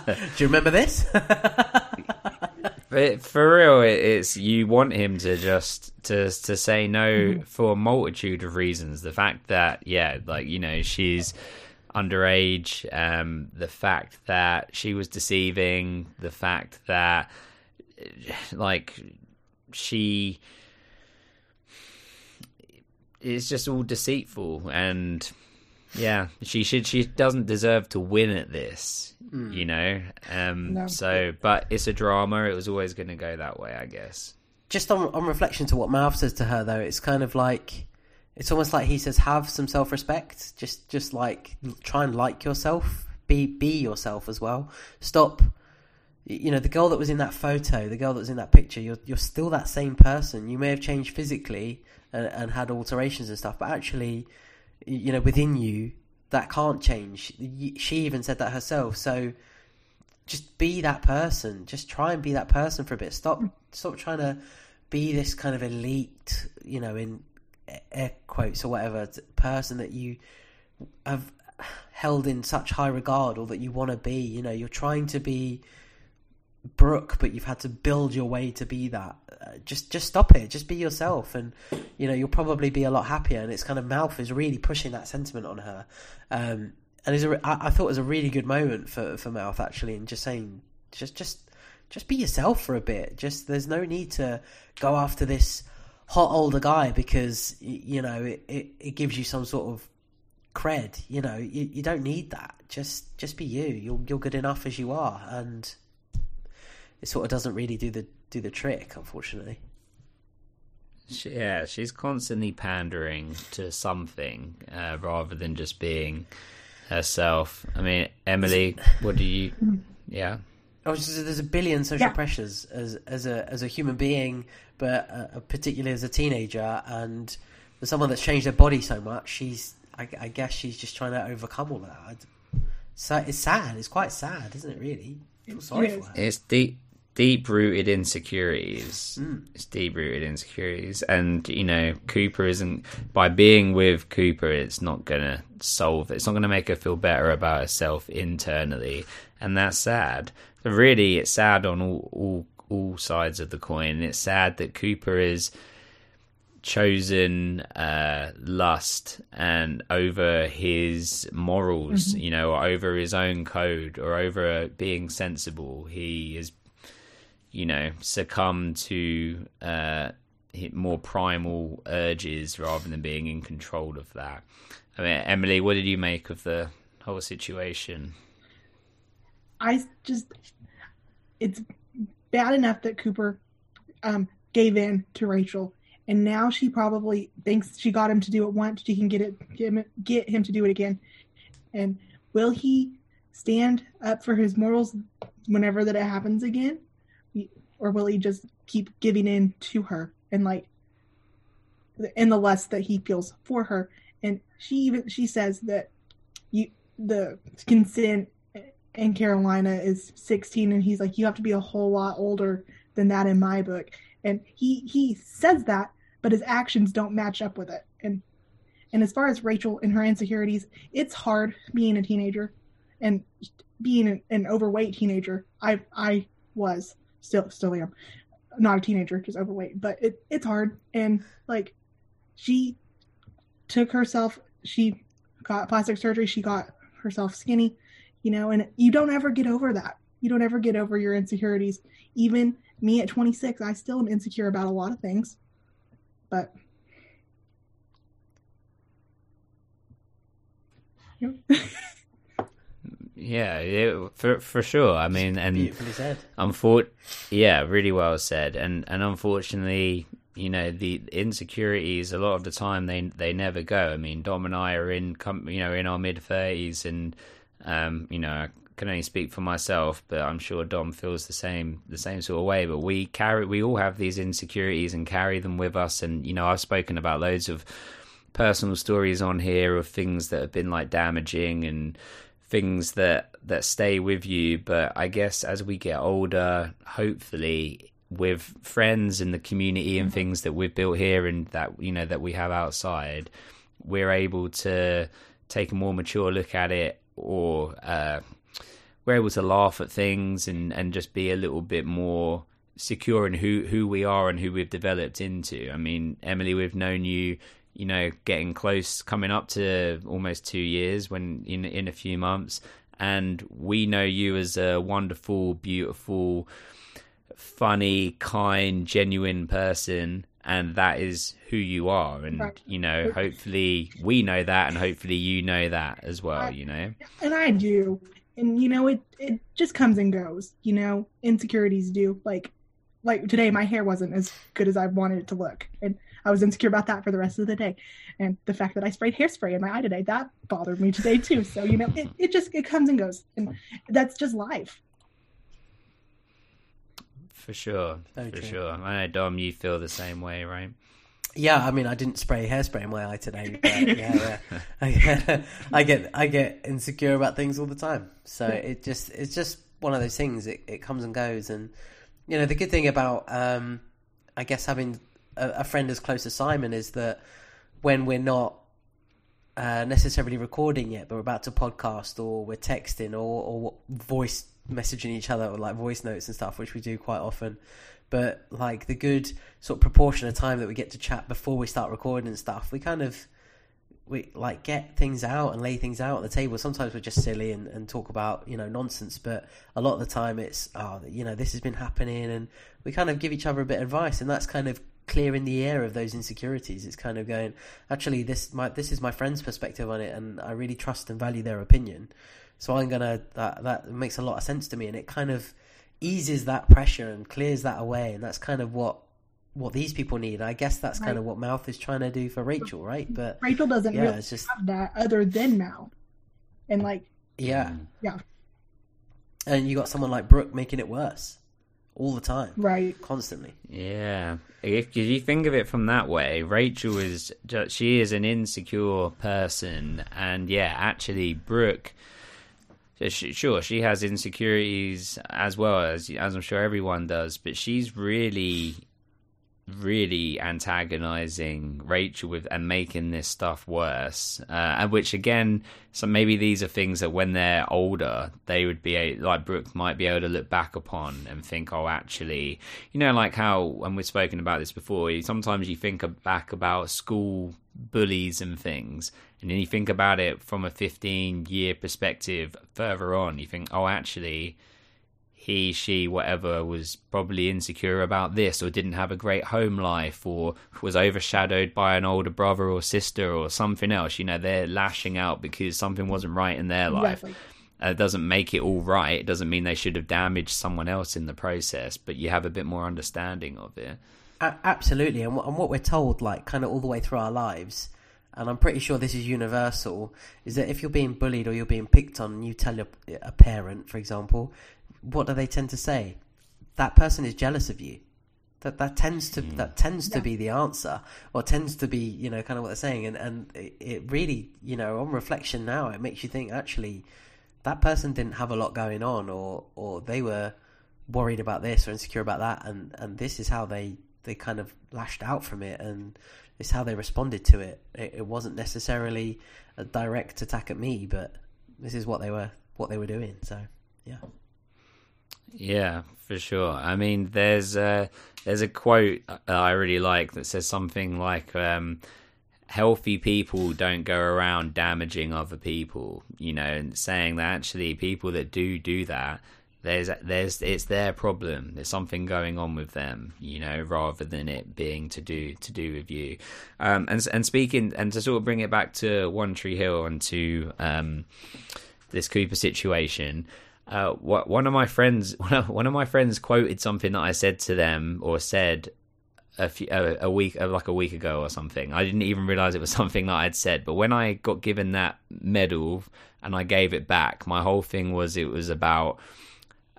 Do you remember this? But for real, it, it's you want him to just to to say no for a multitude of reasons. The fact that yeah, like you know, she's underage. Um, the fact that she was deceiving. The fact that like she it's just all deceitful and yeah she should she doesn't deserve to win at this Mm. you know um No. so but it's a drama it was always going to go that way i guess just on on reflection to what Mouth says to her though, it's kind of like it's almost like he says, "Have some self respect. Just just like try and like yourself. Be be yourself as well. Stop." You know, the girl that was in that photo, the girl that was in that picture, you're you're still that same person. You may have changed physically and, and had alterations and stuff, but actually, you know, within you, that can't change. She even said that herself. So, just be that person. Just try and be that person for a bit. Stop stop trying to be this kind of elite, you know, in air quotes or whatever, person that you have held in such high regard or that you want to be. You know, you're trying to be Brooke, but you've had to build your way to be that. Uh, just just stop it. Just be yourself, and you know you'll probably be a lot happier. And it's kind of mouth is really pushing that sentiment on her. Um, and it's a, I, I thought it was a really good moment for for mouth actually, and just saying just just just be yourself for a bit. Just there's no need to go after this hot older guy because you know it, it, it gives you some sort of cred. You know you, you don't need that. Just just be you. You're you're good enough as you are, and it sort of doesn't really do the do the trick, unfortunately. She, yeah, she's constantly pandering to something uh, rather than just being herself. I mean, Emily, what do you? Yeah, I was there's a billion social Yeah. pressures as as a as a human being, but uh, particularly as a teenager, and for someone that's changed their body so much, she's I, I guess she's just trying to overcome all that. So it's sad. It's quite sad, isn't it? Really, I feel sorry for her. it's deep, deep rooted insecurities. Mm. It's deep rooted insecurities, and you know, Cooper isn't by being with Cooper. It's not gonna solve. It's not gonna make her feel better about herself internally, and that's sad. But really, it's sad on all all all sides of the coin. It's sad that Cooper is chosen uh, lust and over his morals, Mhm. you know, or over his own code, or over being sensible. He is, you know, succumb to uh, more primal urges rather than being in control of that. I mean, Emily, what did you make of the whole situation? I just it's bad enough that Cooper um, gave in to Rachel, and now she probably thinks she got him to do it once. She can get it get him, get him to do it again. And will he stand up for his morals whenever that it happens again, or will he just keep giving in to her and like in the lust that he feels for her? And she even she says that you the consent in Carolina is 16 and he's like you have to be a whole lot older than that in my book. And he he says that but his actions don't match up with it. And and as far as Rachel and her insecurities it's hard being a teenager and being an, an overweight teenager. I I was still still am. Not a teenager just overweight but it it's hard. And like she took herself she got plastic surgery she got herself skinny you know and you don't ever get over that. You don't ever get over your insecurities. Even me at 26 i still am insecure about a lot of things but Yeah, it, for for sure. I mean, and Beautifully said. Unfor- yeah, really well said. And and unfortunately, you know, the insecurities a lot of the time they they never go. I mean, Dom and I are in com- you know in our mid thirties, and um, you know, I can only speak for myself, but I'm sure Dom feels the same the same sort of way. But we carry we all have these insecurities and carry them with us. And you know, I've spoken about loads of personal stories on here of things that have been like damaging and things that that stay with you but i guess as we get older hopefully with friends and the community and things that we've built here and that you know that we have outside we're able to take a more mature look at it or uh, we're able to laugh at things and and just be a little bit more secure in who who we are and who we've developed into. I mean emily we've known you you know, getting close, coming up to almost two years when in in a few months, and we know you as a wonderful, beautiful, funny, kind, genuine person, and that is who you are. And Right. you know, hopefully we know that, and hopefully you know that as well. You know, and I do. And you know, it it just comes and goes. You know, insecurities do. Like like today, my hair wasn't as good as I wanted it to look, and I was insecure about that for the rest of the day. And the fact that I sprayed hairspray in my eye today that bothered me today too. So you know, it, it just it comes and goes, and that's just life. for sure, Very for true. sure. I know Dom, you feel the same way, right? Yeah, I mean, I didn't spray hairspray in my eye today, but yeah, yeah. I get, I get, I get insecure about things all the time. So it just, it's just one of those things. It, it comes and goes, and you know, the good thing about, um, I guess, having a, a friend as close as Simon is that when we're not uh, necessarily recording yet, but we're about to podcast or we're texting or, or voice messaging each other or like voice notes and stuff, which we do quite often. But like the good sort of proportion of time that we get to chat before we start recording and stuff, we kind of we like get things out and lay things out on the table. Sometimes we're just silly and, and talk about you know nonsense, but a lot of the time it's oh you know this has been happening, and we kind of give each other a bit of advice, and that's kind of clearing the air of those insecurities. It's kind of going actually this my this is my friend's perspective on it, and I really trust and value their opinion. So I'm gonna that that makes a lot of sense to me, and it kind of eases that pressure and clears that away, and that's kind of what what these people need. I guess that's kind of what Mouth is trying to do for Rachel, right? Mm-hmm. But Rachel doesn't yeah, really it's just have that other than Mouth, and like yeah, yeah, and you got someone like Brooke making it worse all the time, right. constantly. Yeah, if you think of it from that way, Rachel is ju- she is an insecure person, and yeah, actually, Brooke, sure, she has insecurities as well as as I'm sure everyone does, but she's really, really antagonizing Rachel with and making this stuff worse. Uh, and which again, so maybe these are things that when they're older, they would be a, like Brooke might be able to look back upon and think, oh, actually, you know, like how and we've spoken about this before. Sometimes you think back about school bullies and things. And then you think about it from a 15 year perspective further on, you think, oh, actually, he, she, whatever was probably insecure about this or didn't have a great home life or was overshadowed by an older brother or sister or something else. You know, they're lashing out because something wasn't right in their life. Exactly. Uh, It doesn't make it all right. It doesn't mean they should have damaged someone else in the process, but you have a bit more understanding of it. A- absolutely, and, wh- and what we're told, like kind of all the way through our lives, and I'm pretty sure this is universal, is that if you're being bullied or you're being picked on, and you tell a, a parent, for example, what do they tend to say? That person is jealous of you. That that tends to hmm. that tends to be the answer, or tends to be you know kind of what they're saying, and and it, it really you know on reflection now it makes you think actually that person didn't have a lot going on, or or they were worried about this or insecure about that, and and this is how they they kind of lashed out from it, and it's how they responded to it. It, it wasn't necessarily a direct attack at me, but this is what they were what they were doing. So yeah. Yeah, for sure. I mean, there's a there's a quote I really like that says something like, um, "Healthy people don't go around damaging other people." You know, and saying that actually people that do do that, there's there's it's their problem. There's something going on with them. You know, rather than it being to do to do with you. Um, and and speaking and to sort of bring it back to One Tree Hill and to um, this Cooper situation. Uh, one of my friends, one of, my friends quoted something that I said to them or said a, few, a, week, uh, like a week ago or something. I didn't even realize it was something that I'd said. But when I got given that medal and I gave it back, my whole thing was it was about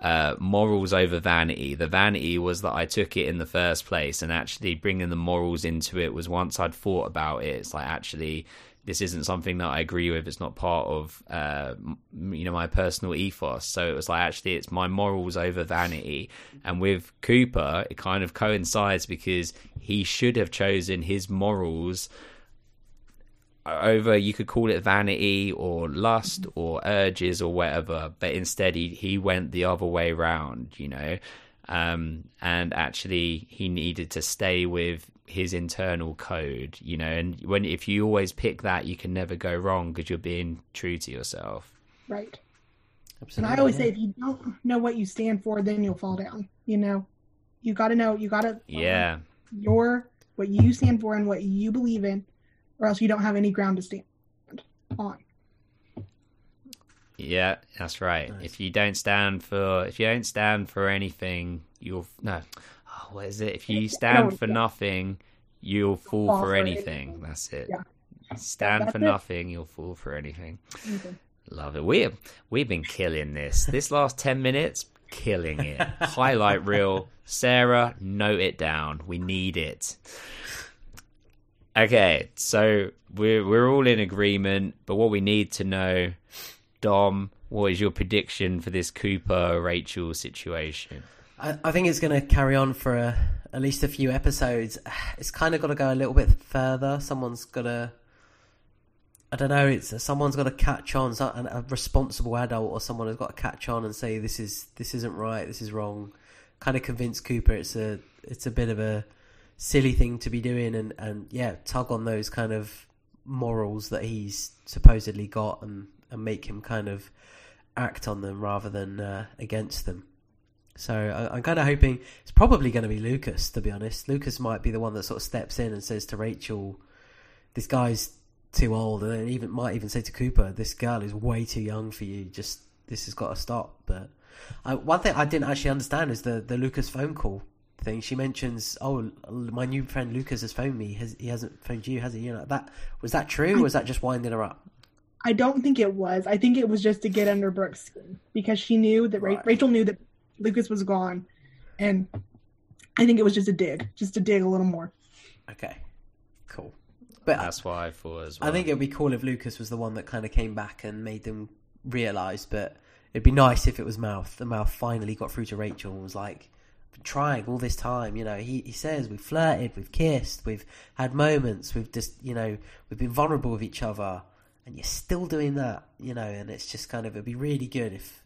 uh, morals over vanity. The vanity was that I took it in the first place, and actually bringing the morals into it was once I'd thought about it. It's like actually this isn't something that I agree with. It's not part of uh, you know my personal ethos. So it was like actually it's my morals over vanity. And with Cooper, it kind of coincides because he should have chosen his morals over you could call it vanity or lust or urges or whatever but instead he he went the other way round you know um and actually he needed to stay with his internal code you know and when if you always pick that you can never go wrong because you're being true to yourself Right. Absolutely, and I always say, if you don't know what you stand for, then you'll fall down. You know, you got to know. You got to yeah your what you stand for and what you believe in, or else you don't have any ground to stand on. yeah that's right if you don't stand for if you don't stand for anything you'll no oh, what is it if you stand for nothing you'll fall Fall for for anything anything. that's it Yeah. stand That's for it. nothing you'll fall for anything Okay. Love it. We we've been killing this. This last ten minutes, killing it. Highlight reel. Sarah, note it down. We need it. Okay, so we're we're all in agreement, but what we need to know, Dom, what is your prediction for this Cooper Rachel situation? I, I think it's going to carry on for a, at least a few episodes. It's kind of got to go a little bit further. Someone's got to. I don't know. It's someone's got to catch on. So, a, a responsible adult or someone has got to catch on and say this is this isn't right. This is wrong. Kind of convince Cooper it's a it's a bit of a silly thing to be doing and and yeah, tug on those kind of morals that he's supposedly got and and make him kind of act on them rather than uh, against them. So I, I'm kind of hoping it's probably going to be Lucas. To be honest, Lucas might be the one that sort of steps in and says to Rachel, "This guy's too old," and then even might even say to Cooper, "This girl is way too young for you. Just this has got to stop." But I, one thing I didn't actually understand is the the Lucas phone call thing. She mentions, "Oh, my new friend Lucas has phoned me. Has, he hasn't phoned you, has he?" You know that was that true, or was that just winding her up? I don't think it was. I think it was just to get under Brooke's skin because she knew that Ra- Rachel knew that Lucas was gone, and I think it was just a dig, just to dig a little more. Okay, cool. But That's why I thought as well. I think it would be cool if Lucas was the one that kind of came back and made them realise. But it'd be nice if it was Mouth. The Mouth finally got through to Rachel and was like, trying all this time." You know, he he says we've flirted, we've kissed, we've had moments, we've just you know we've been vulnerable with each other, and you're still doing that. You know, and it's just kind of it'd be really good if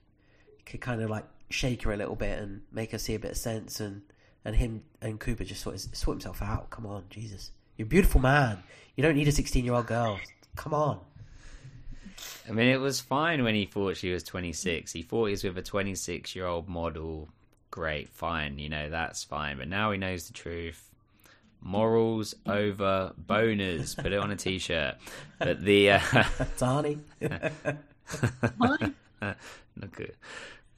you could kind of like shake her a little bit and make her see a bit of sense and and him and Cooper just sort of sort himself out. Come on, Jesus, you're a beautiful man. You don't need a 16 year old girl. Come on. I mean, it was fine when he thought she was 26. He thought he was with a 26 year old model. Great, fine, you know, that's fine. But now he knows the truth. Morals over boners. Put it on a t shirt. But the. Uh... Tani. Not good.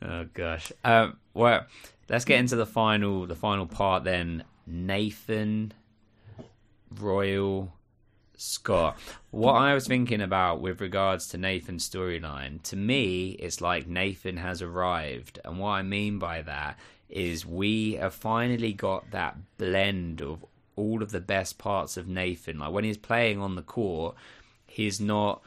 Oh, gosh. Um, well, let's get into the final, the final part then. Nathan Royal Scott. What I was thinking about with regards to Nathan's storyline, to me, it's like Nathan has arrived. And what I mean by that is we have finally got that blend of all of the best parts of Nathan. Like when he's playing on the court, he's not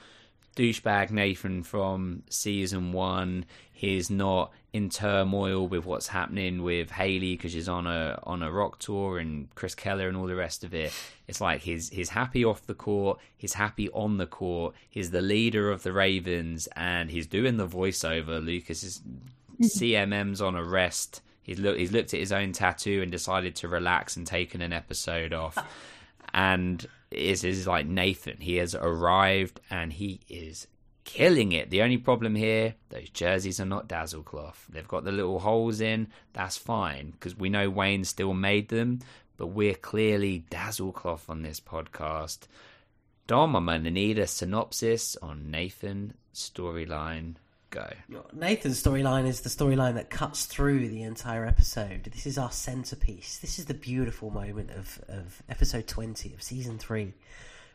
douchebag Nathan from season one. He's not in turmoil with what's happening with Haley because she's on a on a rock tour and Chris Keller and all the rest of it. It's like he's he's happy off the court, he's happy on the court. He's the leader of the Ravens and he's doing the voiceover. Lucas is mm-hmm. CMM's on a rest. He's look he's looked at his own tattoo and decided to relax and taken an episode off. Ah. And is is like Nathan. He has arrived and he is killing it. The only problem here, those jerseys are not dazzle cloth. They've got the little holes in. That's fine because we know Wayne still made them, but we're clearly dazzle cloth on this podcast. Dom, I'm gonna need a synopsis on Nathan storyline Go. Nathan's storyline is the storyline that cuts through the entire episode. This is our centerpiece. This is the beautiful moment of, of episode twenty of season three,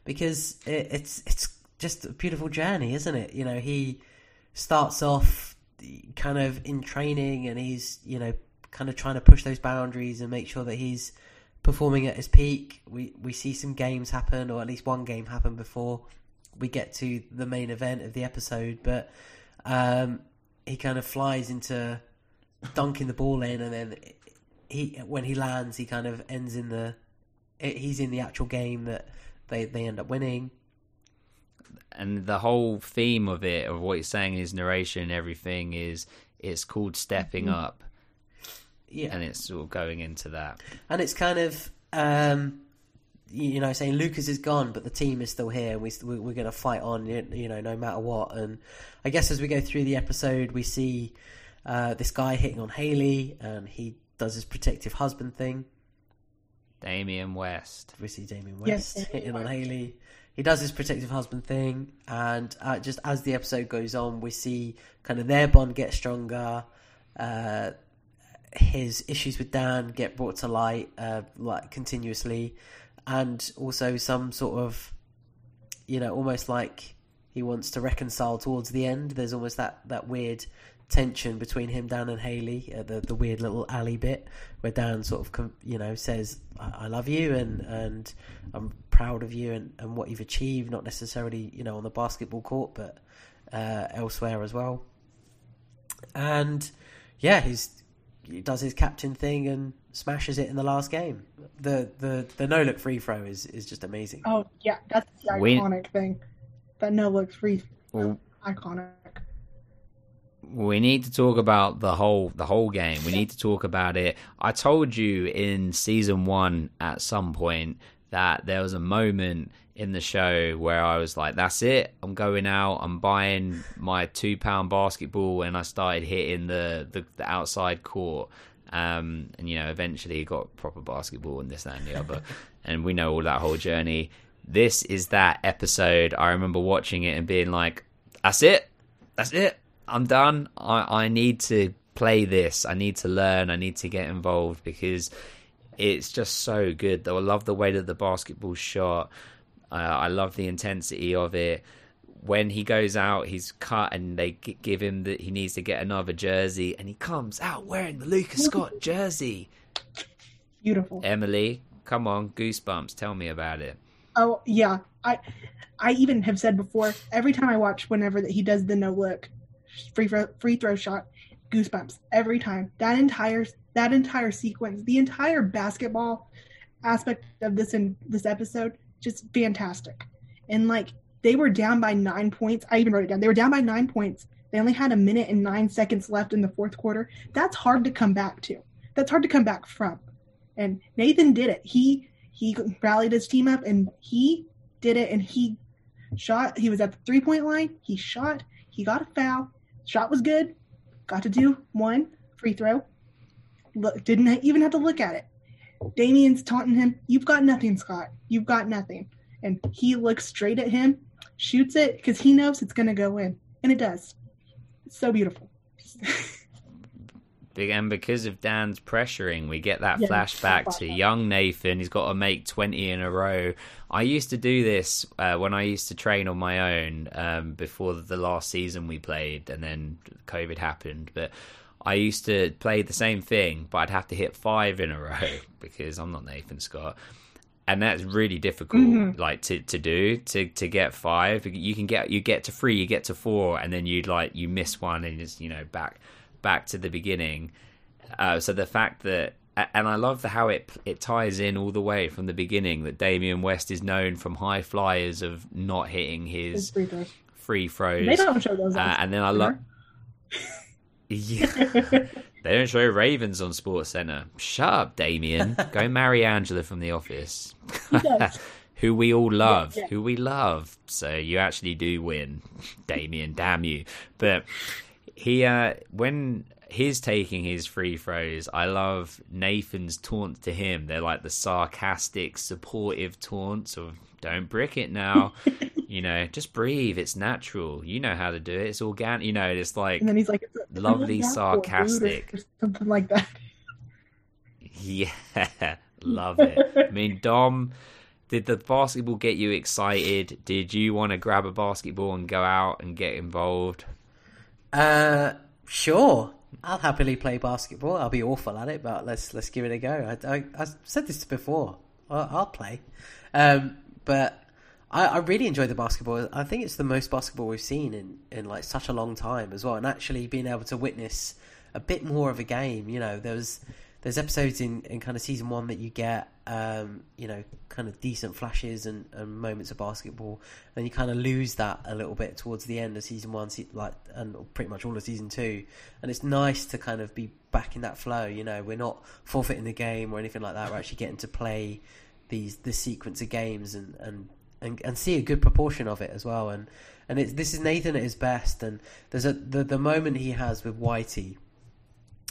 because it, it's it's just a beautiful journey, isn't it? You know, he starts off kind of in training, and he's you know kind of trying to push those boundaries and make sure that he's performing at his peak. We we see some games happen, or at least one game happen before we get to the main event of the episode, but um, he kind of flies into dunking the ball in, and then he when he lands, he kind of ends in the he's in the actual game that they they end up winning. And the whole theme of it, of what he's saying in his narration and everything, is it's called stepping Mhm. up. Yeah, and it's sort of going into that. and it's kind of um, you know saying Lucas is gone, but the team is still here. We we- we're going to fight on, you you know, no matter what. And I guess as we go through the episode, we see uh, this guy hitting on Haley, and he does his protective husband thing. Damien West. We see Damien Yes, West Damien hitting on Haley. He does his protective husband thing, and uh, just as the episode goes on, we see kind of their bond get stronger. Uh, his issues with Dan get brought to light, uh, like continuously, and also some sort of, you know, almost like he wants to reconcile towards the end. There's almost that that weird tension between him, Dan, and Haley. The the weird little alley bit where Dan sort of, you know, says, I-, "I love you and and I'm proud of you and, and what you've achieved, not necessarily, you know, on the basketball court, but uh, elsewhere as well." And yeah, he's he does his captain thing and smashes it in the last game. The the the no look free throw is is just amazing. Oh yeah, that's the We- iconic thing. That no look free Well, iconic. we need to talk about the whole the whole game. We need to talk about it. I told you in season one at some point that there was a moment in the show where I was like, "That's it. I'm going out. I'm buying my two pound basketball," and I started hitting the the, the outside court. Um, and you know, eventually he got proper basketball and this, that, and the other. and we know all that whole journey. This is that episode. I remember watching it and being like, "That's it. That's it. I'm done. I, I need to play this. I need to learn. I need to get involved because it's just so good. Though I love the way that the basketball shot. Uh, I love the intensity of it. When he goes out, he's cut, and they give him that he needs to get another jersey, and he comes out wearing the Lucas Scott jersey. Beautiful. Emily, come on, goosebumps. Tell me about it. Oh yeah, I I even have said before. Every time I watch, whenever that he does the no look free throw, free throw shot, goosebumps every time. That entire that entire sequence, the entire basketball aspect of this in this episode, just fantastic. And like they were down by nine points. I even wrote it down. They were down by nine points. They only had a minute and nine seconds left in the fourth quarter. That's hard to come back to. That's hard to come back from. And Nathan did it. He he rallied his team up and he did it and he shot he was at the three point line he shot he got a foul shot was good got to do one free throw look didn't even have to look at it damien's taunting him you've got nothing scott you've got nothing and he looks straight at him shoots it because he knows it's going to go in and it does it's so beautiful and because of Dan's pressuring, we get that Yeah, flashback to young Nathan. He's got to make twenty in a row. I used to do this uh, when I used to train on my own um, before the last season we played, and then COVID happened. But I used to play the same thing, but I'd have to hit five in a row because I'm not Nathan Scott. And that's really difficult, Mhm. like to, to do to, to get five. You can get you get to three, you get to four, and then you'd like you miss one, and it's you know back back to the beginning. Uh, so the fact that, and I love the how it it ties in all the way from the beginning that Damien West is known from high flyers of not hitting His his free throws. free throws. they don't show those Uh, and then I love. Yeah. they don't show Ravens on Sports Center. Shut up, Damien. Go marry Angela from The Office. Who we all love, yeah. who we love. So you actually do win, Damien. Damn you! But he, uh, when he's taking his free throws, I love Nathan's taunts to him. They're like the sarcastic, supportive taunts of "Don't brick it now." You know, just breathe. It's natural. You know how to do it. It's organic. You know, it's like And then he's like, it's a- it's lovely, natural, sarcastic. or something like that. Yeah, love it. I mean, Dom, did the basketball get you excited? Did you want to grab a basketball and go out and get involved? Uh, sure. I'll happily play basketball. I'll be awful at it, but let's let's give it a go. I, I, I said this before. I'll, I'll play, um, but I, I really enjoy the basketball. I think it's the most basketball we've seen in, in like such a long time as well. And actually being able to witness a bit more of a game. You know, there was there's episodes in, in kind of season one that you get, um, you know, kind of decent flashes and, and moments of basketball. and you kind of lose that a little bit towards the end of season one, like, and pretty much all of season two. And it's nice to kind of be back in that flow. You know, we're not forfeiting the game or anything like that. We're actually getting to play these this sequence of games and, and, and, and see a good proportion of it as well. And and it's this is Nathan at his best. And there's a the the moment he has with Whitey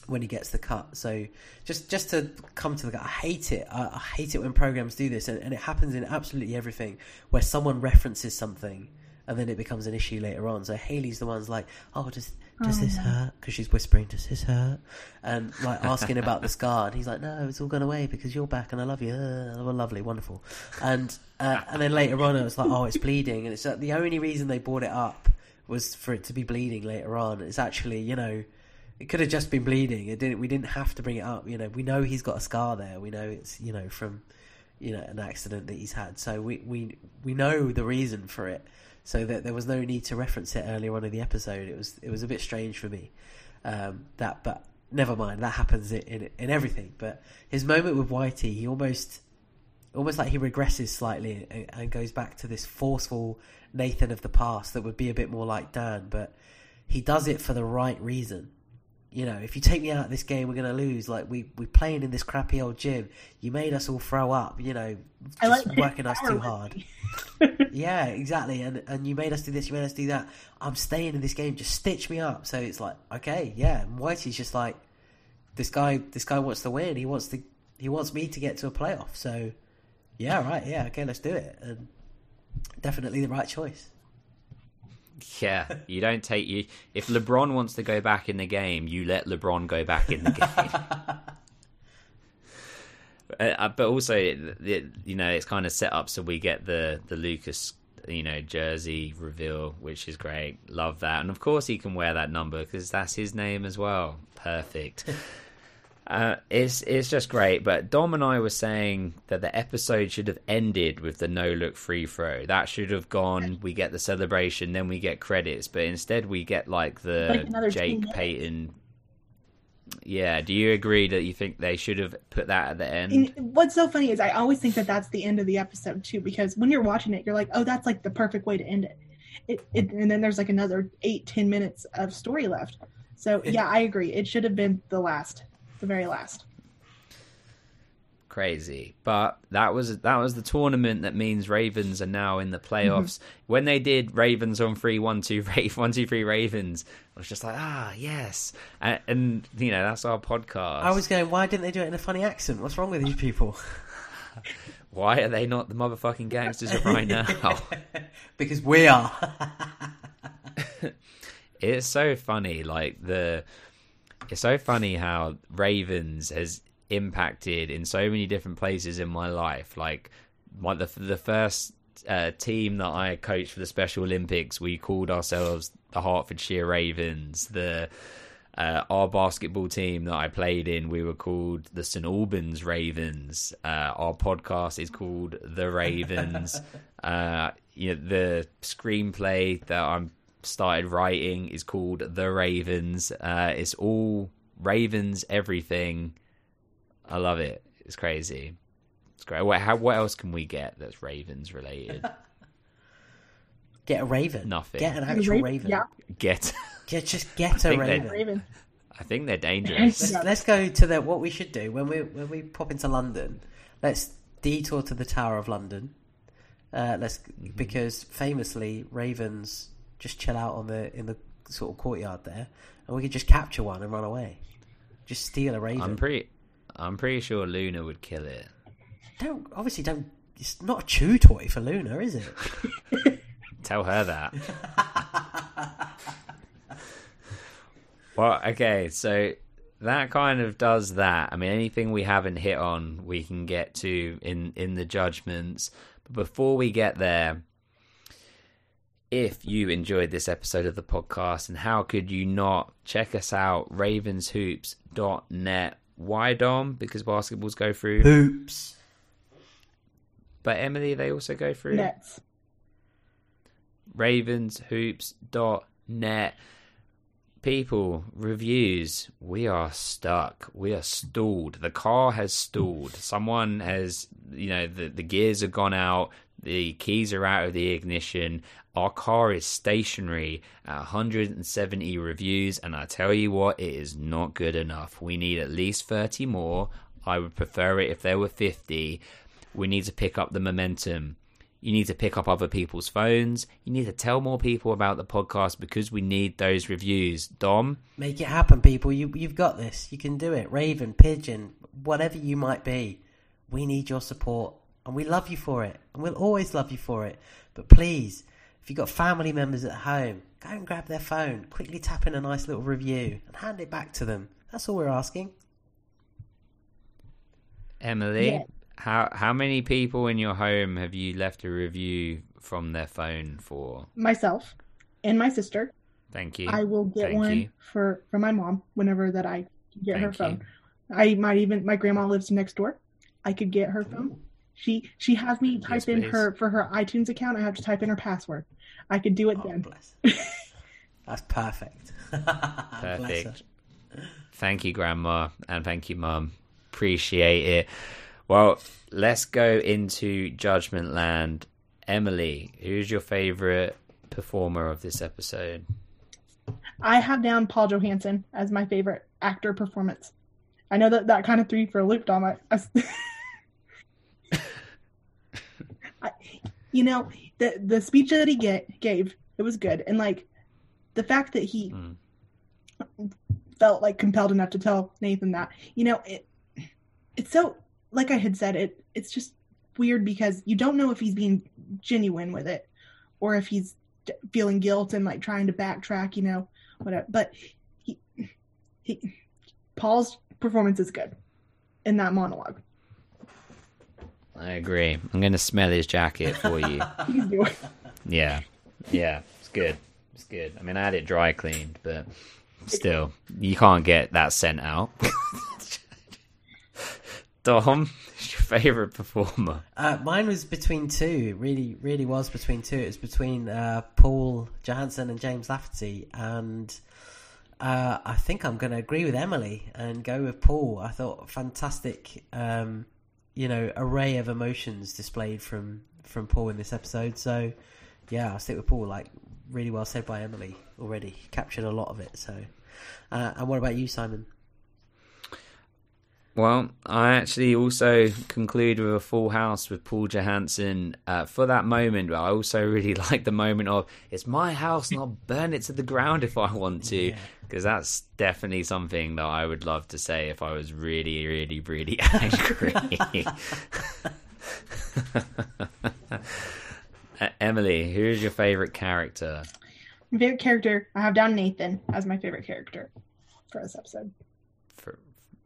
when he gets the cut. So just just to come to the I hate it. I, I hate it when programs do this, and, and it happens in absolutely everything where someone references something and then it becomes an issue later on. So Haley's the one's like, "Oh, does does this Oh. hurt?" Because she's whispering, "Does this hurt?" And like asking about the scar, and he's like, "No, it's all gone away because you're back and I love you. Uh, well, lovely, wonderful." And uh, and then later on, it was like, "Oh, it's bleeding," and it's uh, the only reason they brought it up was for it to be bleeding later on. It's actually, you know, it could have just been bleeding. It didn't. We didn't have to bring it up. You know, we know he's got a scar there. We know it's you know from you know an accident that he's had. So we we we know the reason for it. So that there was no need to reference it earlier on in the episode. It was it was a bit strange for me. Um, that but never mind. That happens in, in in everything. But his moment with Whitey, he almost almost like he regresses slightly and, and goes back to this forceful Nathan of the past that would be a bit more like Dan, but he does it for the right reason. You know, if you take me out of this game, we're going to lose. Like we we playing in this crappy old gym. You made us all throw up. You know, just like working us too hard. yeah, exactly. And and you made us do this. You made us do that. I'm staying in this game. Just stitch me up. So it's like okay, yeah. And Whitey's just like this guy. This guy wants to win. He wants to. He wants me to get to a playoff. So yeah, right. Yeah, okay. Let's do it. And definitely the right choice. Yeah, you don't take you. If LeBron wants to go back in the game, you let LeBron go back in the game. Uh, but also, you know, it's kind of set up so we get the the Lucas, you know, jersey reveal, which is great. Love that, and of course he can wear that number because that's his name as well. Perfect. Uh, it's it's just great. But Dom and I were saying that the episode should have ended with the no look free throw. That should have gone. We get the celebration, then we get credits. But instead, we get like the Like Jake. Payton. Yeah, do you agree that you think they should have put that at the end? And what's so funny is I always think that that's the end of the episode too, because when you're watching it, you're like, oh, that's like the perfect way to end it. It, it and then there's like another eight, ten minutes of story left. So yeah, I agree. It should have been the last, the very last. crazy. But that was that was the tournament that means Ravens are now in the playoffs. When they did Ravens on three, one, two, Ra- one, two, three Ravens, I was just like, ah, yes, and, and you know that's our podcast. I was going, why didn't they do it in a funny accent? What's wrong with these people? Why are they not the motherfucking gangsters of right now? because we are. it's so funny like the it's so funny how ravens has impacted in so many different places in my life like my, the, the first uh, team that i coached for the special olympics we called ourselves the hertfordshire ravens the uh, our basketball team that I played in, we were called the St Albans Ravens. Uh, our podcast is called The Ravens. uh, you know, the screenplay that I'm started writing is called The Ravens. Uh, it's all Ravens, everything. I love it. It's crazy. It's great. What, how, what else can we get that's Ravens related? Get a raven. Nothing. Get an actual Raven, raven. yeah. Get. Get just get a raven. Raven. I think they're dangerous. Let's, let's go to the what we should do when we when we pop into London. Let's detour to the Tower of London. Uh, let's because famously ravens just chill out on the in the sort of courtyard there, and we could just capture one and run away. Just steal a raven. I'm pretty. I'm pretty sure Luna would kill it. Don't obviously don't. It's not a chew toy for Luna, is it? Tell her that. well, okay, so that kind of does that. I mean, anything we haven't hit on, we can get to in in the judgments. But before we get there, if you enjoyed this episode of the podcast, and how could you not check us out, ravenshoops.net. Why, Dom? Because basketballs go through Hoops. But Emily, they also go through Nets. ravenshoops.net. People, reviews, we are stuck. We are stalled. The car has stalled. Someone has, you know, the, the gears have gone out, the keys are out of the ignition. Our car is stationary at 170 reviews, and I tell you what, it is not good enough. We need at least 30 more. I would prefer it if there were 50. We need to pick up the momentum. You need to pick up other people's phones. You need to tell more people about the podcast because we need those reviews. Dom, Make it happen, people. You, you've got this. You can do it. Raven, Pigeon, whatever you might be. We need your support. And we love you for it. And we'll always love you for it. But please, if you've got family members at home, go and grab their phone, quickly tap in a nice little review, and hand it back to them. That's all we're asking. Emily, Yeah. How how many people in your home have you left a review from their phone for? Myself and my sister. Thank you. I will get Thank one you. for for my mom whenever that I get her Thank you. phone. I might even my grandma lives next door. I could get her phone. She she has me type Yes, in please. her for her iTunes account. I have to type in her password. I could do it Oh, then. bless. That's perfect. Bless. Perfect. Thank you, Grandma, and thank you, Mum. Appreciate it. Well, let's go into Judgment Land. Emily, who's your favorite performer of this episode? I have down Paul Johansson as my favorite actor performance. I know that that kind of threw you for a loop, Dom. I, I- I- you know, the the speech that he get, gave, it was good, and like the fact that he Mm. felt like compelled enough to tell Nathan that, you know, it it's so like I had said, it it's just weird because you don't know if he's being genuine with it or if he's d- feeling guilt and like trying to backtrack, you know, whatever. But he, he Paul's performance is good in that monologue. I agree. I'm going to smell his jacket for you. Yeah. Yeah. It's good. It's good. I mean, I had it dry cleaned, but still, you can't get that scent out. Dom, your favorite performer? Uh, mine was between two. It really, really was between two. It was between uh, Paul Johansson and James Lafferty, and uh, I think I'm going to agree with Emily and go with Paul. I thought fantastic, um, you know, array of emotions displayed from from Paul in this episode. So, yeah, I'll stick with Paul. Like, really well said by Emily already. Captured a lot of it. So, uh, and what about you, Simon? Well, I actually also conclude with a full house with Paul Johansson uh, for that moment. But I also really like the moment of it's my house and I'll burn it to the ground if I want to, because that's definitely something that I would love to say if I was really, really, really angry. Uh, Emily, who's your favorite character? My favorite character, I have down Nathan as my favorite character for this episode. For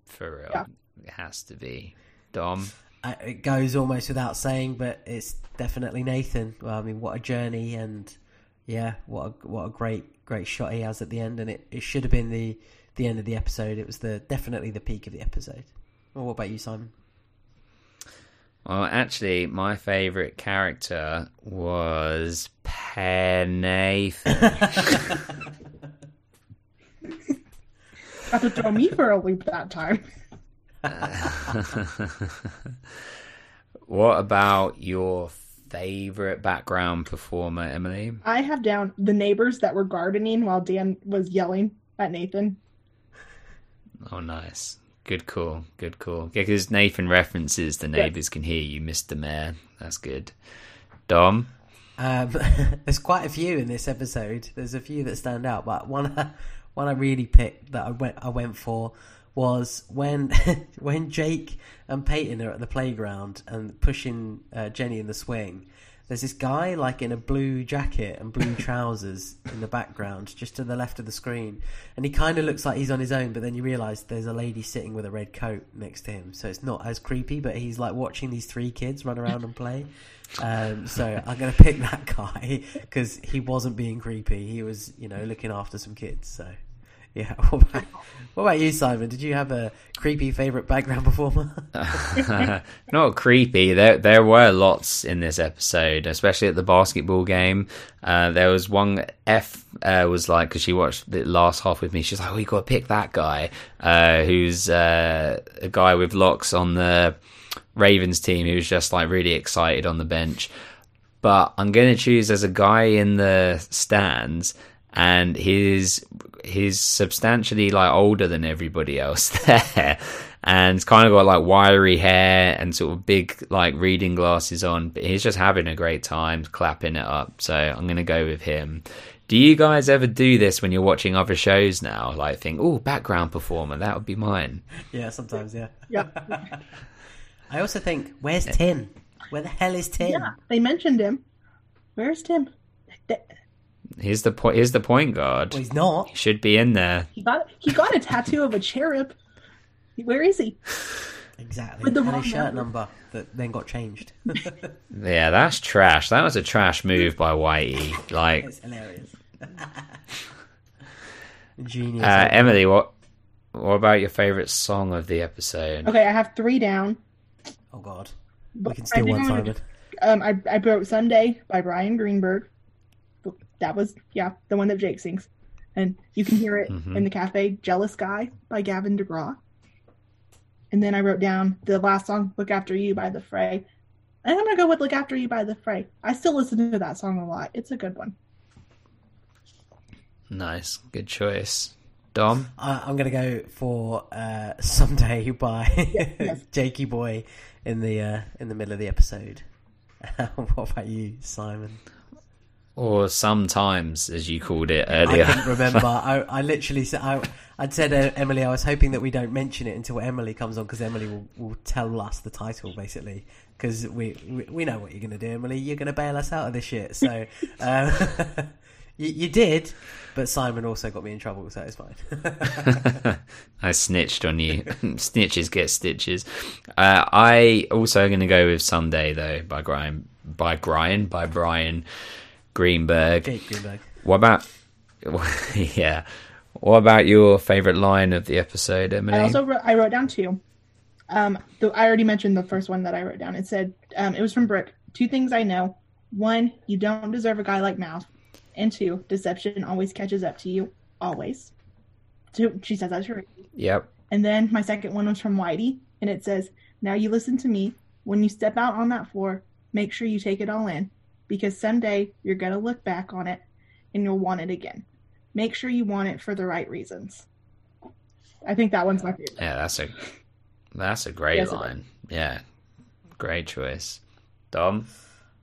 for real, Yeah. it has to be Dom. Uh, it goes almost without saying, but it's definitely Nathan. Well, I mean, what a journey, and yeah, what a, what a great great shot he has at the end, and it, it should have been the the end of the episode. It was the definitely the peak of the episode. Well, what about you, Simon? Well, actually, my favorite character was Penathan. Got to throw me for a loop that time. what about your favorite background performer, Emily? I have down the neighbors that were gardening while Dan was yelling at Nathan. Oh, nice. Good call. Good call. Yeah, because Nathan references the neighbors can hear you, Mr. Mayor. That's good. Dom? Um, there's quite a few in this episode. There's a few that stand out, but one one I really picked that I went I went for was when when Jake and Peyton are at the playground and pushing uh, Jenny in the swing, there's this guy like in a blue jacket and blue trousers in the background, just to the left of the screen, and he kind of looks like he's on his own. But then you realise there's a lady sitting with a red coat next to him, so it's not as creepy. But he's like watching these three kids run around and play. Um, so I'm going to pick that guy because he wasn't being creepy. He was, you know, looking after some kids. So. Yeah. What about, what about you, Simon? Did you have a creepy favorite background performer? Not creepy. There there were lots in this episode, especially at the basketball game. Uh, there was one F uh, was like because she watched the last half with me. She's like, "Oh, you got to pick that guy uh, who's uh, a guy with locks on the Ravens team who was just like really excited on the bench." But I'm going to choose as a guy in the stands and he's he's substantially like older than everybody else there and kind of got like wiry hair and sort of big like reading glasses on but he's just having a great time clapping it up so i'm going to go with him do you guys ever do this when you're watching other shows now like think oh background performer that would be mine yeah sometimes yeah Yeah. i also think where's tim where the hell is tim Yeah, they mentioned him. Where's Tim? Th- he's the point he's the point guard well, he's not. He should be in there. He got he got a tattoo of a cherub. Where is he? exactly. With the and wrong shirt number. number that then got changed. Yeah that's trash. That was a trash move by whitey. Like it's hilarious. Genius. uh, emily what what about your favorite song of the episode? Okay, I have three down. oh god. But we can I steal one I'm simon. Um, I I wrote Sunday by Bryan Greenberg. That was yeah, the one that Jake sings, and you can hear it Mhm. in the cafe. Jealous Guy by Gavin DeGraw. And then I wrote down the last song, "Look After You" by The Fray. And I'm gonna go with "Look After You" by The Fray. I still listen to that song a lot. It's a good one. nice good choice dom I, I'm gonna go for uh, "Someday" by yes. Jakey Boy in the uh, in the middle of the episode. what about you, Simon? Or sometimes as you called it earlier. I couldn't remember. I, I literally said I, I'd said uh, Emily. I was hoping that we don't mention it until Emily comes on because Emily will, will tell us the title basically because we, we we know what you're gonna do, Emily. You're gonna bail us out of this shit. So uh, you, you did, but Simon also got me in trouble, so it's fine. I snitched on you. Snitches get stitches. Uh, I also going to go with Sunday though by Bryan by Bryan by Bryan Greenberg. Jake Greenberg. What about yeah? What about your favorite line of the episode, Emily? I also wrote, I wrote down two. Um, the, I already mentioned the first one that I wrote down. It said um, it was from Brick. Two things I know: one, you don't deserve a guy like Mouth, and two, deception always catches up to you. Always. Two, she says that to her. Yep. And then my second one was from Whitey, and it says, "Now you listen to me. When you step out on that floor, make sure you take it all in, because someday you're gonna look back on it, and you'll want it again. Make sure you want it for the right reasons." I think that one's my favorite. Yeah, that's a that's a great Yes, line. Yeah, great choice, Dom.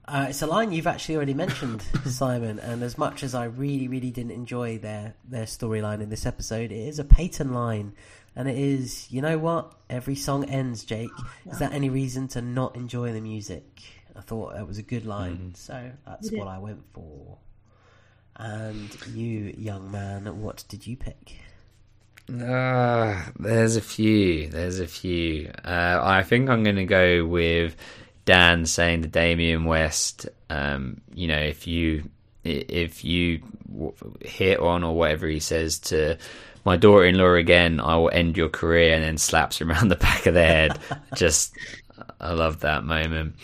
Uh, it's a line you've actually already mentioned, Simon. And as much as I really, really didn't enjoy their their storyline in this episode, it is a Peyton line, and it is, you know what? Every song ends, Jake. Is that any reason to not enjoy the music? I thought that was a good line, so that's what. I went for. And you, young man, what did you pick? Uh, there's a few. There's a few. Uh, I think I'm going to go with Dan saying to Damien West, um, you know, if you if you hit on or whatever he says to my daughter-in-law again, I will end your career, and then slaps him around the back of the head. Just, I love that moment.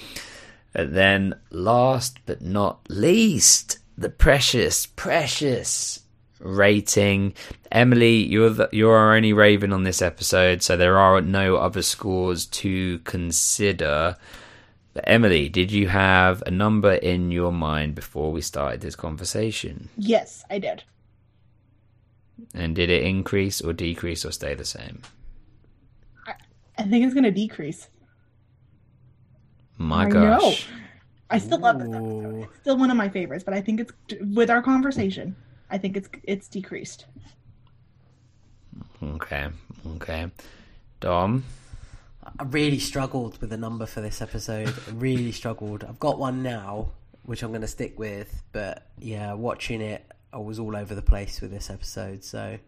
And then, last but not least, the precious, precious rating. Emily, you're the, you're our only Raven on this episode, so there are no other scores to consider. But Emily, did you have a number in your mind before we started this conversation? Yes, I did. And did it increase or decrease or stay the same? I think it's going to decrease. My I gosh. know. I still love this episode. It's still one of my favorites, but I think it's with our conversation. I think it's it's decreased. Okay. Okay. Dom. I really struggled with a number for this episode. Really struggled. I've got one now, which I'm going to stick with. But yeah, watching it, I was all over the place with this episode. So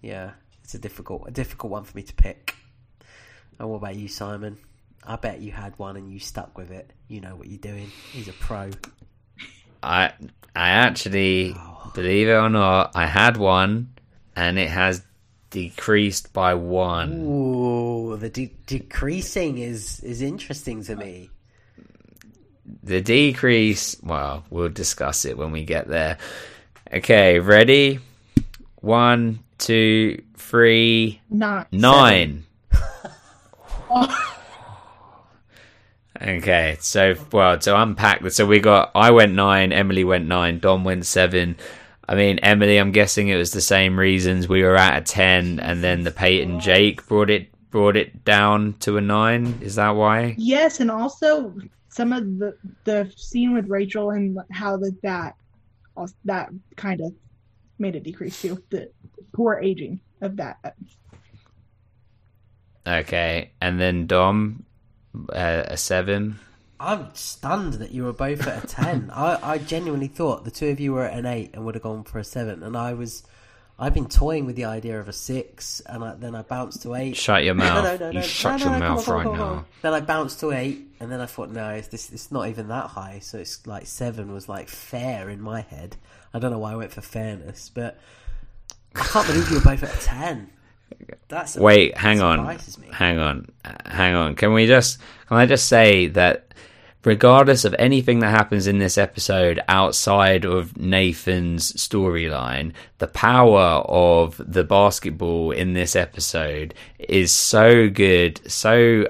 yeah, it's a difficult, a difficult one for me to pick. And what about you, Simon? I bet you had one and you stuck with it. You know what you're doing. He's a pro. I I actually oh. believe it or not, I had one, and it has decreased by one. Ooh, the de- decreasing is is interesting to me. The decrease, well, we'll discuss it when we get there. Okay, ready? One, two, three, Nine. nine. Oh. Okay, so well to unpack this, so we got I went nine, Emily went nine, Dom went seven. I mean, Emily, I'm guessing it was the same reasons we were at a ten, and then the Peyton Jake brought it brought it down to a nine. Is that why? Yes, and also some of the the scene with Rachel and how that that that kind of made it decrease too. The poor aging of that. Okay, and then Dom, uh, a seven. I'm stunned that you were both at a ten. I, I genuinely thought the two of you were at an eight and would have gone for a seven, and I was. I've been toying with the idea of a six, and I, then I bounced to eight. Shut your mouth. no, no, no, You no, shut no, your no, mouth on, right on, now. Then I bounced to eight, and then I thought, no, it's, this it's not even that high. So it's like seven was like fair in my head. I don't know why I went for fairness, but I can't believe you were both at a That's Wait, hang on, hang on, hang on. Can we just? Can I just say that? Regardless of anything that happens in this episode outside of Nathan's storyline, the power of the basketball in this episode is so good, so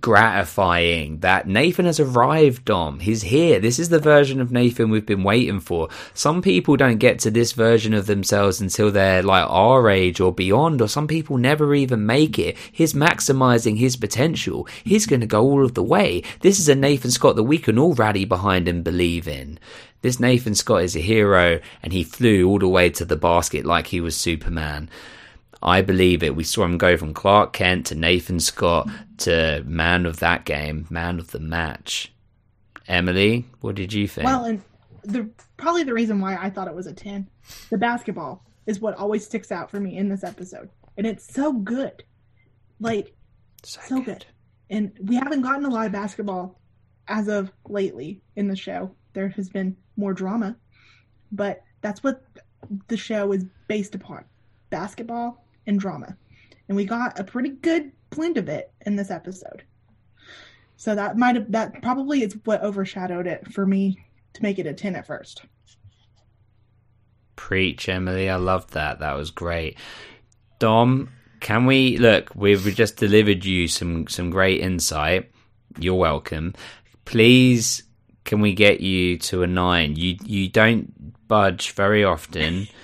gratifying that Nathan has arrived, Dom. He's here. This is the version of Nathan we've been waiting for. Some people don't get to this version of themselves until they're like our age or beyond, or some people never even make it. He's maximizing his potential. He's going to go all of the way. This is a Nathan Scott that we can all rally behind and believe in. This Nathan Scott is a hero, and he flew all the way to the basket like he was Superman. I believe it. We saw him go from Clark Kent to Nathan Scott to man of that game, man of the match. Emily, what did you think? Well, and the probably the reason why I thought it was a ten, the basketball is what always sticks out for me in this episode, and it's so good, like so, good. And we haven't gotten a lot of basketball as of lately in the show. There has been more drama, but that's what the show is based upon: basketball and drama. And we got a pretty good blend of it in this episode. So that might have that probably is what overshadowed it for me to make it a 10 at first. Preach, Emily. I loved that. That was great. Dom, can we look? We've just delivered you some some great insight. You're welcome. Please, can we get you to a nine? You you don't budge very often.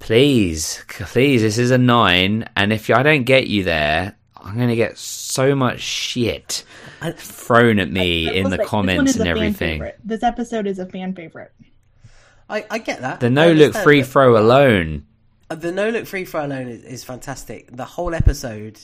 Please, please, this is a nine, and if I don't get you there, I'm gonna get so much shit thrown at me in the Like, comments and everything. favorite. This episode is a fan favorite. I, I get that. The no look free throw alone. Uh, The no look free throw alone is, is fantastic. The whole episode,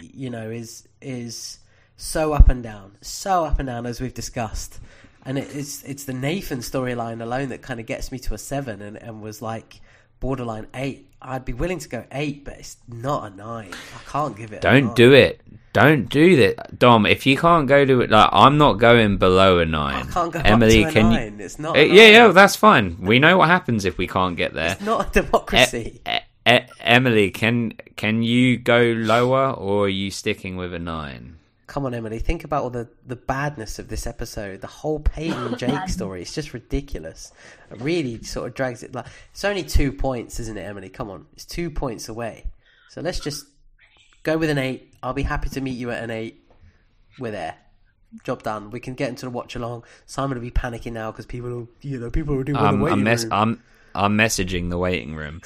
you know, is is so up and down, so up and down as we've discussed, and it, it's it's the Nathan storyline alone that kind of gets me to a seven and, and was like borderline eight. I'd be willing to go eight, but it's not a nine. I can't give it. Don't do it. Don't do that, Dom. If you can't go to it, like I'm not going below a nine. I can't go Emily, can nine. you? It's not Uh, a yeah, nine. yeah, that's fine. We know what happens if we can't get there. It's not a democracy. E- E- Emily, can can you go lower, or are you sticking with a nine? Come on, Emily. Think about all the, the badness of this episode. The whole Peyton and Jake story. It's just ridiculous. It really sort of drags it. Like it's only two points, isn't it, Emily? Come on, it's two points away. So let's just go with an eight. I'll be happy to meet you at an eight. We're there. Job done. We can get into the watch along. Simon will be panicking now because people, will, you know, people will do um, I'm, the waiting I'm, mess- I'm I'm messaging the waiting room.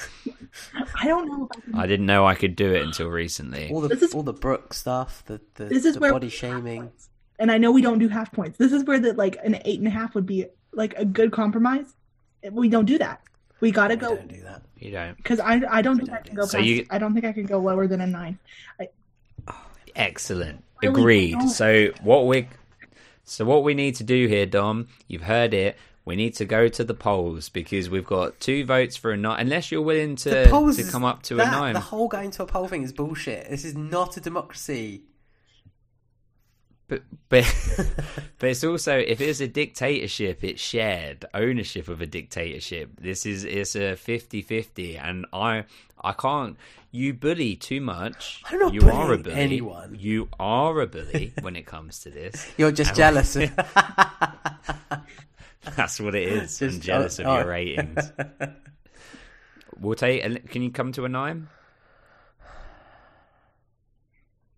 I don't know if I can. I didn't know I could do it until recently. all the This is- all the Brooke stuff, the the, This is the where body shaming. And I know we don't do half points. This is where the like an eight and a half would be like a good compromise. We don't do that. We gotta We go don't do that. You don't. because I I don't think I can go So you- I don't think I can go lower than a nine. I, Excellent. Agreed. So what we So what we need to do here, Dom, you've heard it. We need to go to the polls because we've got two votes for a nine. Unless you're willing to to come up to that- a nine. The whole going to a poll thing is bullshit. This is not a democracy. But but but it's also if it's a dictatorship, it's shared ownership of a dictatorship. This is it's a 50-50 and I I can't you bully too much. I'm not you are a bully. anyone. You are a bully when it comes to this. You're just And- jealous. That's what it is. I'm jealous oh, of your oh. ratings. We'll take. Can you come to a nine?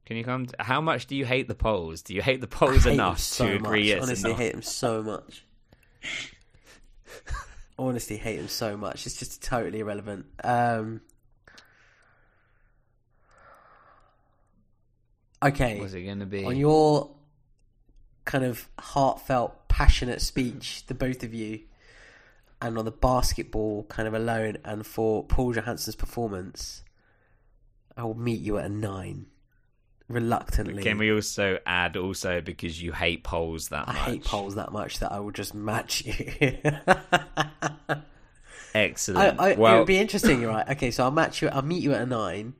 Can you come? To, how much do you hate the polls? Do you hate the polls hate enough so to agree? much. Honestly, enough? hate them so much. Honestly, hate them so much. It's just totally irrelevant. Um, okay, What's it going to be? on your kind of heartfelt, passionate speech, the both of you, and on the basketball kind of alone, and for Paul Johansson's performance, I will meet you at a nine. Reluctantly, Can we also add also because you hate polls that I much? hate polls that much that I will just match you. Excellent. I, it well, would be interesting, you're right? Okay, so I'll match you. I'll meet you at a nine.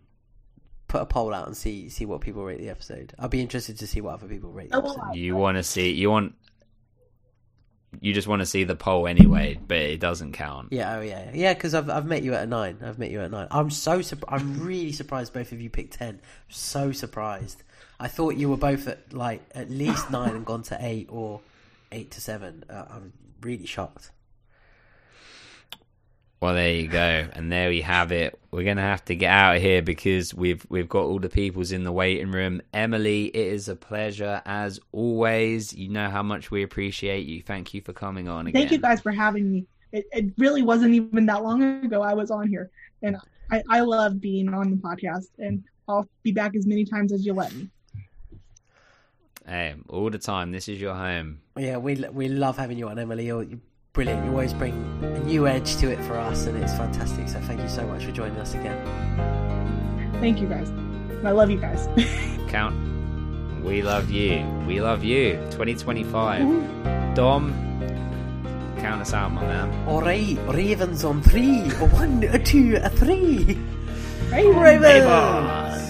Put a poll out and see see what people rate the episode. I'll be interested to see what other people rate the Oh, episode. you want to see you want you just want to see the poll anyway, but it doesn't count. Yeah, oh yeah, yeah. Because I've I've met you at a nine. I've met you at nine. I'm so surp- I'm really surprised both of you picked ten. so surprised. I thought you were both at like at least nine and gone to eight or eight to seven. Uh, I'm really shocked. Well, there you go, and there we have it. We're gonna have to get out of here because we've we've got all the peoples in the waiting room. Emily, it is a pleasure as always. You know how much we appreciate you. Thank you for coming on again. Thank you guys for having me. It, it really wasn't even that long ago I was on here, and I, I love being on the podcast. And I'll be back as many times as you let me. Hey, all the time. This is your home. Yeah, we we love having you on, Emily. You're, you're brilliant. You always bring a new edge to it for us, and it's fantastic. So thank you so much for joining us again. Thank you guys. I love you guys. Count. We love you. We love you. 2025. Dom, count us out, my man. All right, Ravens on three. A one, a two, a three. Ravens. Ravens.